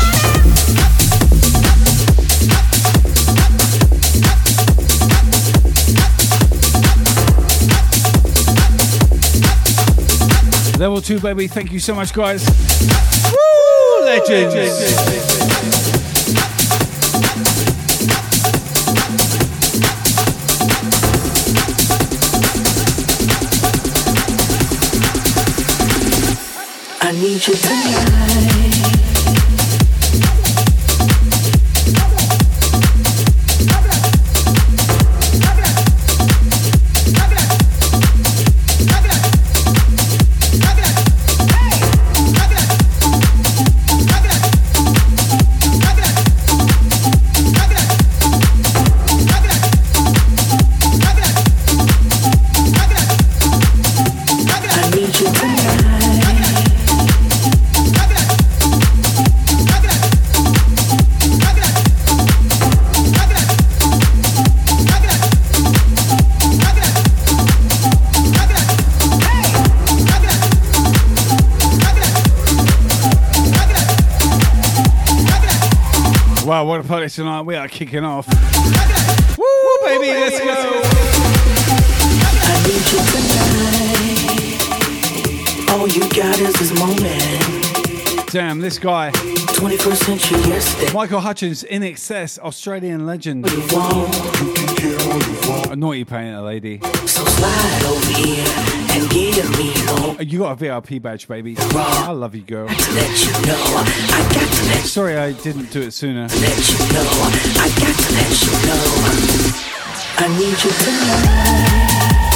Level 2, baby. Thank you so much, guys. Woo! legends. legends. I need you tonight. Tonight. We are kicking off. Woo, baby, let's go. I need you tonight. All you got is this moment. Damn, this guy. 21st century yesterday. Michael Hutchence, in excess, Australian legend. You want, A naughty painter lady. so slide over here and give me low. Uh, you got a VIP badge, baby. I love you, girl. Let you know, I got to let Sorry I didn't do it sooner. let you know, I got to let you know. I need you tonight.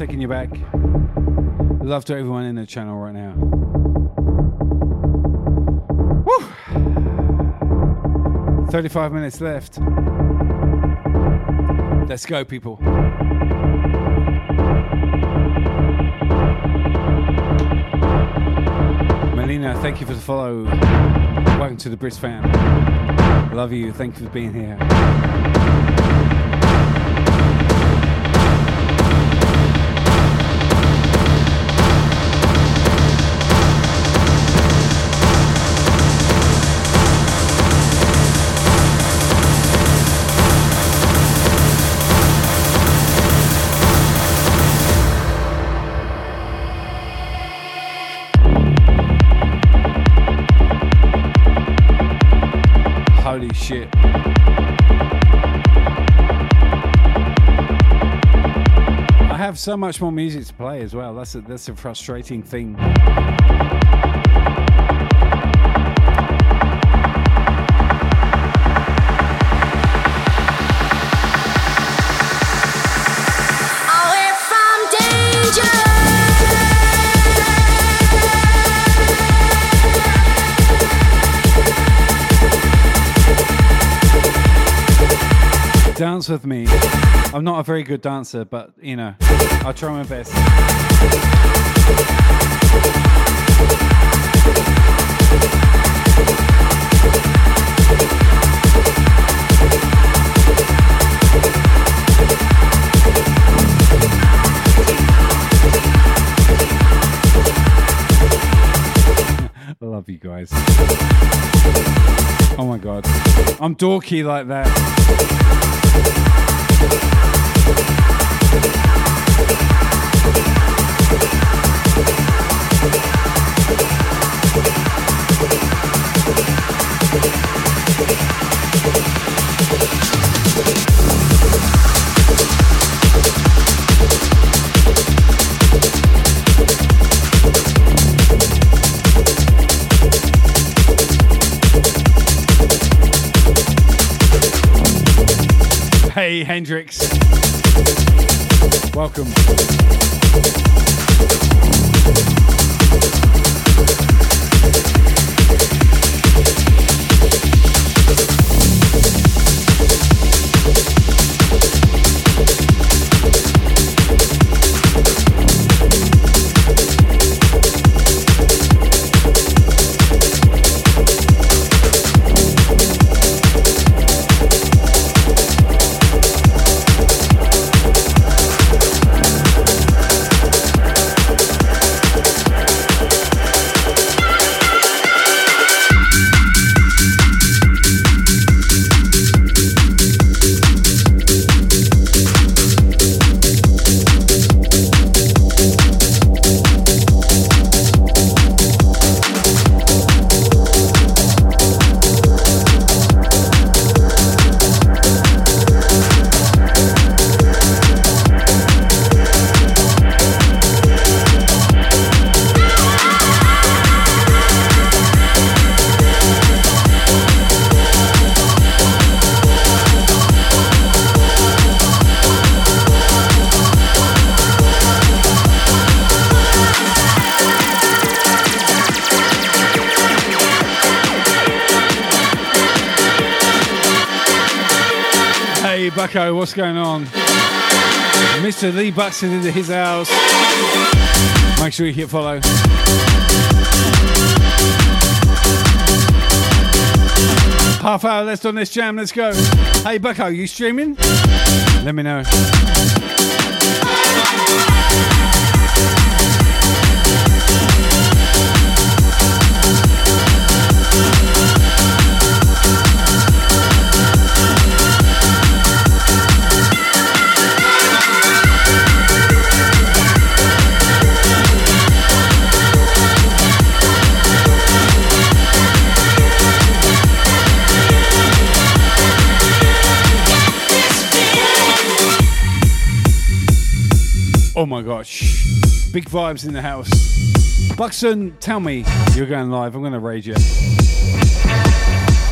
Taking you back. Love to everyone in the channel right now. Woo! 35 minutes left. Let's go, people. Melina, thank you for the follow. Welcome to the Brisk fam. Love you. Thank you for being here. So much more music to play as well. That's a, that's a frustrating thing. Oh, Danger. Dance with me. I'm not a very good dancer, but you know, I'll try my best. Love you guys. Oh my god. I'm dorky like that. Hendrix. Welcome. Hey, Bucko, what's going on? Mr. Lee Buxton into his house. Make sure you hit follow. Half hour left on this jam. Let's go. Hey, Bucko, you streaming? Let me know. Oh my gosh. Big vibes in the house. Buxton, tell me you're going live. I'm going to raid you.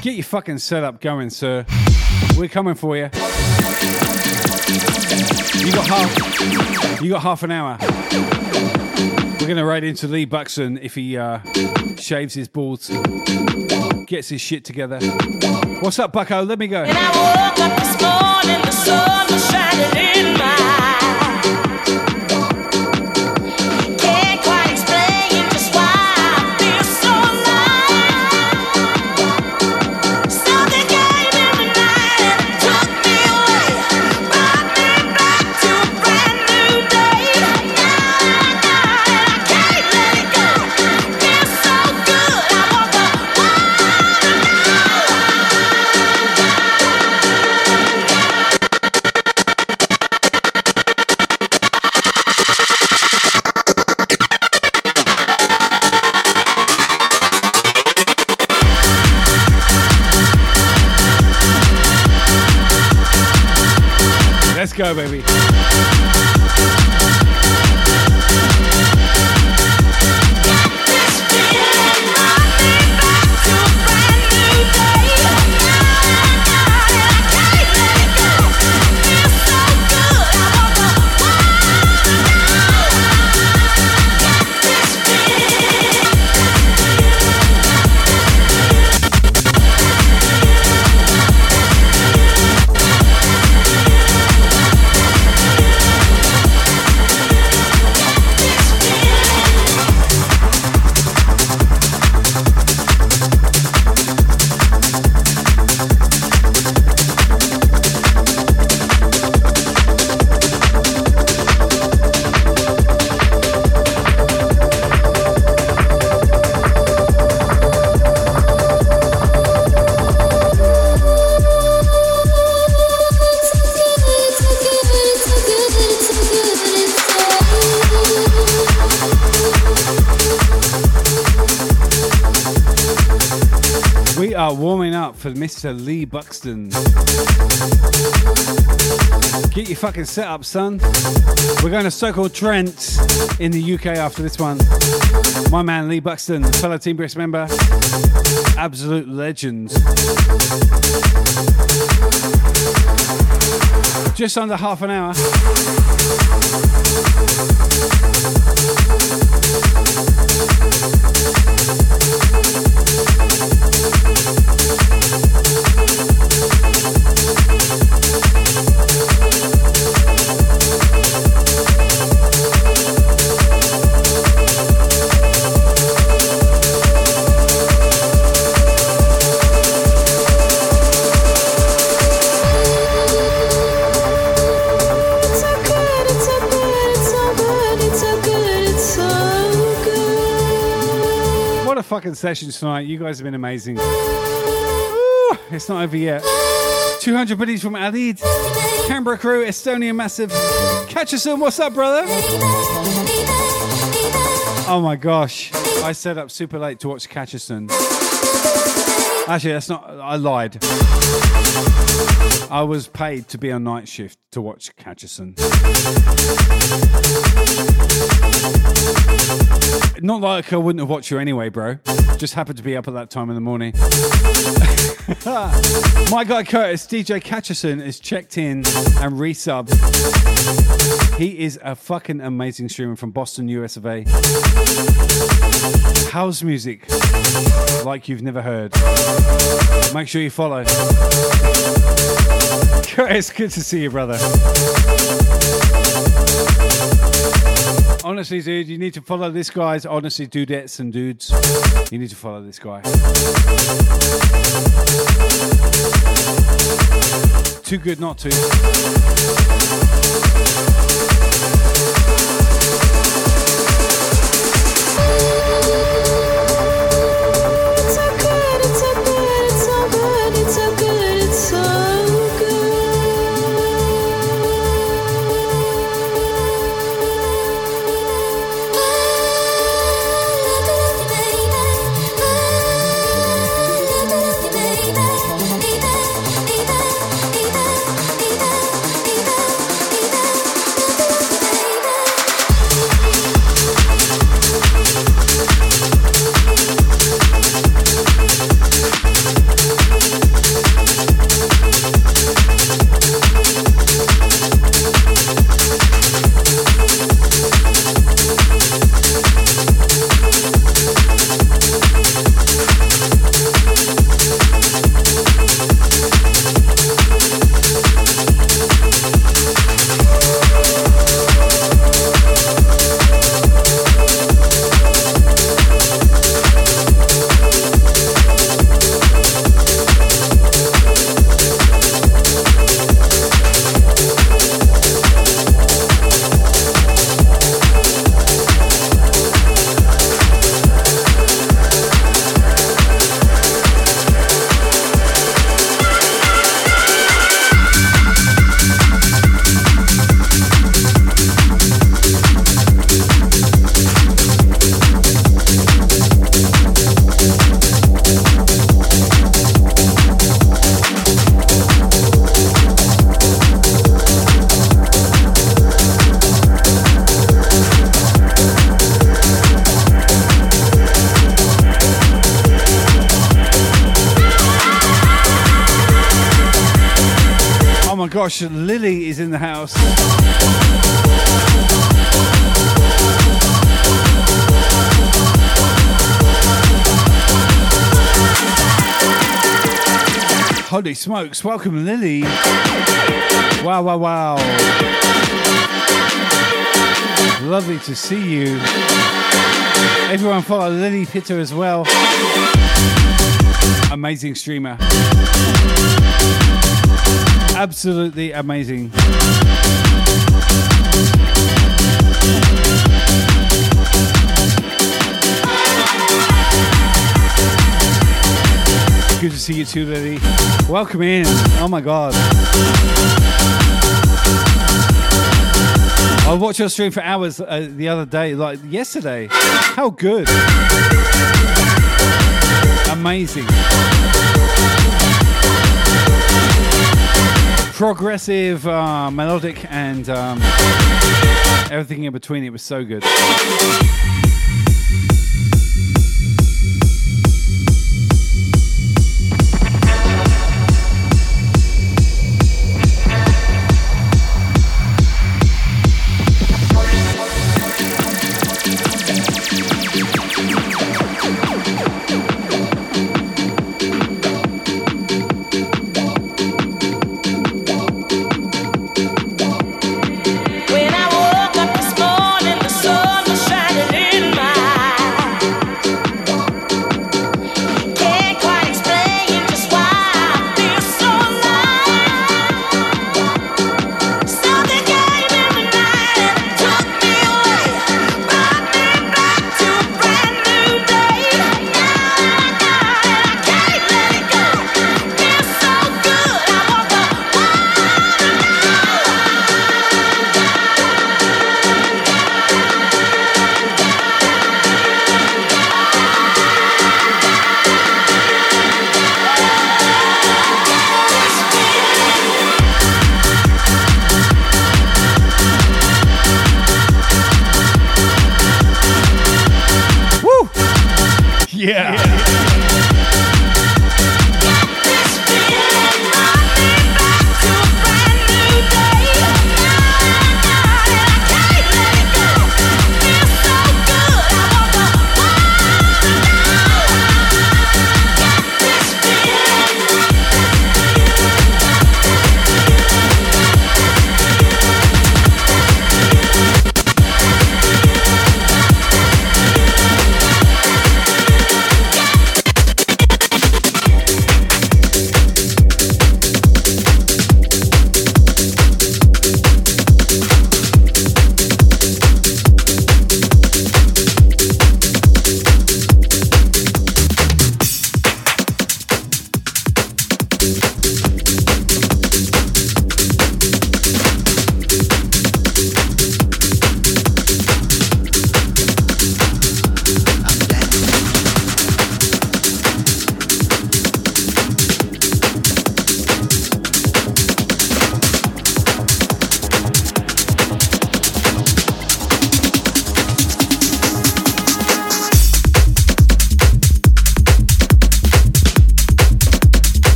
Get your fucking setup going, sir. We're coming for you. You got half. You got half an hour. We're gonna raid into Lee Buxton if he uh, shaves his balls, gets his shit together. What's up, Bucko? Let me go. Let's go, baby. Lee Buxton. Get your fucking set up, son. We're going to Circle Trent in the UK after this one. My man Lee Buxton, fellow Team Brisk member, absolute legend. Just under half an hour. Session tonight. You guys have been amazing. Ooh, it's not over yet. 200 biddies from Adid. Canberra crew, Estonia massive. Catch us soon. What's up, brother? Oh my gosh. I set up super late to watch Catcherson. Actually, that's not. I lied. I was paid to be on night shift to watch Catcherson. Not like I wouldn't have watched you anyway, bro. Just happened to be up at that time in the morning. My guy Curtis, DJ Catcherson, is checked in and resub. He is a fucking amazing streamer from Boston, US of A. House music like you've never heard. Make sure you follow. Curtis, good to see you, brother. Honestly, dude, you need to follow this guy's honestly dudettes and dudes. You need to follow this guy. Too good not to. gosh, Lily is in the house. Holy smokes, welcome Lily. Wow, wow, wow. Lovely to see you. Everyone follow Lily Pitter as well. Amazing streamer absolutely amazing. Good to see you too, Lily. Welcome in. Oh my god. I watched your stream for hours uh, the other day, like yesterday. How good. Amazing. progressive, uh, melodic, and um, everything in between. It was so good.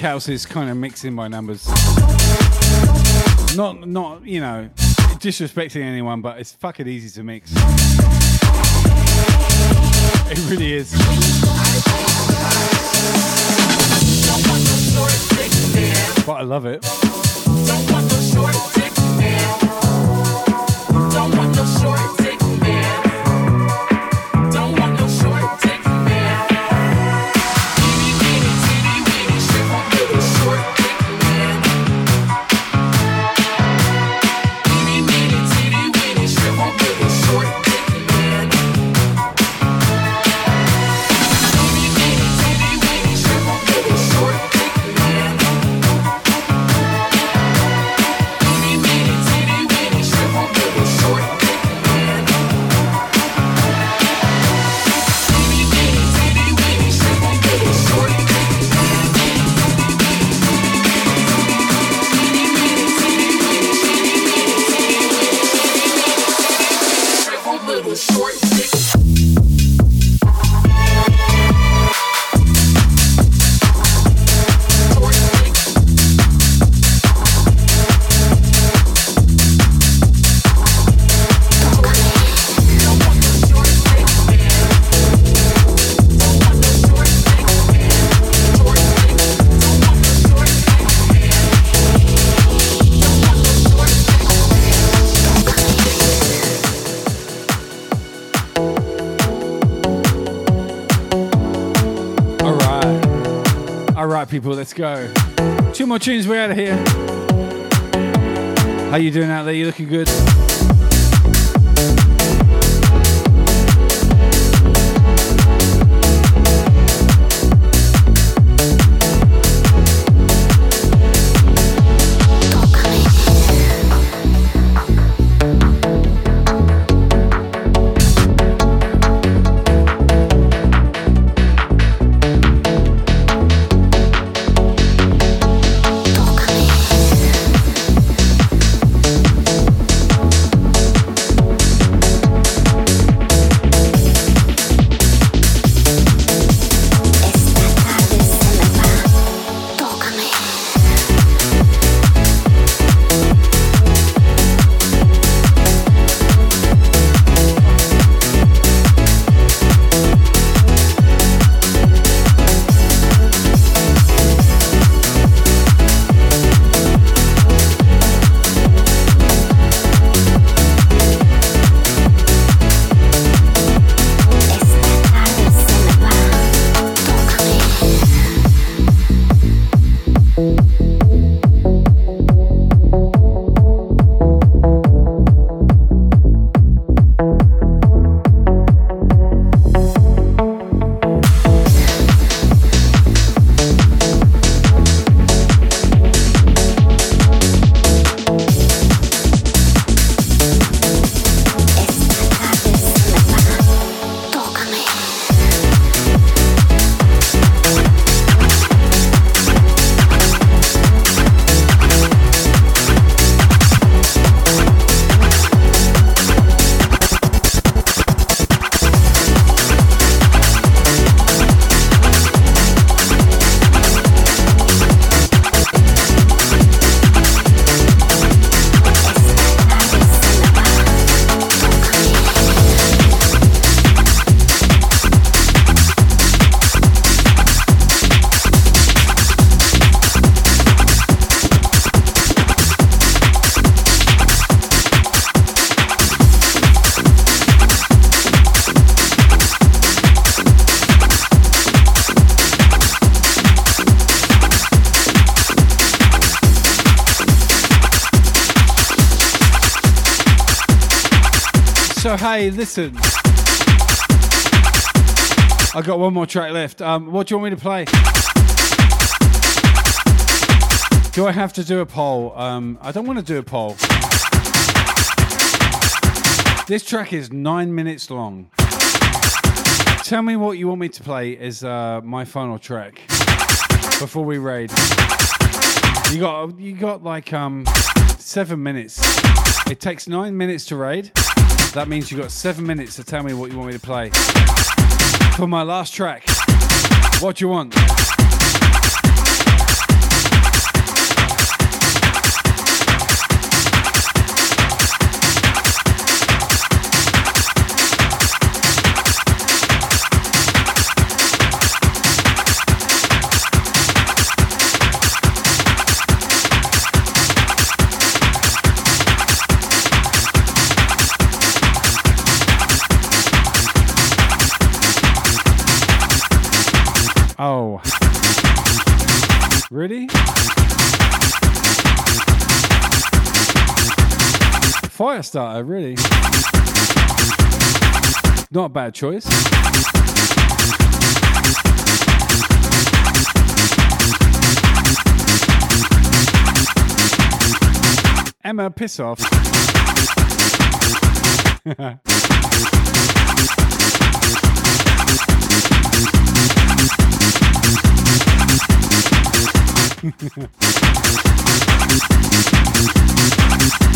house is kind of mixing my numbers. Not, not you know, disrespecting anyone, but it's fucking easy to mix. It really is. But I love it. People, let's go. Two more tunes, we're out of here. How you doing out there? You looking good? Listen. I got one more track left. Um, what do you want me to play? Do I have to do a poll? Um, I don't want to do a poll. This track is nine minutes long. Tell me what you want me to play as uh, my final track before we raid. You got you got like um seven minutes. It takes nine minutes to raid. That means you've got seven minutes to tell me what you want me to play. For my last track, what do you want? fire starter, really. Not a bad choice. Emma, piss off.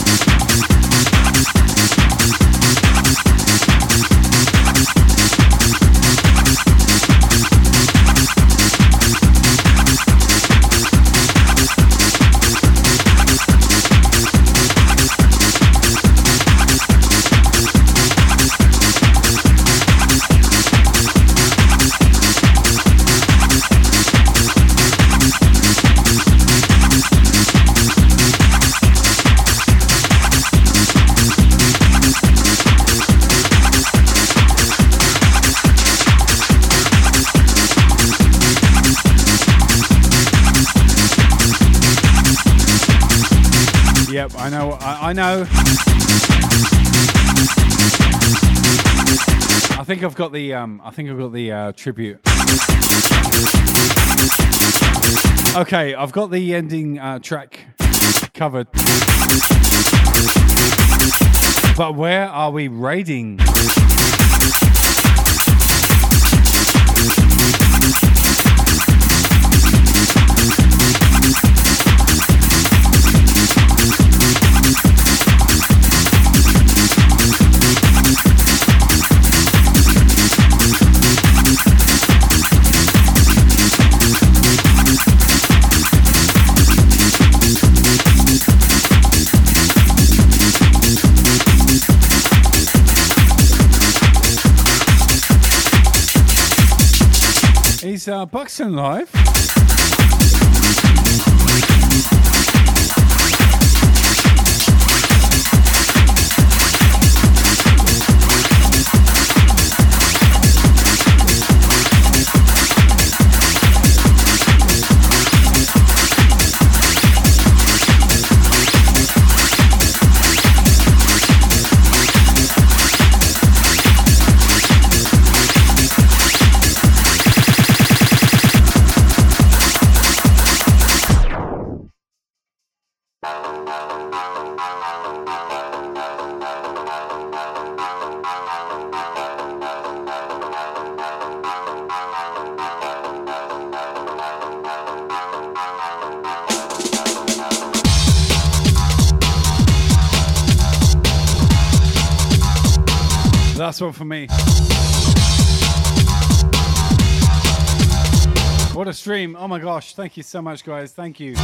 I, know. I think I've got the. Um, I think I've got the uh, tribute. Okay, I've got the ending uh, track covered. But where are we raiding? Buxton live? That's stream. Oh my gosh. Thank you so much, guys. Thank you.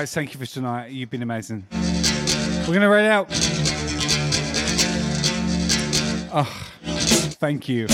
Guys, thank you for tonight. You've been amazing. We're gonna rate out. Oh, thank you.